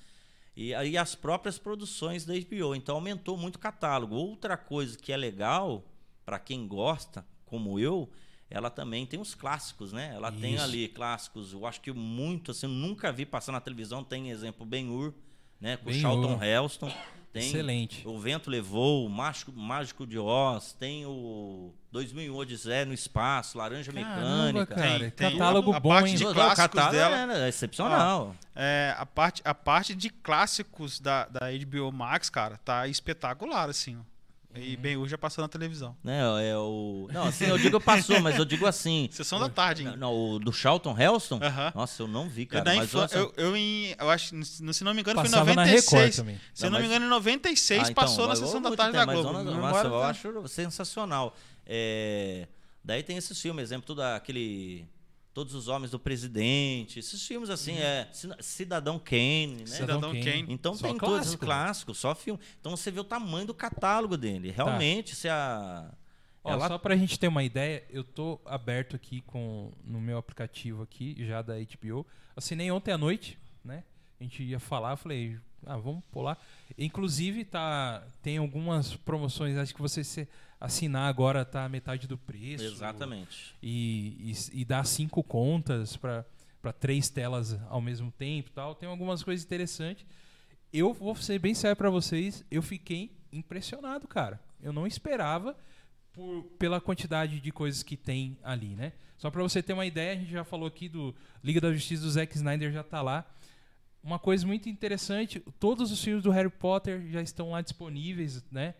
E aí as próprias produções da HBO. Então aumentou muito o catálogo. Outra coisa que é legal, para quem gosta, como eu, ela também tem os clássicos, né? Ela tem Isso. ali clássicos, eu acho que muito, assim, eu nunca vi passar na televisão. Tem exemplo Ben-Hur, né? Com o Ben-Hur. Charlton Heston. Tem Excelente. O Vento Levou, o Mágico, Mágico de Oz, tem o 2001 Odisseia no Espaço, Laranja Caramba, Mecânica. cara. Tem- tem catálogo a bom, parte hein? de clássicos catálogo dela. É, é excepcional. É, a, parte, a parte de clássicos da, da HBO Max, cara, tá espetacular, assim. ó. E bem hoje já passou na televisão. Né, é o... Não, assim, eu digo passou, mas eu digo assim... <laughs> Sessão da tarde, hein? Não, o do Charlton Heston? Aham. Nossa, eu não vi, Eu, cara. na mas eu, eu, em, eu acho, se não me engano, Passava foi em na Record 96. também. Se Não, eu não me mas- engano, em 96 Ah, então, passou na mas sessão eu da tarde ter, da mas Globo. eu não- Minha Nossa, memória eu tá- acho sensacional. É, Daí tem esses filmes, exemplo, tudo aquele... Todos os Homens do Presidente. Esses filmes, assim, é... Cina- Cidadão Kane, né? Cidadão Kane. Kane. Então Só tem todos os clássico. clássicos, só filme. Então você vê o tamanho do catálogo dele. Realmente, se a... Ó, ela Só pra gente ter uma ideia, eu tô aberto aqui com no meu aplicativo aqui, já da HBO. Assinei ontem à noite, né? A gente ia falar, eu falei, ah, vamos pular. Inclusive, tá, tem algumas promoções, acho que você se assinar agora tá metade do preço. Exatamente. E, e, e dá cinco contas para três telas ao mesmo tempo tal. Tem algumas coisas interessantes. Eu vou ser bem sério pra vocês, eu fiquei impressionado, cara. Eu não esperava por- pela quantidade de coisas que tem ali, né? Só pra você ter uma ideia, a gente já falou aqui do Liga da Justiça do Zack Snyder já tá lá. Uma coisa muito interessante, todos os filmes do Harry Potter já estão lá disponíveis, né?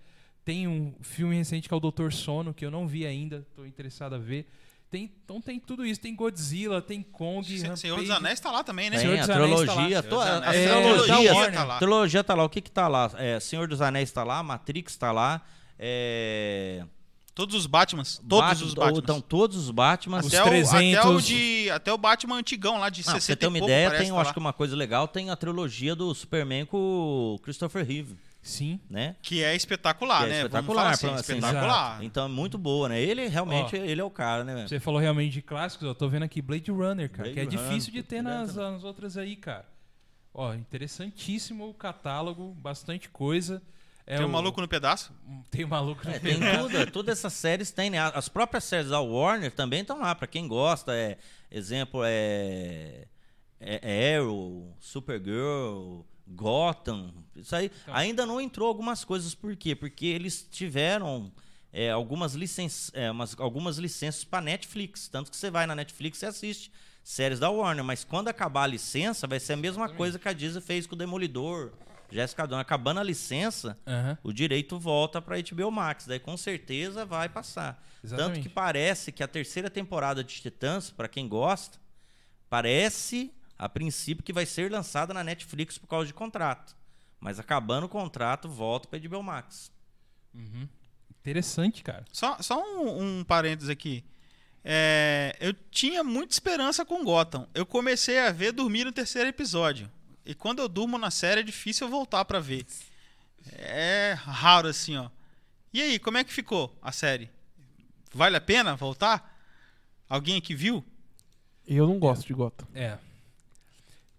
Tem um filme recente que é o Doutor Sono, que eu não vi ainda, tô interessado a ver. Tem, então tem tudo isso, tem Godzilla, tem Kong, Se- Senhor dos. Anéis tá lá também, né? Tem Senhor a dos Anéis tá lá. trilogia, Senhor to- dos a, Anéis, a é, trilogia, tá Warner. lá. a trilogia tá lá. O que que tá lá? É, Senhor dos Anéis tá lá, Matrix tá lá, é, Todos os Batmans. Todos Batman- os Batmans. Então, todos os Batman. Os até, o, até, o 300. de, até o Batman antigão lá de Não, pra 60 você ter uma pouco, ideia, tem, eu tá acho que uma coisa legal, tem a trilogia do Superman com o Christopher Reeve, Sim. né? Que é espetacular, Que é né? espetacular, Vamos falar assim, pra- assim, espetacular. Então é muito boa, né? Ele realmente, Ó, ele é o cara, né? Você falou realmente de clássicos, eu tô vendo aqui Blade Runner, cara, Blade que é Runner, difícil de ter nas, nas outras aí, cara. Ó, interessantíssimo o catálogo, bastante coisa. É Tem um o- maluco no pedaço? Tem o maluco no É, tem pedaço. tudo, <laughs> todas essas séries tem, né? As próprias séries da Warner também estão lá, pra quem gosta. É, exemplo é, é Arrow, Supergirl, Gotham. Isso aí Então. ainda não entrou algumas coisas, por quê? Porque eles tiveram é, algumas, licen é, umas- algumas licenças para Netflix. Tanto que você vai na Netflix e assiste séries da Warner. Mas quando acabar a licença, vai ser a mesma coisa que a Disney fez com o Demolidor. Jessica Jones, acabando a licença, Aham. o direito volta para HBO Max. Daí com certeza vai passar. Exatamente. Tanto que parece que a terceira temporada de Titãs, para quem gosta, parece a princípio que vai ser lançada na Netflix por causa de contrato. Mas acabando o contrato, volta para HBO Max. Uhum. Interessante, cara. Só, só um, um parênteses aqui. É, eu tinha muita esperança com Gotham. Eu comecei a ver dormir no terceiro episódio. E quando eu durmo na série é difícil eu voltar pra ver. É raro assim, ó. E aí, como é que ficou a série? Vale a pena voltar? Alguém aqui viu? Eu não gosto de Gotham. É.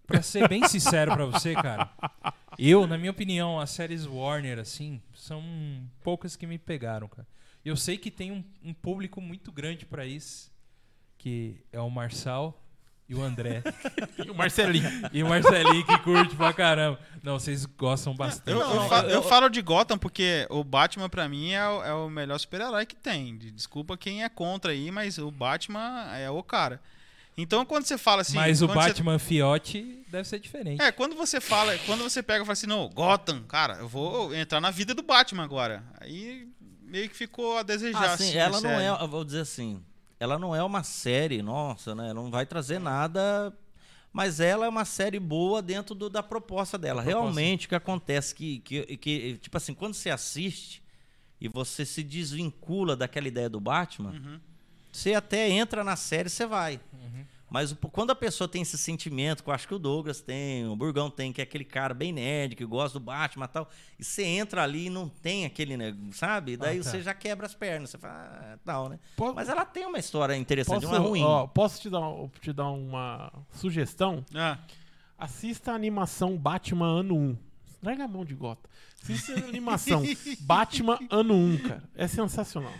Pra ser bem sincero pra você, cara, eu, na minha opinião, as séries Warner, assim, são poucas que me pegaram, cara. Eu sei que tem um, um público muito grande pra isso, que é o Marçal e o André. <laughs> E o Marcelinho. e o Marcelinho que curte pra caramba. Não, vocês gostam bastante. Eu, eu Não, fa- eu- falo de Gotham porque o Batman pra mim é o, é o melhor super-herói que tem. De- Desculpa quem é contra aí, mas o Batman é o cara. Então quando você fala assim. Mas o quando você- Batman Fiote deve ser diferente. É, quando você fala, quando você pega e fala assim, não, Gotham, cara, eu vou entrar na vida do Batman agora. Aí meio que ficou a desejar. Assim, assim, ela não é, eu vou dizer assim, ela não é uma série, nossa, né? Ela não vai trazer nada, mas ela é uma série boa dentro do- da proposta dela. proposta. Realmente o que acontece que, que, que, tipo assim, quando você assiste e você se desvincula daquela ideia do Batman, Uhum. você até entra na série, você vai. Mas quando a pessoa tem esse sentimento, que eu acho que o Douglas tem, o Burgão tem, que é aquele cara bem nerd, que gosta do Batman e tal, e você entra ali e não tem aquele, né, sabe? Daí Ah, tá. você já quebra as pernas, você fala, ah, tal, né? Po- Mas ela tem uma história interessante, Posso, não é ruim. ó, posso te, dar, te dar uma sugestão? Ah, Assista a animação Batman ano 1. Larga a mão de gota. Assista a animação <laughs> Batman ano 1, cara. É sensacional.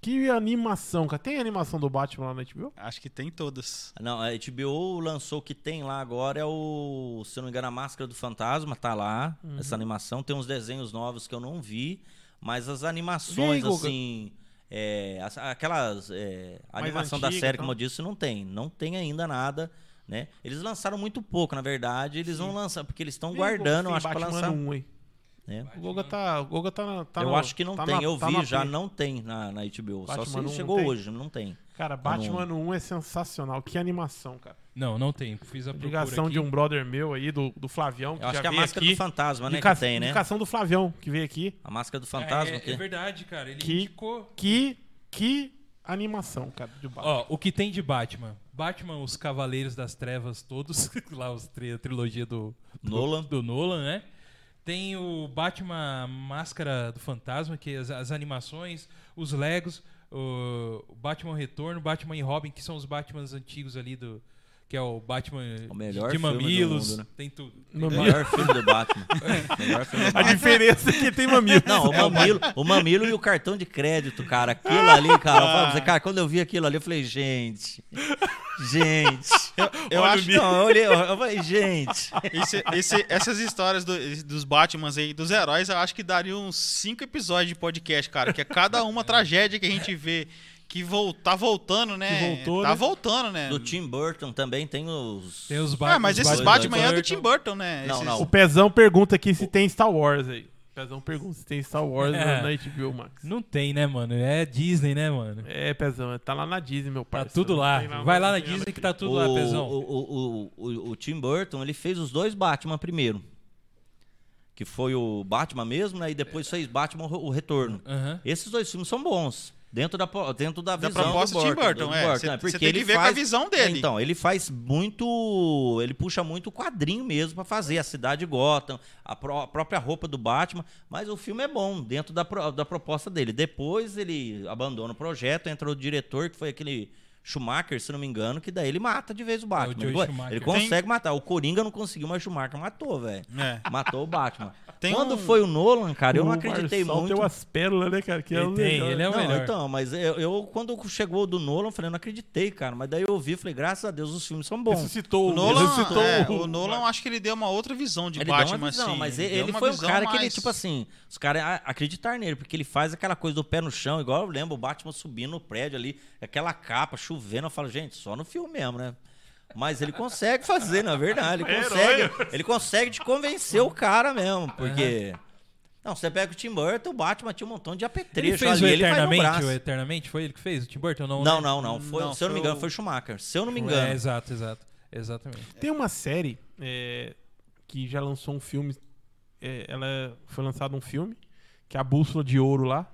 Que animação, cara. Tem animação do Batman lá na HBO? acho que tem todas. Não, a HBO lançou o que tem lá agora é o, se eu não me engano, a Máscara do Fantasma, tá lá, Uhum. essa animação. Tem uns desenhos novos que eu não vi, mas as animações, assim, é, as- aquelas, é, animação da antiga, série, então. como eu disse, não tem. Não tem ainda nada, né? Eles lançaram muito pouco, na verdade, eles vão lançar, porque eles estão guardando, acho, pra Batman lançar. 1 aí. Né? O Goga tá, o Goga tá, na- tá eu no- acho que não tá tem, na- eu tá vi já, não tem na, na HBO. Batman Só não se chegou tem? hoje, não tem. Cara, Batman ano 1 é sensacional. Que animação, cara. Não, não tem. Fiz a procura Ligação aqui. de um brother meu aí, do, do Flavião, que Eu acho já que é a Máscara aqui. do Fantasma, né, Indica- que tem, né? Indicação do Flavião, que veio aqui. A Máscara do É, Fantasma, é, que... é verdade, cara. Ele Que- indicou. Que, que animação, cara, de Batman. Ó, o que tem de Batman? Batman, os Cavaleiros das Trevas todos, <laughs> lá os tri- a trilogia do, do Nolan. do Nolan, né? Tem o Batman Máscara do Fantasma, que as, as animações, os Legos, o Batman Retorno, Batman e Robin, que são os Batmans antigos ali do que é o Batman O melhor de filme do mamilos, mundo, né? tem tudo. No O meio- melhor filme do Batman. <laughs> melhor filme do A Batman. diferença é que tem mamilo. Não, o mamilo, o mamilo e o cartão de crédito, cara. Aquilo ali, cara. Eu você, cara, quando eu vi aquilo ali, eu falei, gente. Gente. Eu, eu acho nível. Não, eu olhei, eu eu falei, gente. esse- esse- essas histórias do- dos Batmans aí, dos heróis, eu acho que daria uns cinco episódios de podcast, cara. Que é cada uma tragédia que a gente vê que vol, tá voltando, né? Que voltou, tá né? voltando, né? Do Tim Burton também tem os. Tem os Ah, mas esses Batman Batman é do. Tim Burton, né? Não, Esses- não. O Pezão pergunta aqui se tem Star Wars aí. O Pezão pergunta se tem Star Wars É. na, HBO Max. Não tem, né, mano? É Disney, né, mano? É, Pezão, tá lá na Disney, meu Tá parceiro. tudo Não lá. lá, Vai lá na Disney aqui. que tá tudo o, lá, Pezão. O, o, o, o Tim Burton, ele fez os dois Batman primeiro. Que foi o Batman mesmo, né? E depois fez Batman o Retorno. Esses dois filmes são bons. Dentro da, dentro da Da visão proposta do Tim Burton, Burton, é. Burton, né? cê Porque tem que ele ver com a faz- visão dele. Então, ele faz muito... Ele puxa muito quadrinho mesmo pra fazer. A cidade de Gotham, a, pró- a própria roupa do Batman. Mas o filme é bom, dentro da, pro- da proposta dele. Depois ele abandona o projeto, entra o diretor, que foi aquele... Schumacher, se não me engano, que daí ele mata de vez o Batman. Joe ele, Schumacher. ele consegue matar. O Coringa não conseguiu, mas o Schumacher matou, velho. É. Matou o Batman. <laughs> Tem Quando um- foi o Nolan, cara, eu não O acreditei Marçal muito. tem umas pérolas, né, cara? Que Ele o tem, melhor. ele é o não, melhor. então, mas eu, eu, quando chegou o do Nolan, eu falei, eu não acreditei, cara. Mas daí eu ouvi, falei, graças a Deus os filmes são bons. Ressuscitou O Nolan, ressuscitou é, o- o Nolan, acho que ele deu uma outra visão de Ele Batman, deu uma visão, assim. mas ele, ele uma foi um cara que ele, mais- tipo assim, os caras acreditaram nele, porque ele faz aquela coisa do pé no chão, igual eu lembro o Batman subindo no prédio ali, aquela capa, chovendo, eu falo, gente, só no filme mesmo, né? Mas ele consegue fazer, na verdade. Ele <laughs> É consegue, ele consegue te convencer o cara mesmo, porque. Não, você pega o Tim Burton, o Batman tinha um montão de Ele apetrecho fez ali, o ele Eternamente? braço. O Eternamente? Foi ele que fez? O Tim Burton? Não, Não, né? não, não. Foi, Não, se eu não me engano, o- foi o Schumacher. Se eu não me É, engano. exato, exato. Exatamente. Tem uma série é, que já lançou um filme. é, ela foi lançado um filme, que é a Bússola de Ouro lá.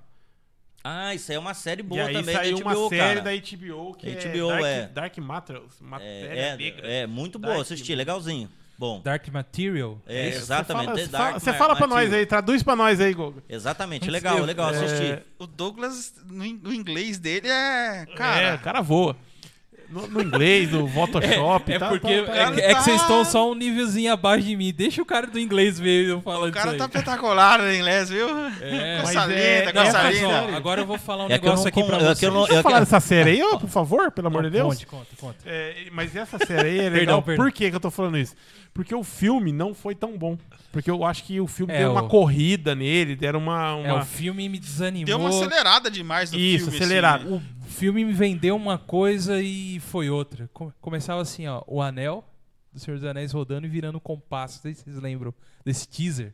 Ah, isso aí é uma série e boa aí também saiu da uma HBO, série cara. da HBO que HBO, é Dark, é. Dark. Matéria É, negra. é, é muito boa, Dark, assisti, legalzinho. Bom. Dark Material? É, Você exatamente. Você Dark fala, você fala pra nós aí, traduz pra nós aí, Gogo. Exatamente, legal, legal, É, assisti. O Douglas, no, in- no inglês dele, é... é, Cara, o cara voa. No, no inglês, no Photoshop. <laughs> É tá- porque tá- é, tá- que- é que vocês estão só um nívelzinho abaixo de mim. Deixa o cara do inglês ver eu falando o cara isso tá espetacular no inglês, viu? É, <laughs> coisa é- linda, coisa linda. agora eu vou falar um É negócio aqui pra é que você. eu falar dessa série aí, ó, por favor, pelo amor de Deus. Conte, conta, conta. É, mas essa série aí é legal. Por que, que eu tô falando isso? Porque o filme não foi tão bom. Porque eu acho que o filme É, deu uma o- corrida nele, deram uma. É, uma... o filme me desanimou. Deu uma acelerada demais no Isso, filme. acelerado. assim. O filme me vendeu uma coisa e foi outra. Com- Começava assim, ó, o anel do Senhor dos Anéis rodando e virando compasso. Não sei se vocês lembram desse teaser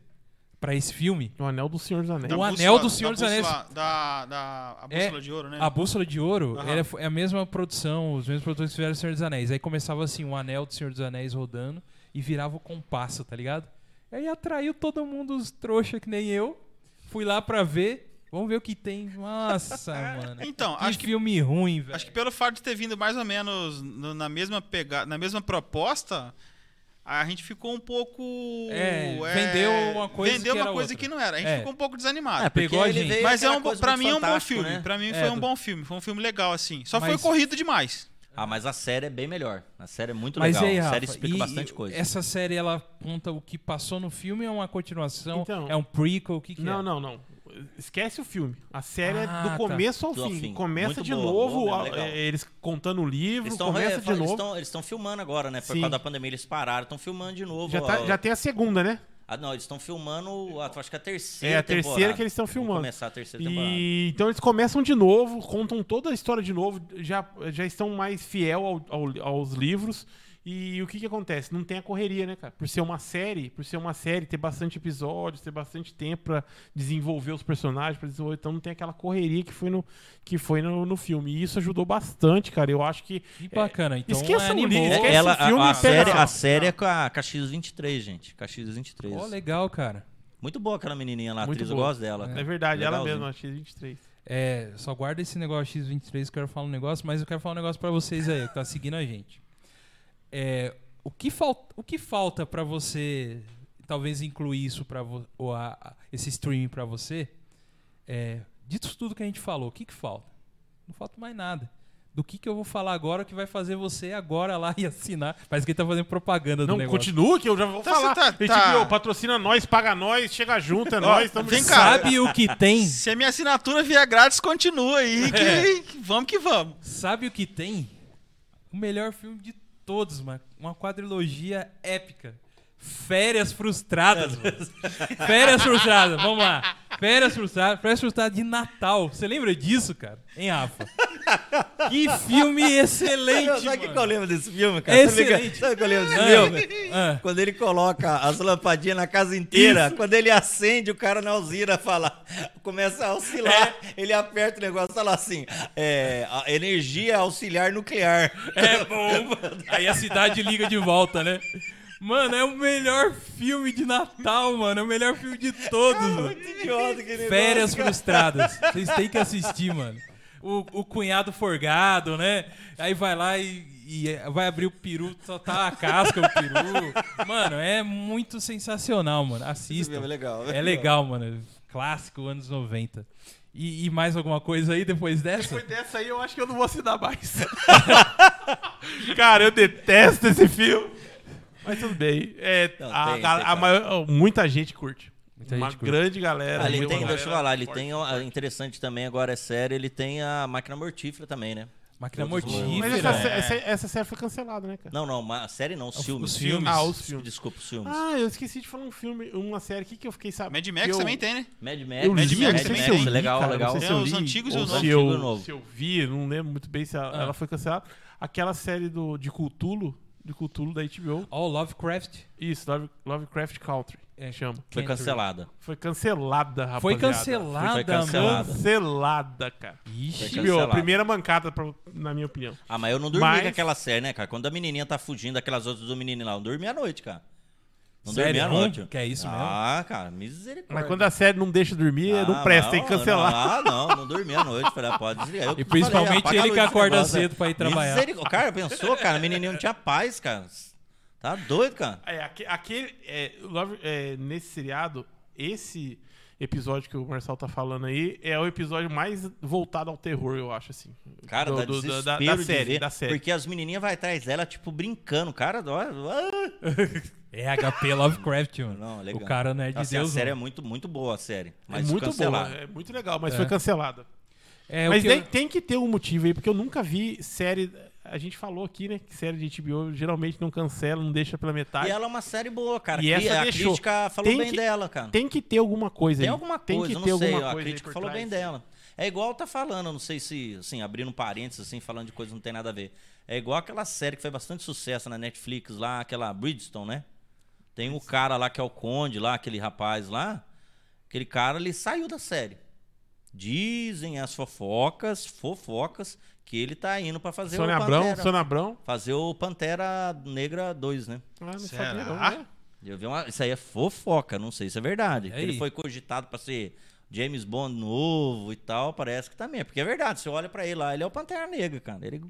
pra esse filme. O Anel do Senhor dos Anéis. Da O bússola- anel do da Senhor dos bússola- Anéis. Da, da a bússola de ouro, né? A Bússola de Ouro Aham. ela é, é a mesma produção, os mesmos produtores que fizeram o Senhor dos Anéis. Aí começava assim, o anel do Senhor dos Anéis rodando e virava o compasso, tá ligado? Aí atraiu todo mundo, os trouxa que nem eu. Fui lá pra ver. Vamos ver o que tem. Nossa, <laughs> mano. Então, que acho que filme ruim, velho. Acho que pelo fato de ter vindo mais ou menos no- na mesma pegada, na mesma proposta, a gente ficou um pouco É, vendeu uma coisa vendeu que uma era coisa outra. que não era. A gente É. ficou um pouco desanimado. É, pegou a ele gente. veio Mas é um, para mim é um bom filme. né? Pra mim É, foi um bom filme. Foi um filme legal assim. Só foi Mas- corrido demais. Ah, mas a série é bem melhor. A série é muito Mas legal. aí, a Rafa, série explica e bastante coisa. Essa série, ela conta o que passou no filme ou é uma continuação? Então- é um prequel? O que, que Não, é? não, não. Esquece o filme. A série é Ah, do tá. começo ao Do ao fim. fim. Começa Muito de boa, novo, boa mesmo, a- legal. é, eles contando o livro, Eles estão começa de novo. eles estão filmando agora, né? Por Sim. causa da pandemia, eles pararam, estão filmando de novo. Já, tá- ó. já tem a segunda, né? Ah, não, eles estão filmando, acho que a terceira É a terceira temporada. que eles estão filmando. começar a terceira temporada. E então eles começam de novo, contam toda a história de novo, já, já estão mais fiel ao- ao- aos livros. E o que que acontece? Não tem a correria, né, cara? Por ser uma série, por ser uma série, ter bastante episódios, ter bastante tempo pra desenvolver os personagens, pra desenvolver, então não tem aquela correria que foi no que foi no, no filme. E isso ajudou bastante, cara. Eu acho que Que bacana. Então esqueça o animou. livro, É, esquece ela, o filme a, a série, a série é com a KX23, gente. KX23. Ó, legal, cara. Muito boa aquela menininha lá, Muito atriz, eu boa. gosto dela. é verdade, ela mesma, a X23. É, só guarda esse negócio X23 que eu quero falar um negócio, mas eu quero falar um negócio pra vocês aí, que tá seguindo a gente. É, o, que falta, o que falta pra você, talvez incluir isso para esse streaming pra você? É, dito tudo que a gente falou, o que, que falta? Não falta mais nada. Do que, que eu vou falar agora que vai fazer você agora lá <laughs> e assinar? Parece que ele tá fazendo propaganda do Não, negócio. continua que eu já vou Tá, falar. tá- tá. patrocina nós, paga nós, chega junto, é nós, tamo vem cá. Sabe o que tem? <laughs> Se a minha assinatura vier grátis, continua aí. Que, É. que vamos que vamos. Sabe o que tem? O melhor filme de todos, mano. Uma quadrilogia épica. Férias frustradas. Férias frustradas, vamos lá. Férias frustradas, férias frustradas de Natal. Você lembra disso, cara? Hein, Rafa? Que filme excelente, Sabe o que, eu lembro desse filme, cara? Excelente. Sabe o que eu lembro desse Ah, filme? ah. Quando ele coloca as lampadinhas na casa inteira, quando ele acende, o cara na usina fala, começa a oscilar, ele aperta o negócio, fala assim, é, a energia auxiliar nuclear. É bom. Aí a cidade liga de volta, né? Mano, é o melhor filme de Natal, mano. É o melhor filme de todos, mano. Muito idiota negócio, Férias cara. frustradas. Vocês têm que assistir, mano. O, o cunhado forgado, né? Aí vai lá e, e vai abrir o peru, só tá a casca o peru. Mano, é muito sensacional, mano. Filme é legal. É legal, mano. Clássico, anos 90. E, e mais alguma coisa aí depois dessa? Depois dessa aí, eu acho que eu não vou assinar mais. <laughs> Cara, eu detesto esse filme. Mas tudo bem. É, Não, a, tem, gal- tem, a maior- muita gente curte. Muita Uma gente curte. grande galera. Ah, ele tem, galera deixa eu falar, ele forte. tem, ó, interessante também, agora é sério, ele tem a máquina mortífera também, né? Máquina os- Mas mortífera. essa, é. essa, essa série foi cancelada, né, cara? Não, não, a série não, os Os- filmes. os filmes. Ah, os filmes. Desculpa, os filmes. Ah, eu esqueci de falar um filme, uma série aqui que eu fiquei sabendo. Mad Max eu, também tem, né? Mad Eu Max, li, Mad eu Max eu tem. li, legal, cara, legal. Se eu os antigos e ou os se novos. eu, Antigo e novo. se eu vi, não lembro muito bem se ela, Ah. ela foi cancelada. Aquela série do, de Cthulhu, de Cthulhu da HBO. Ó, Lovecraft. Isso, Love, Lovecraft Country, É. chama. Foi Country. cancelada. Foi cancelada, rapaziada. Foi cancelada, Foi cancelada. Cancelada, cara. Ixi. Cancelada. primeira mancada, pra- na minha opinião. Ah, mas eu não dormi Mas- com aquela série, né, cara? Quando a menininha tá fugindo daquelas outras do menino lá, eu não dormi à noite, cara. Não Sério? dormi à noite. Que é isso mesmo? Ah, cara, misericórdia. Mas quando a série não deixa dormir, Ah, não presta, tem que cancelar. Não, ah, não, não dormi à noite. Falei, ah, pode desligar. Eu E principalmente falei, apaga ele que acorda negócio, cedo pra ir trabalhar. Misericórdia. Cara, pensou, cara? A menininha não tinha paz, cara. Tá doido, cara. É, aque- aquele. É, Love- é, nesse seriado, esse episódio que o Marcel tá falando aí é o episódio mais voltado ao terror, eu acho, assim. Cara, Do- dá do- da, da de série, ver, da série. Porque as menininhas vai atrás dela, tipo, brincando. Cara, olha, <laughs> ah. É HP Lovecraft, mano. Não, legal. O cara não é de Assim, Deus, a série é muito, muito boa, a série. É Mas muito cancelada. boa, é muito legal, mas É. foi cancelada. É, o mas que tem, eu- tem que ter um motivo aí, porque eu nunca vi série. A gente falou aqui, né, que série de HBO geralmente não cancela, não deixa pela metade. E ela é uma série boa, cara. E Cri- essa a deixou. crítica falou Tem bem que- dela, cara. Tem que ter alguma coisa Tem aí. alguma tem coisa, que ter não sei. alguma A coisa aí crítica falou trás. bem dela. É igual tá falando, não sei se, assim, abrindo parênteses, assim, falando de coisa que não tem nada a ver. É igual aquela série que fez bastante sucesso na Netflix lá, aquela Bridgestone, né? Tem o cara lá que é o Conde lá, aquele rapaz lá. Aquele cara, ele saiu da série. Dizem as fofocas, fofocas, que ele tá indo pra fazer Sônia o Abrão, Pantera. Sônia Abrão. Fazer o Pantera Negra 2, né? Ah, não Será? sabia não, né? Eu vi uma, isso aí é fofoca, não sei se é verdade. Que Ele foi cogitado pra ser James Bond novo e tal, parece que também. Porque é verdade, você olha pra ele lá, ele é o Pantera Negra, cara. Ele,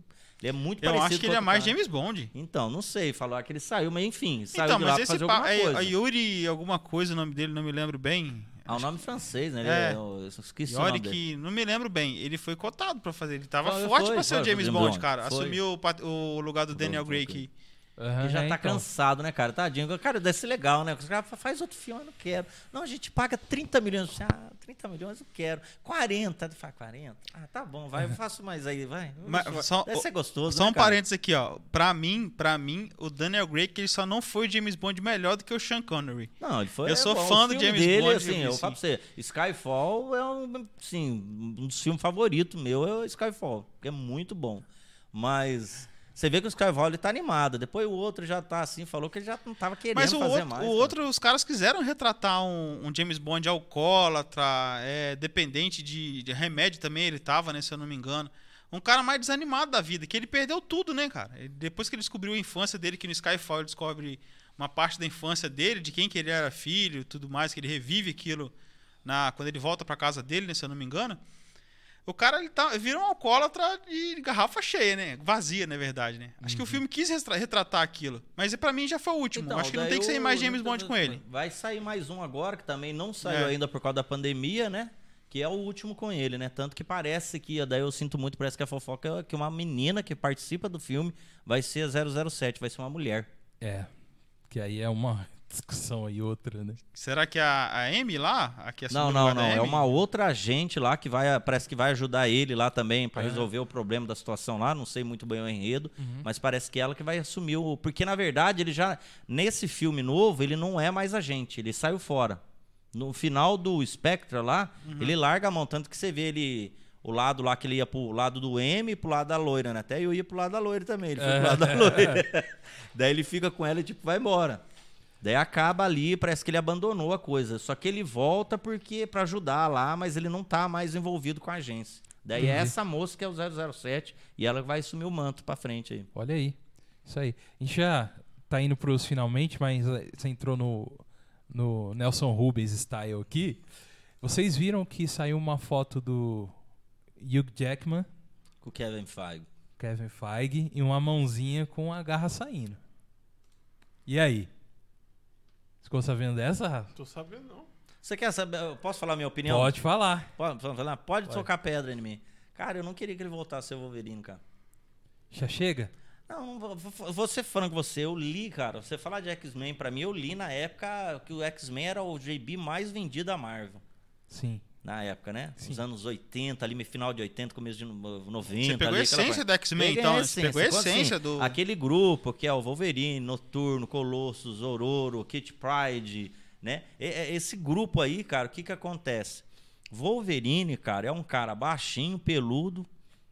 ele é muito Eu parecido acho que ele é mais cara. James Bond. Então, não sei, falar que ele saiu, mas enfim, saiu Então, de mas esse pa- alguma é, coisa. a Yuri, alguma coisa, o nome dele, não me lembro bem. Ah, o nome francês, né? Ele É. é. Eu, eu esqueci o nome dele. que não me lembro bem. Ele foi cotado pra fazer. Ele tava Foi, forte foi, pra ser o foi, James foi Bond, Bond, cara. foi. Assumiu o, o lugar do Daniel foi, Craig Aham, Que já é, tá então. cansado, né, cara? Tadinho. Cara, deve ser legal, né? Os caras faz outro filme, eu não quero. Não, a gente paga 30 milhões. Ah, 30 milhões eu quero. 40, ele fala 40. Ah, tá bom, vai, eu faço mais aí, vai. Mas só- deve ser gostoso, Só né, um cara? parênteses aqui, ó. Pra mim, pra mim, o Daniel Craig ele só não foi o James Bond melhor do que o Sean Connery. Não, ele foi. Eu sou é bom. fã do James dele, Bond, Assim, eu eu falo pra você, Skyfall é um, assim, um dos filmes favoritos meu, é o Skyfall, que é muito bom. Mas você vê que o Skyfall ele tá animado. Depois o outro já tá assim, falou que ele já não tava querendo Mas o fazer outro, mais. o cara. outro, os caras quiseram retratar um, um James Bond alcoólatra, é, dependente de, de remédio também, ele tava, né, se eu não me engano. Um cara mais desanimado da vida, que ele perdeu tudo, né, cara? Ele- depois que ele descobriu a infância dele, que no Skyfall ele descobre uma parte da infância dele, de quem que ele era filho, tudo mais, que ele revive aquilo na, quando ele volta pra casa dele, né, se eu não me engano. O cara ele tá, vira um alcoólatra de garrafa cheia, né? Vazia, na verdade, né? Acho que o filme quis retratar aquilo. Mas pra mim já foi o último. Então, Acho que não tem que sair mais James Bond com ele. Vai sair mais um agora, que também não saiu É. ainda por causa da pandemia, né? Que é o último com ele, né? Tanto que parece que, daí eu sinto muito, parece que a fofoca é que uma menina que participa do filme vai ser a 007, vai ser uma mulher. É. Que aí é uma. Discussão aí, outra, né? Será que a, a Amy lá? A que assumiu Não, não, não. É Amy? uma outra agente lá que vai, parece que vai ajudar ele lá também pra É. resolver o problema da situação lá. Não sei muito bem o enredo, Uhum. mas parece que é ela que vai assumir o. Porque na verdade ele já nesse filme novo ele não é mais agente, ele saiu fora. No final do Spectra lá, Uhum. ele larga a mão tanto que você vê ele o lado lá que ele ia pro lado do M e pro lado da loira, né? Até eu ia pro lado da loira também. Ele foi pro lado da loira. <laughs> Daí ele fica com ela e tipo vai embora. Daí acaba ali, parece que ele abandonou a coisa. Só que ele volta porque para ajudar lá, mas ele não tá mais envolvido com a agência. Daí é Entendi. essa moça que é o 007 e ela vai assumir o manto pra frente aí. Olha aí. Isso aí. A gente já tá indo pros finalmente, mas eh, você entrou no, no Nelson Rubens style aqui. Vocês viram que saiu uma foto do Hugh Jackman, Com o Kevin Feige. Kevin Feige, e uma mãozinha com a garra saindo. E aí? Ficou sabendo dessa, Rafa? Tô sabendo, não. Você quer saber? eu Posso falar minha opinião? Pode falar. Pode, pode falar? Pode, Pode. tocar pedra em mim. Cara, eu não queria que ele voltasse a ser o Wolverine, cara. Já chega? Não, não vou, vou- vou ser franco com você. Eu li, cara. Você falar de X-Men, pra mim, eu li na época que o X-Men era o JB mais vendido da Marvel. Sim. Na época, né? Sim. Nos anos 80, ali, final de 80, começo de no- 90. Você pegou ali, a essência do X-Men, então. a Você pegou a Então, assim, essência do. Aquele grupo que é o Wolverine, Noturno, Colossus, Ororo, Kit Pride, né? E- e- Esse grupo aí, cara, o que que acontece? Wolverine, cara, é um cara baixinho, peludo,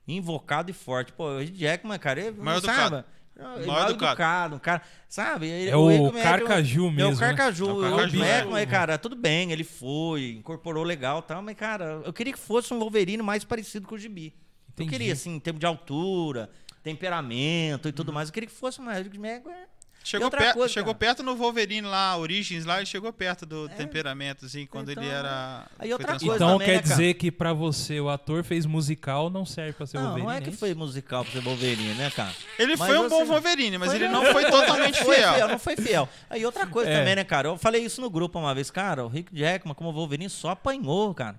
invocado e forte. Pô, o Jackman, cara, ele Mal sabe? Ele Mal mal educado. educado, um cara, sabe? Ele- É o Jackman Carcaju É mesmo, o né? Carcaju. É o O Carcaju. Hugh Jackman, cara, tudo bem, ele foi, incorporou legal e tal, mas, cara, eu queria que fosse um Wolverine mais parecido com o Gibi. Eu Entendi. queria, assim, em termos de altura, temperamento e tudo mais, eu queria que fosse mais. O é- Chegou, outra perto, coisa, chegou cara. perto no Wolverine lá, Origins lá, ele chegou perto do temperamento, assim, quando Então, ele era. aí outra coisa Então também, quer né, dizer que pra você o ator fez musical, não serve pra ser Não, Wolverine. não é que isso? foi musical pra ser Wolverine, né, cara? Ele Mas foi um bom Wolverine, mas Foi ele não. não foi totalmente Não foi fiel. Não foi fiel. Aí outra coisa É. também, né, cara? Eu falei isso no grupo uma vez, cara. O Rick Jackman, como Wolverine, só apanhou, cara.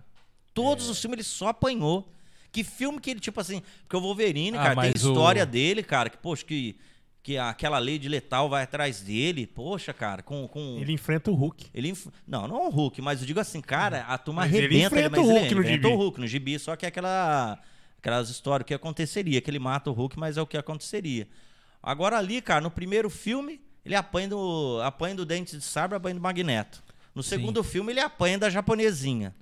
Todos É. os filmes ele só apanhou. Que filme que ele, tipo assim. Porque o Wolverine, Ah, cara, tem o- história dele, cara, que, poxa, que, que aquela lei de letal vai atrás dele. Poxa, cara, com. com Ele enfrenta o Hulk. ele inf- Não, não o Hulk, mas eu digo assim, cara, a turma Mas ele arrebenta enfrenta mas o ele Hulk no enfrenta gibi. o Hulk no gibi, só que é aquela aquelas histórias que aconteceria, que ele mata o Hulk, mas é o que aconteceria. Agora ali, cara, no primeiro filme, ele apanha do, apanha do dente de sabre, apanha do Magneto. No segundo filme, ele apanha da japonesinha.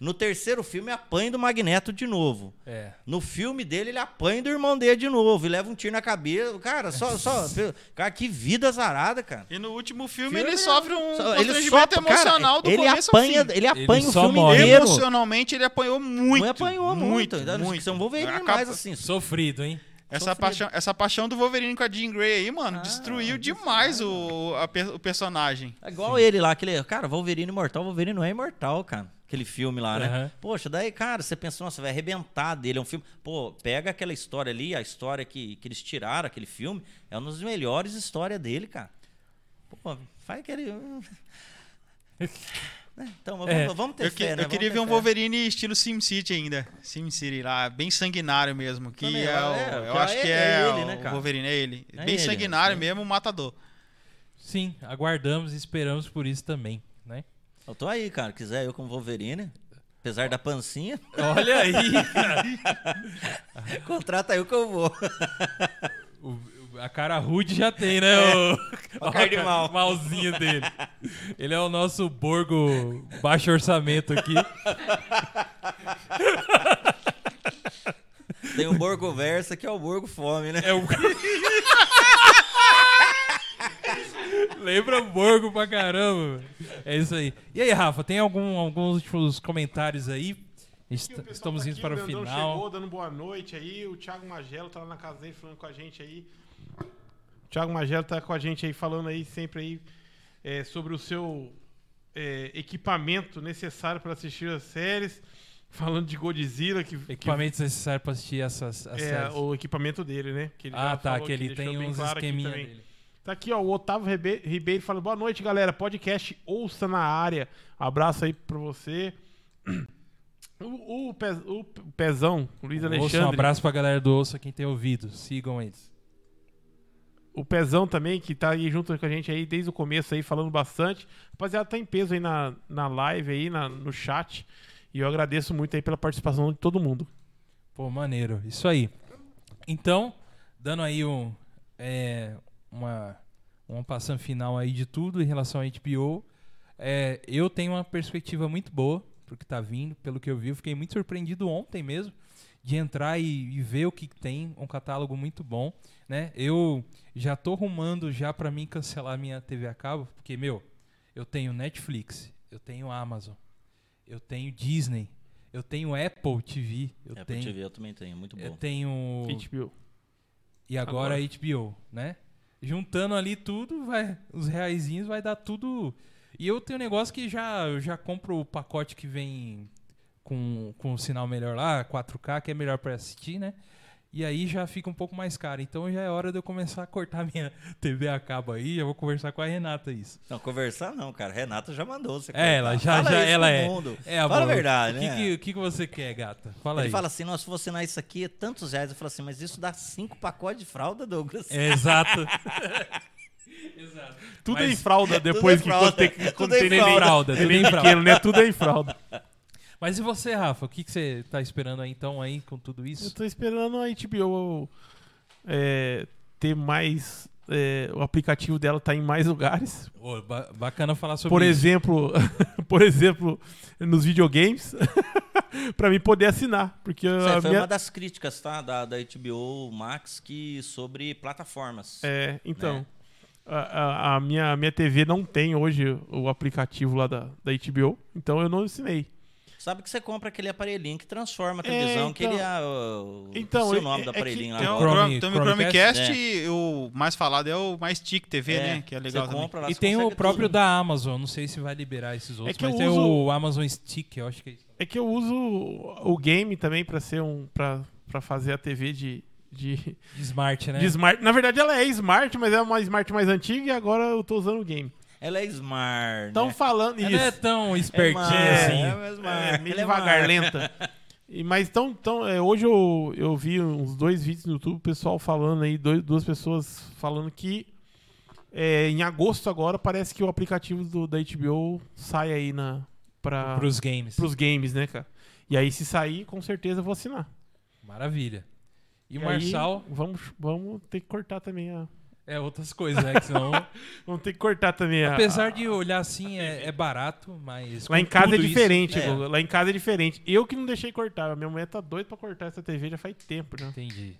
No terceiro filme, apanha do Magneto de novo. É. No filme dele, ele apanha do irmão dele de novo e leva um tiro na cabeça. Cara, só. <laughs> só cara, que vida azarada, cara. E no último filme, Filme ele sofre um Só- ele constrangimento só- cara, emocional do ele começo ao apanha, fim. Ele apanha o só filme morre. inteiro. Emocionalmente, ele apanhou muito. Não apanhou muito. muito. muito. São Wolverine Acaba- mais assim. Sofrido, hein? Essa Sofrido. paixão, essa paixão do Wolverine com a Jean Grey aí, mano, Ah, destruiu demais o, a o personagem. É igual ele lá, aquele. Cara, Wolverine imortal. Wolverine não é imortal, cara. Aquele filme lá, né? Aham. Poxa, daí, cara, você pensa, nossa, vai arrebentar dele. É um filme. Pô, pega aquela história ali, a história que, que eles tiraram, aquele filme. É uma das melhores histórias dele, cara. Pô, faz aquele. <laughs> Né? Então, vamos, É. vamos ter Eu, que- fé, né? eu queria ver um fé. Wolverine estilo SimCity ainda. SimCity lá, bem sanguinário mesmo. Que Também, é, é, o- é, eu acho é- que é é, ele, né, o cara? Wolverine, é ele. É bem ele, sanguinário sim. mesmo, matador. Sim, aguardamos e esperamos por isso também, né? Eu tô aí, cara. Quiser eu como Wolverine. Apesar da pancinha, Olha aí, <laughs> contrata eu que eu vou. O- a cara rude já tem, né? O, O cara de mal. malzinho dele. Ele é o nosso Borgo baixo orçamento aqui. Tem o Borgo Versa, que é o Borgo Fome, né? É o... <laughs> Lembra Borgo pra caramba. É isso aí. E aí, Rafa, tem algum, alguns últimos comentários aí? Est- o Estamos tá indo para o Brandão final. chegou dando boa noite aí. O Thiago Magelo tá lá na casa dele falando com a gente aí. O Thiago Magelo tá com a gente aí falando aí sempre aí é, sobre o seu é, equipamento necessário para assistir as séries. Falando de Godzilla, que, que Equipamentos necessários para assistir essas as é séries. o equipamento dele, né? Que Ah, tá, que ele deixou tem bem uns claro esqueminha dele. Tá aqui, ó, o Otávio Ribeiro falando, boa noite, galera. Podcast Ouça na área. Abraço aí pra você. <clears throat> O, o, o Pezão, o Luiz Ouça, Alexandre. um abraço pra galera do Ouça, quem tem ouvido. Sigam eles. o Pezão também, que tá aí junto com a gente aí desde o começo aí, falando bastante. Rapaziada, tá em peso aí na, na live aí, na, no chat. E eu agradeço muito aí pela participação de todo mundo. Pô, maneiro. Isso aí. Então, dando aí um, é, uma, uma passando final aí de tudo em relação à HBO, é, eu tenho uma perspectiva muito boa pro que tá vindo, pelo que eu vi. Eu fiquei muito surpreendido ontem mesmo de entrar e, e ver o que tem, um catálogo muito bom, né? Eu já tô rumando já para mim cancelar minha TV a cabo, porque meu, eu tenho Netflix, eu tenho Amazon, eu tenho Disney, eu tenho Apple TV, eu Apple tenho TV eu também tenho, muito bom. eu tenho HBO. e agora, HBO, né? Juntando ali tudo, vai os reaisinhos vai dar tudo. E eu tenho um negócio que já eu já compro o pacote que vem com com o sinal melhor lá, 4K, que é melhor para assistir, né? E aí já fica um pouco mais caro. Então já é hora de eu começar a cortar <laughs> minha TV a cabo aí. Eu vou conversar com a Renata isso. Não, conversar não, cara. Renata já mandou você É, ela já, Fala já isso ela é. mundo. É, Fala a verdade, o que, né? que, o que que você quer, gata? Fala Ele aí. fala assim, nossa, se você assinar isso aqui, é tantos reais. Eu falo assim, mas isso dá cinco pacotes de fralda, Douglas. É, exato. <laughs> exato. Tudo Mas- em fralda depois é que fralda. quando tem, Tudo quando tem Tudo em neném, fralda, tudo em fralda. pequeno, né? Tudo em fralda. Mas e você, Rafa? O que, que você tá esperando aí então aí com tudo Eu isso? tô esperando a HBO é, ter mais. é, o aplicativo dela tá em mais lugares. Ô, ba- bacana falar sobre Por isso. exemplo, <laughs> por exemplo, nos videogames, <laughs> pra mim poder assinar, porque Isso foi minha- uma das críticas, tá? Da, da HBO Max que sobre plataformas. é, então, né? a, a- a minha minha TV não tem hoje o aplicativo lá da, da HBO, então eu não assinei. Sabe que você compra aquele aparelhinho que transforma a É, televisão, que então- ele é o, Então, o é- nome do é que aparelhinho Tem lá. o, Chrome- tem o Chromecast? Chromecast e o mais falado é o mais Stick TV, É, né? Que é legal você compra lá, E você tem o próprio tudo. da Amazon, não sei se vai liberar esses outros, que eu mas tem uso- o Amazon Stick, eu acho que é isso. É que eu uso o game também pra ser um para para fazer a TV de de, De Smart, né? de smart. Na verdade ela é smart, mas é uma smart mais antiga e agora eu tô usando o game. Ela é smart. Estão né? falando Ela isso. não é tão espertinha É, assim. é smart. É, meio Ela é devagar, smart. lenta. E, mas tão, tão, é, hoje eu, eu vi uns dois vídeos no YouTube, o pessoal falando aí, dois- duas pessoas falando que é, em agosto agora parece que o aplicativo do, da HBO sai aí na, pra, Pros games. pros games, né, cara? E aí se sair, com certeza eu vou assinar. Maravilha. E, o aí, Marçal vamos, vamos ter que cortar também a. é outras coisas, né? Que senão... <laughs> Vamos ter que cortar também a. Apesar de olhar assim, é, é barato, mas. Lá em casa é tudo isso- diferente, é. Lá em casa é diferente. Eu que não deixei cortar. Minha mulher tá doida pra cortar essa TV já faz tempo, né? Entendi.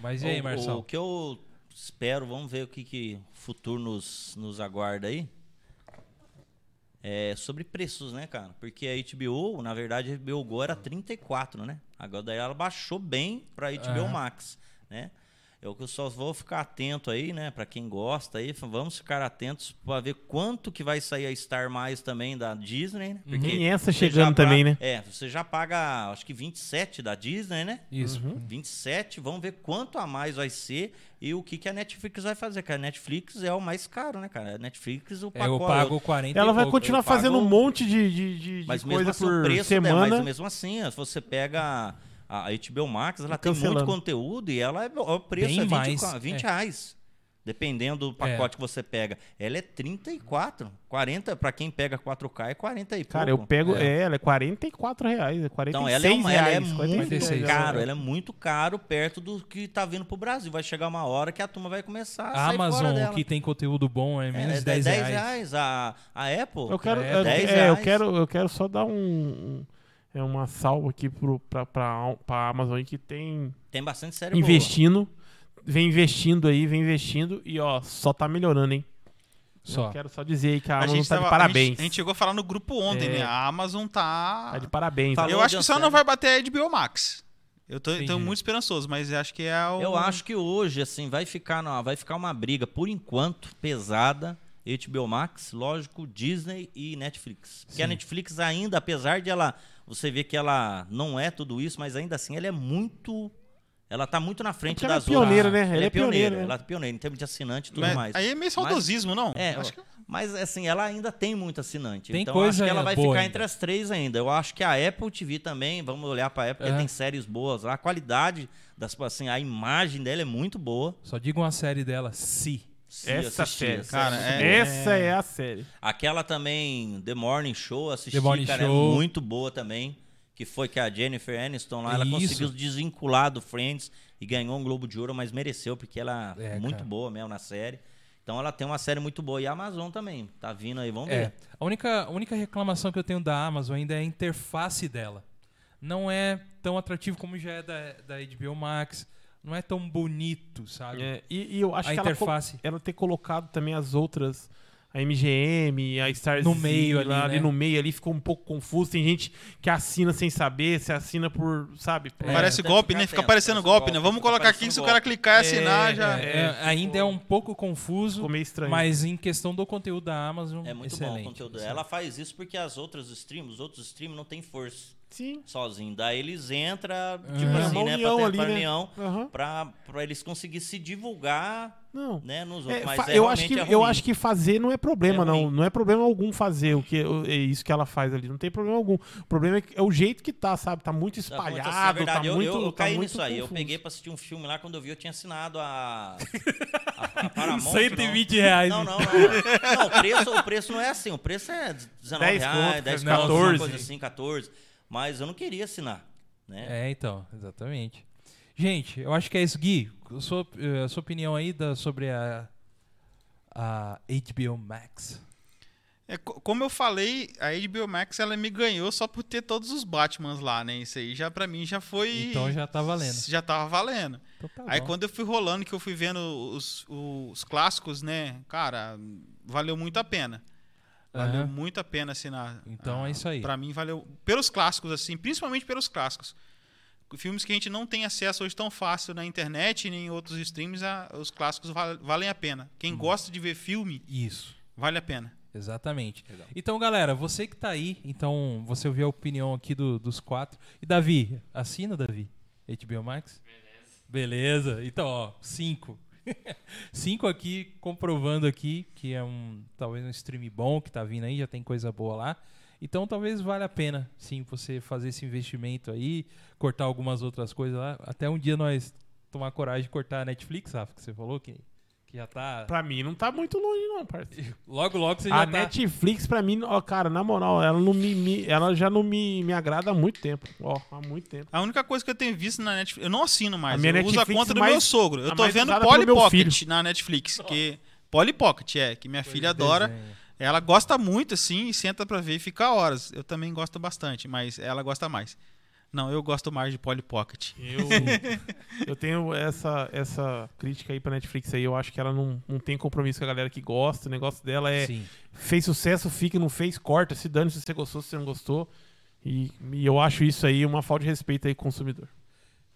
Mas e aí, O- O, que eu espero, vamos ver o que, que o futuro nos, nos aguarda aí. É sobre preços, né, cara? Porque a HBO, na verdade, a HBO Go era 34, né? Agora daí ela baixou bem pra HBO Aham. Max, né? Eu que só vou ficar atento aí, né? Pra quem gosta aí, vamos ficar atentos pra ver quanto que vai sair a Star Mais também da Disney, né? Uhum. Tem essa chegando também, né? É, você já paga, acho que 27 da Disney, né? Isso. Uhum. 27, vamos ver quanto a mais vai ser e o que, que a Netflix vai fazer, cara. A Netflix é o mais caro, né, cara? A Netflix, o É, pacote... eu pago 40 Ela vai pouco. continuar pago- fazendo um monte de, de, de- de Mas mesmo coisa assim, por o preço, né, semana. mas mesmo assim, se você pega a, HBO Max, ela tem Cancelando. muito conteúdo e ela é, o preço Bem é 20, mais, qua- 20 é. reais. Dependendo do pacote que você pega. Ela é 34, 40, pra quem pega 4K é 40 e Cara, eu pouco. pego. É. É. ela é 44 reais. É 46 Então ela é, uma, ela é reais. muito 46 reais. caro, ela é muito caro perto do que tá vindo pro Brasil. Vai chegar uma hora que a turma vai começar a, A Amazon, que tem conteúdo bom, é menos é, de 10 reais. reais. A, a Apple, Eu quero, É, eu, 10 é, eu reais. quero, eu quero só dar um- é uma salva aqui pra, pra Amazon aí que tem tem bastante série investindo, vem investindo aí, vem investindo e ó, só tá melhorando, hein? Só. Eu quero só dizer aí que a A Amazon gente, tá de tava- parabéns. a gente- a gente chegou a falar no grupo ontem, É. né? A Amazon tá. Tá de parabéns. Falou Eu acho que de só não vai bater a HBO Max. Eu tô, tô muito esperançoso, mas acho que é o. Eu acho que hoje, assim, vai ficar, na- vai ficar uma briga, por enquanto, pesada. HBO Max, lógico, Disney e Netflix. Porque a. Netflix ainda, apesar de ela... Você vê que ela não é tudo isso, mas ainda assim ela é muito... Ela tá muito na frente Porque ela é das pioneira, outras. né? Ela é pioneira, né? ela é pioneira em termos de assinante e tudo Mas mais. aí é meio saudosismo, não? É, acho que Mas assim, ela ainda tem muito assinante. Tem então coisa acho que ela vai ficar ainda. entre as três ainda. Eu acho que a Apple TV também, vamos olhar pra Apple, porque É. tem séries boas lá. A qualidade das assim, a imagem dela é muito boa. Só diga uma série dela, Si. Se Essa assistir, série, cara, é-. Essa é a série. Aquela também, The Morning Show, assisti, The Morning cara, Show. é muito boa também. Que foi que a Jennifer Aniston lá, ela Isso. conseguiu desvincular do Friends e ganhou um Globo de Ouro, mas mereceu, porque ela É, é muito cara. boa mesmo na série. Então ela tem uma série muito boa. E a Amazon também, tá vindo aí, vamos É. ver. A única, a única reclamação que eu tenho da Amazon ainda é a interface dela. Não é tão atrativo como já é da, da HBO Max. Não é tão bonito, sabe? É, e, e eu acho a que ela, interface. ela ter colocado também as outras, a MGM, a Star No meio ali, lá, né? no meio ali ficou um pouco confuso. Tem gente que assina sem saber, se assina por, sabe? por- É, Parece tem que golpe, né? Fica atento, parecendo parece golpe, golpe, né? Vamos fica colocar aqui que parecendo se o cara clicar e assinar, É, já. É, é, ainda é um pouco confuso, Ficou meio estranho. mas em questão do conteúdo da Amazon, É muito excelente. bom o conteúdo. Ela faz isso porque as outras streams, os outros streams não tem força Sim. sozinho. Daí eles entram, tipo É, assim, uma né? pra ter ali, pra né? pra, pra eles conseguirem se divulgar, Não. né, nos É, outros. Mas fa- é, eu, acho que, é eu acho que fazer não é problema, É não. Não é problema algum fazer o que, o- é isso que ela faz ali. Não tem problema algum. O problema é, que- é o jeito que tá, sabe? Tá muito Tá, espalhado, é tá verdade. eu, muito. eu, eu tá caí muito nisso aí. Eu confuso. peguei pra assistir um filme lá, quando eu vi, eu tinha assinado a. a, a <laughs> Paramount. 120 reais. Não, não, não. Não, não o, preço, o preço não é assim. O preço é 19 10 reais, conto, 10 não, conto, uma 14. coisa assim, 14. Mas eu não queria assinar. Né? É, então, exatamente. Gente, eu acho que é isso. Gui, a sua, eh, a sua opinião aí da, sobre a, a HBO Max. É, co- como eu falei, a HBO Max ela me ganhou só por ter todos os Batmans lá, né? Isso aí já pra mim já foi. Então já tá valendo. Já tava valendo. Então tá Aí quando eu fui rolando, que eu fui vendo os, os clássicos, né? Cara, valeu muito a pena. Valeu muito a pena assinar. Então Ah, é isso aí. Pra mim valeu. Pelos clássicos, assim, principalmente pelos clássicos. Filmes que a gente não tem acesso hoje tão fácil na internet e nem em outros streams, a- os clássicos val- valem a pena. Quem Uhum. gosta de ver filme, Isso. vale a pena. Exatamente. Então, galera, você que tá aí, então você ouviu a opinião aqui do- dos quatro. E Davi, assina, Davi? HBO Max? Beleza. Beleza. Então, ó, cinco. <laughs> cinco aqui, comprovando aqui que é um talvez um stream bom que tá vindo aí, já tem coisa boa lá. Então talvez valha a pena, sim, você fazer esse investimento aí, cortar algumas outras coisas lá. Até um dia nós tomar coragem de cortar a Netflix, Rafa, que você falou que, que já tá. Pra mim não tá muito longe, não, parceiro. <laughs> Logo, logo você já A tá. Netflix, pra mim, ó, cara, na moral, ela, não me, me- ela já não me, me agrada há muito tempo. Ó, há muito tempo. A única coisa que eu tenho visto na Netflix. Eu não assino mais. A minha eu uso a Netflix conta do mais- meu sogro. Eu a tô vendo Polly Pocket na Netflix. Que, Polly Pocket, é, que minha filha adora. Desenho. Ela gosta muito, assim, e senta pra ver e fica horas. Eu também gosto bastante, mas ela gosta mais. Não, eu gosto mais de Polly Pocket. Eu, <laughs> eu tenho essa, essa crítica aí pra Netflix aí. Eu acho que ela não, não tem compromisso com a galera que gosta. O negócio dela é Sim. fez sucesso, fica, não fez, corta. Se dane se você gostou, se você não gostou. E, e eu acho isso aí uma falta de respeito aí consumidor.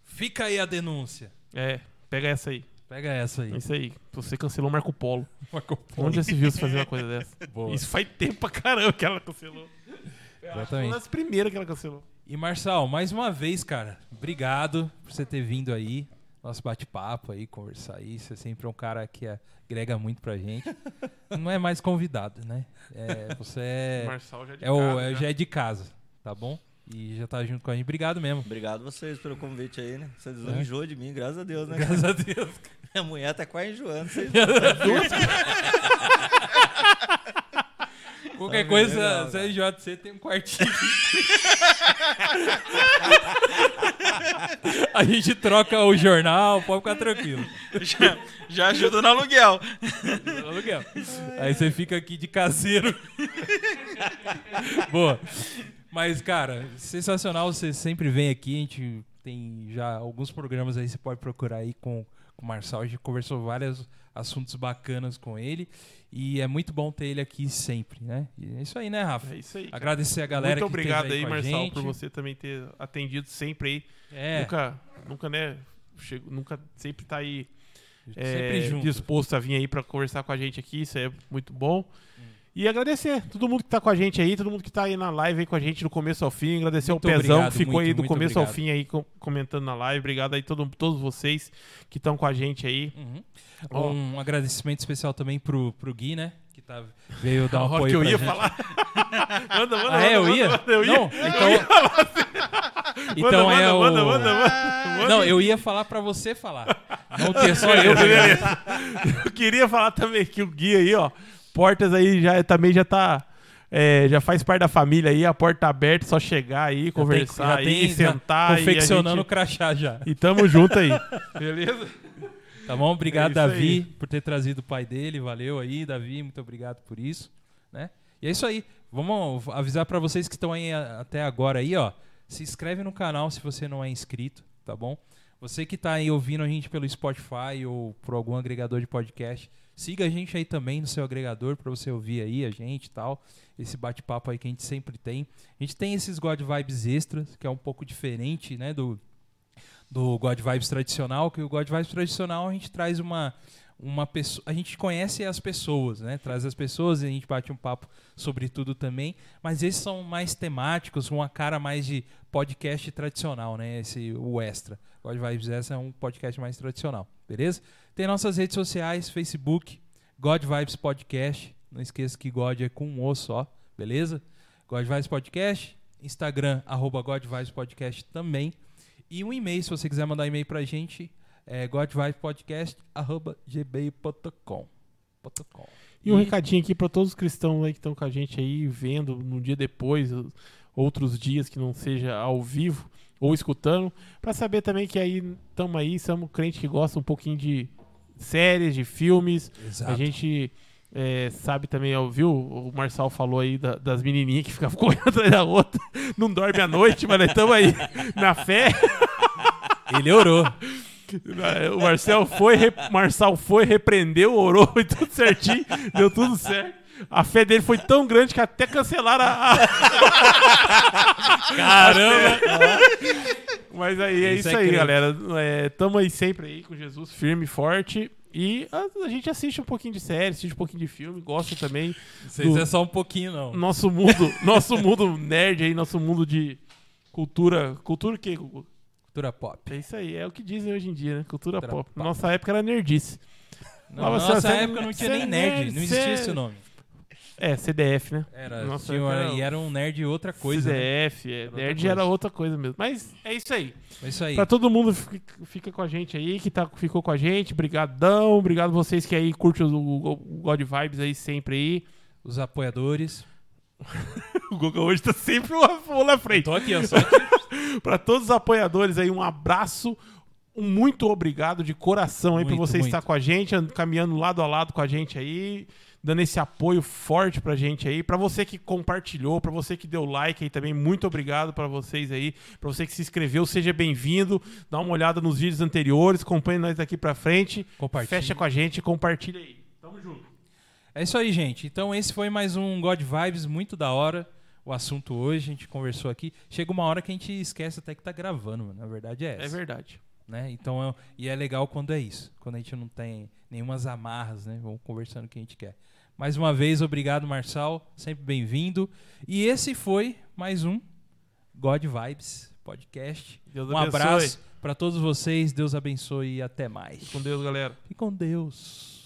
Fica aí a denúncia. É, pega essa aí. Pega essa aí. É isso aí. Você cancelou Marco Polo. Marco Polo. Onde já se viu você fazer uma coisa dessa? <laughs> Boa. Isso faz tempo pra caramba que ela cancelou. Foi Exatamente. uma das primeiras que ela cancelou. E Marçal, mais uma vez, cara, obrigado por você ter vindo aí. Nosso bate-papo aí, conversar aí. Você sempre é um cara que agrega muito pra gente. Não é mais convidado, né? É, você é, <laughs> Marçal já de é o, casa, é- já. já é de casa, tá bom? E já tá junto com a gente. Obrigado mesmo. Obrigado vocês pelo convite aí, né? Vocês não É. enjoam de mim, graças a Deus, né? Graças a Deus. Minha mulher tá quase enjoando. Vocês... <laughs> <laughs> Qualquer Tá coisa, legal, CJC tem um quartinho. <laughs> a gente troca o jornal, pode ficar tranquilo. Já, já ajuda no aluguel. Aluguel. Aí você fica aqui de caseiro. Boa. Mas, cara, sensacional. Você sempre vem aqui. A gente tem já alguns programas aí. Você pode procurar aí com, com o Marçal. A gente conversou vários assuntos bacanas com ele. E é muito bom ter ele aqui sempre, né? E é isso aí, né, Rafa? É isso aí. cara. Agradecer a galera Muito que obrigado aí, com a Marçal, gente. por você também ter atendido sempre aí. É, Nunca, nunca, né? Chego, nunca sempre tá aí é, sempre disposto a vir aí pra conversar com a gente aqui. Isso é muito bom. E agradecer todo mundo que tá com a gente aí, todo mundo que tá aí na live aí com a gente do começo ao fim. Agradecer Muito ao Pezão obrigado, que ficou muito, aí do começo ao obrigado. fim aí com- comentando na live. Obrigado aí todo, todos vocês que estão com a gente aí. Uhum. Ó. Um agradecimento especial também pro, pro Gui, né? Que tá, veio dar <laughs> um apoio que eu ia gente. falar. <laughs> manda, manda, Ah, é? Eu ia? manda, eu ia. Não, então... <laughs> então manda, é o... manda, manda, manda. Não, eu ia falar pra você falar. Não ter só eu. Eu queria falar também que o Gui aí, ó, portas aí já também já tá é, já faz parte da família aí, a porta tá aberta, só chegar aí, conversar já tem- aí, já sentar confeccionando o gente- crachá já. E tamo junto aí. <laughs> Beleza? Tá bom? Obrigado, É Davi, aí. por ter trazido o pai dele. Valeu aí, Davi. Muito obrigado por isso. Né? E é isso aí. Vamos avisar pra vocês que estão aí até agora aí, ó. Se inscreve no canal se você não é inscrito, tá bom? Você que tá aí ouvindo a gente pelo Spotify ou por algum agregador de podcast, siga a gente aí também no seu agregador pra você ouvir aí a gente e tal. Esse bate-papo aí que a gente sempre tem. A gente tem esses God Vibes extras, que é um pouco diferente, né, do, do God Vibes tradicional, que o God Vibes tradicional a gente traz uma uma pessoa, a gente conhece as pessoas, né? Traz as pessoas e a gente bate um papo sobre tudo também, mas esses são mais temáticos, uma cara mais de podcast tradicional, né? Esse o extra. God Vibes Extra é um podcast mais tradicional, beleza? Tem nossas redes sociais, Facebook, God Vibes Podcast. Não esqueça que God é com um O só, beleza? God Vibes Podcast, Instagram, arroba God Vibes Podcast também. E um e-mail, se você quiser mandar e-mail pra gente, é godvibepodcast.gmail.com. .com. E um recadinho aqui para todos os cristãos aí que estão com a gente aí, vendo no dia depois, os- outros dias que não seja ao vivo ou escutando, para saber também que aí estamos aí, somos crentes que gostam um pouquinho de séries, de filmes. Exato. A gente é, sabe também, ó, viu? O Marçal falou aí da- das menininhas que ficavam <laughs> correndo atrás da outra, não dorme à noite, mas nós estamos aí na fé. Ele orou. O Marcel foi, Marçal foi, repreendeu, orou e tudo certinho, deu tudo certo. A fé dele foi tão grande que até cancelaram a. <laughs> Caramba! Mas aí é Isso isso, é aí, crente. galera. É, tamo aí sempre aí com Jesus firme e forte. E a, a gente assiste um pouquinho de série, assiste um pouquinho de filme, gosta também. Vocês Do- é só um pouquinho, não. Nosso mundo, <laughs> nosso mundo nerd aí, nosso mundo de cultura. Cultura o quê? Gugu? Cultura pop. É isso aí, é o que dizem hoje em dia, né? Cultura Cultura pop. pop. Nossa época era nerdice. Na Mas nossa você- época não tinha nem é nerd, nerd, não existia você- esse nome. É, CDF, né? Era, Nossa, uma- era- e era um nerd outra coisa. né? CDF, é, Era nerd outra era outra coisa mesmo. Mas é isso aí. É isso aí. Pra todo mundo que fica com a gente aí, que tá, ficou com a gente, brigadão. Obrigado vocês que aí curtem o, o- o God Vibes aí sempre aí. Os apoiadores. <laughs> O Guga hoje tá sempre uma bola na frente. Tô aqui, ó. Só aqui. <laughs> Pra todos os apoiadores aí, um abraço. Um muito obrigado de coração aí por Muito, você muito. estar com a gente, and- caminhando lado a lado com a gente aí, dando esse apoio forte pra gente aí. Pra você que compartilhou, pra você que deu like aí também, muito obrigado pra vocês aí. Pra você que se inscreveu, seja bem-vindo. Dá uma olhada nos vídeos anteriores, acompanhe nós daqui pra frente. Fecha com a gente e compartilha aí. Tamo junto. É isso aí, gente. Então esse foi mais um God Vibes muito da hora. O assunto hoje, a gente conversou aqui. Chega uma hora que a gente esquece até que tá gravando, mano. Na verdade é essa. É verdade. né? Então, é- e é legal quando é isso, quando a gente não tem nenhumas amarras, né? Vamos conversando o que a gente quer. Mais uma vez, obrigado, Marçal, sempre bem-vindo. E esse foi mais um God Vibes podcast. Deus Um abençoe. abraço para todos vocês, Deus abençoe e até mais. Com Deus, galera. E com Deus.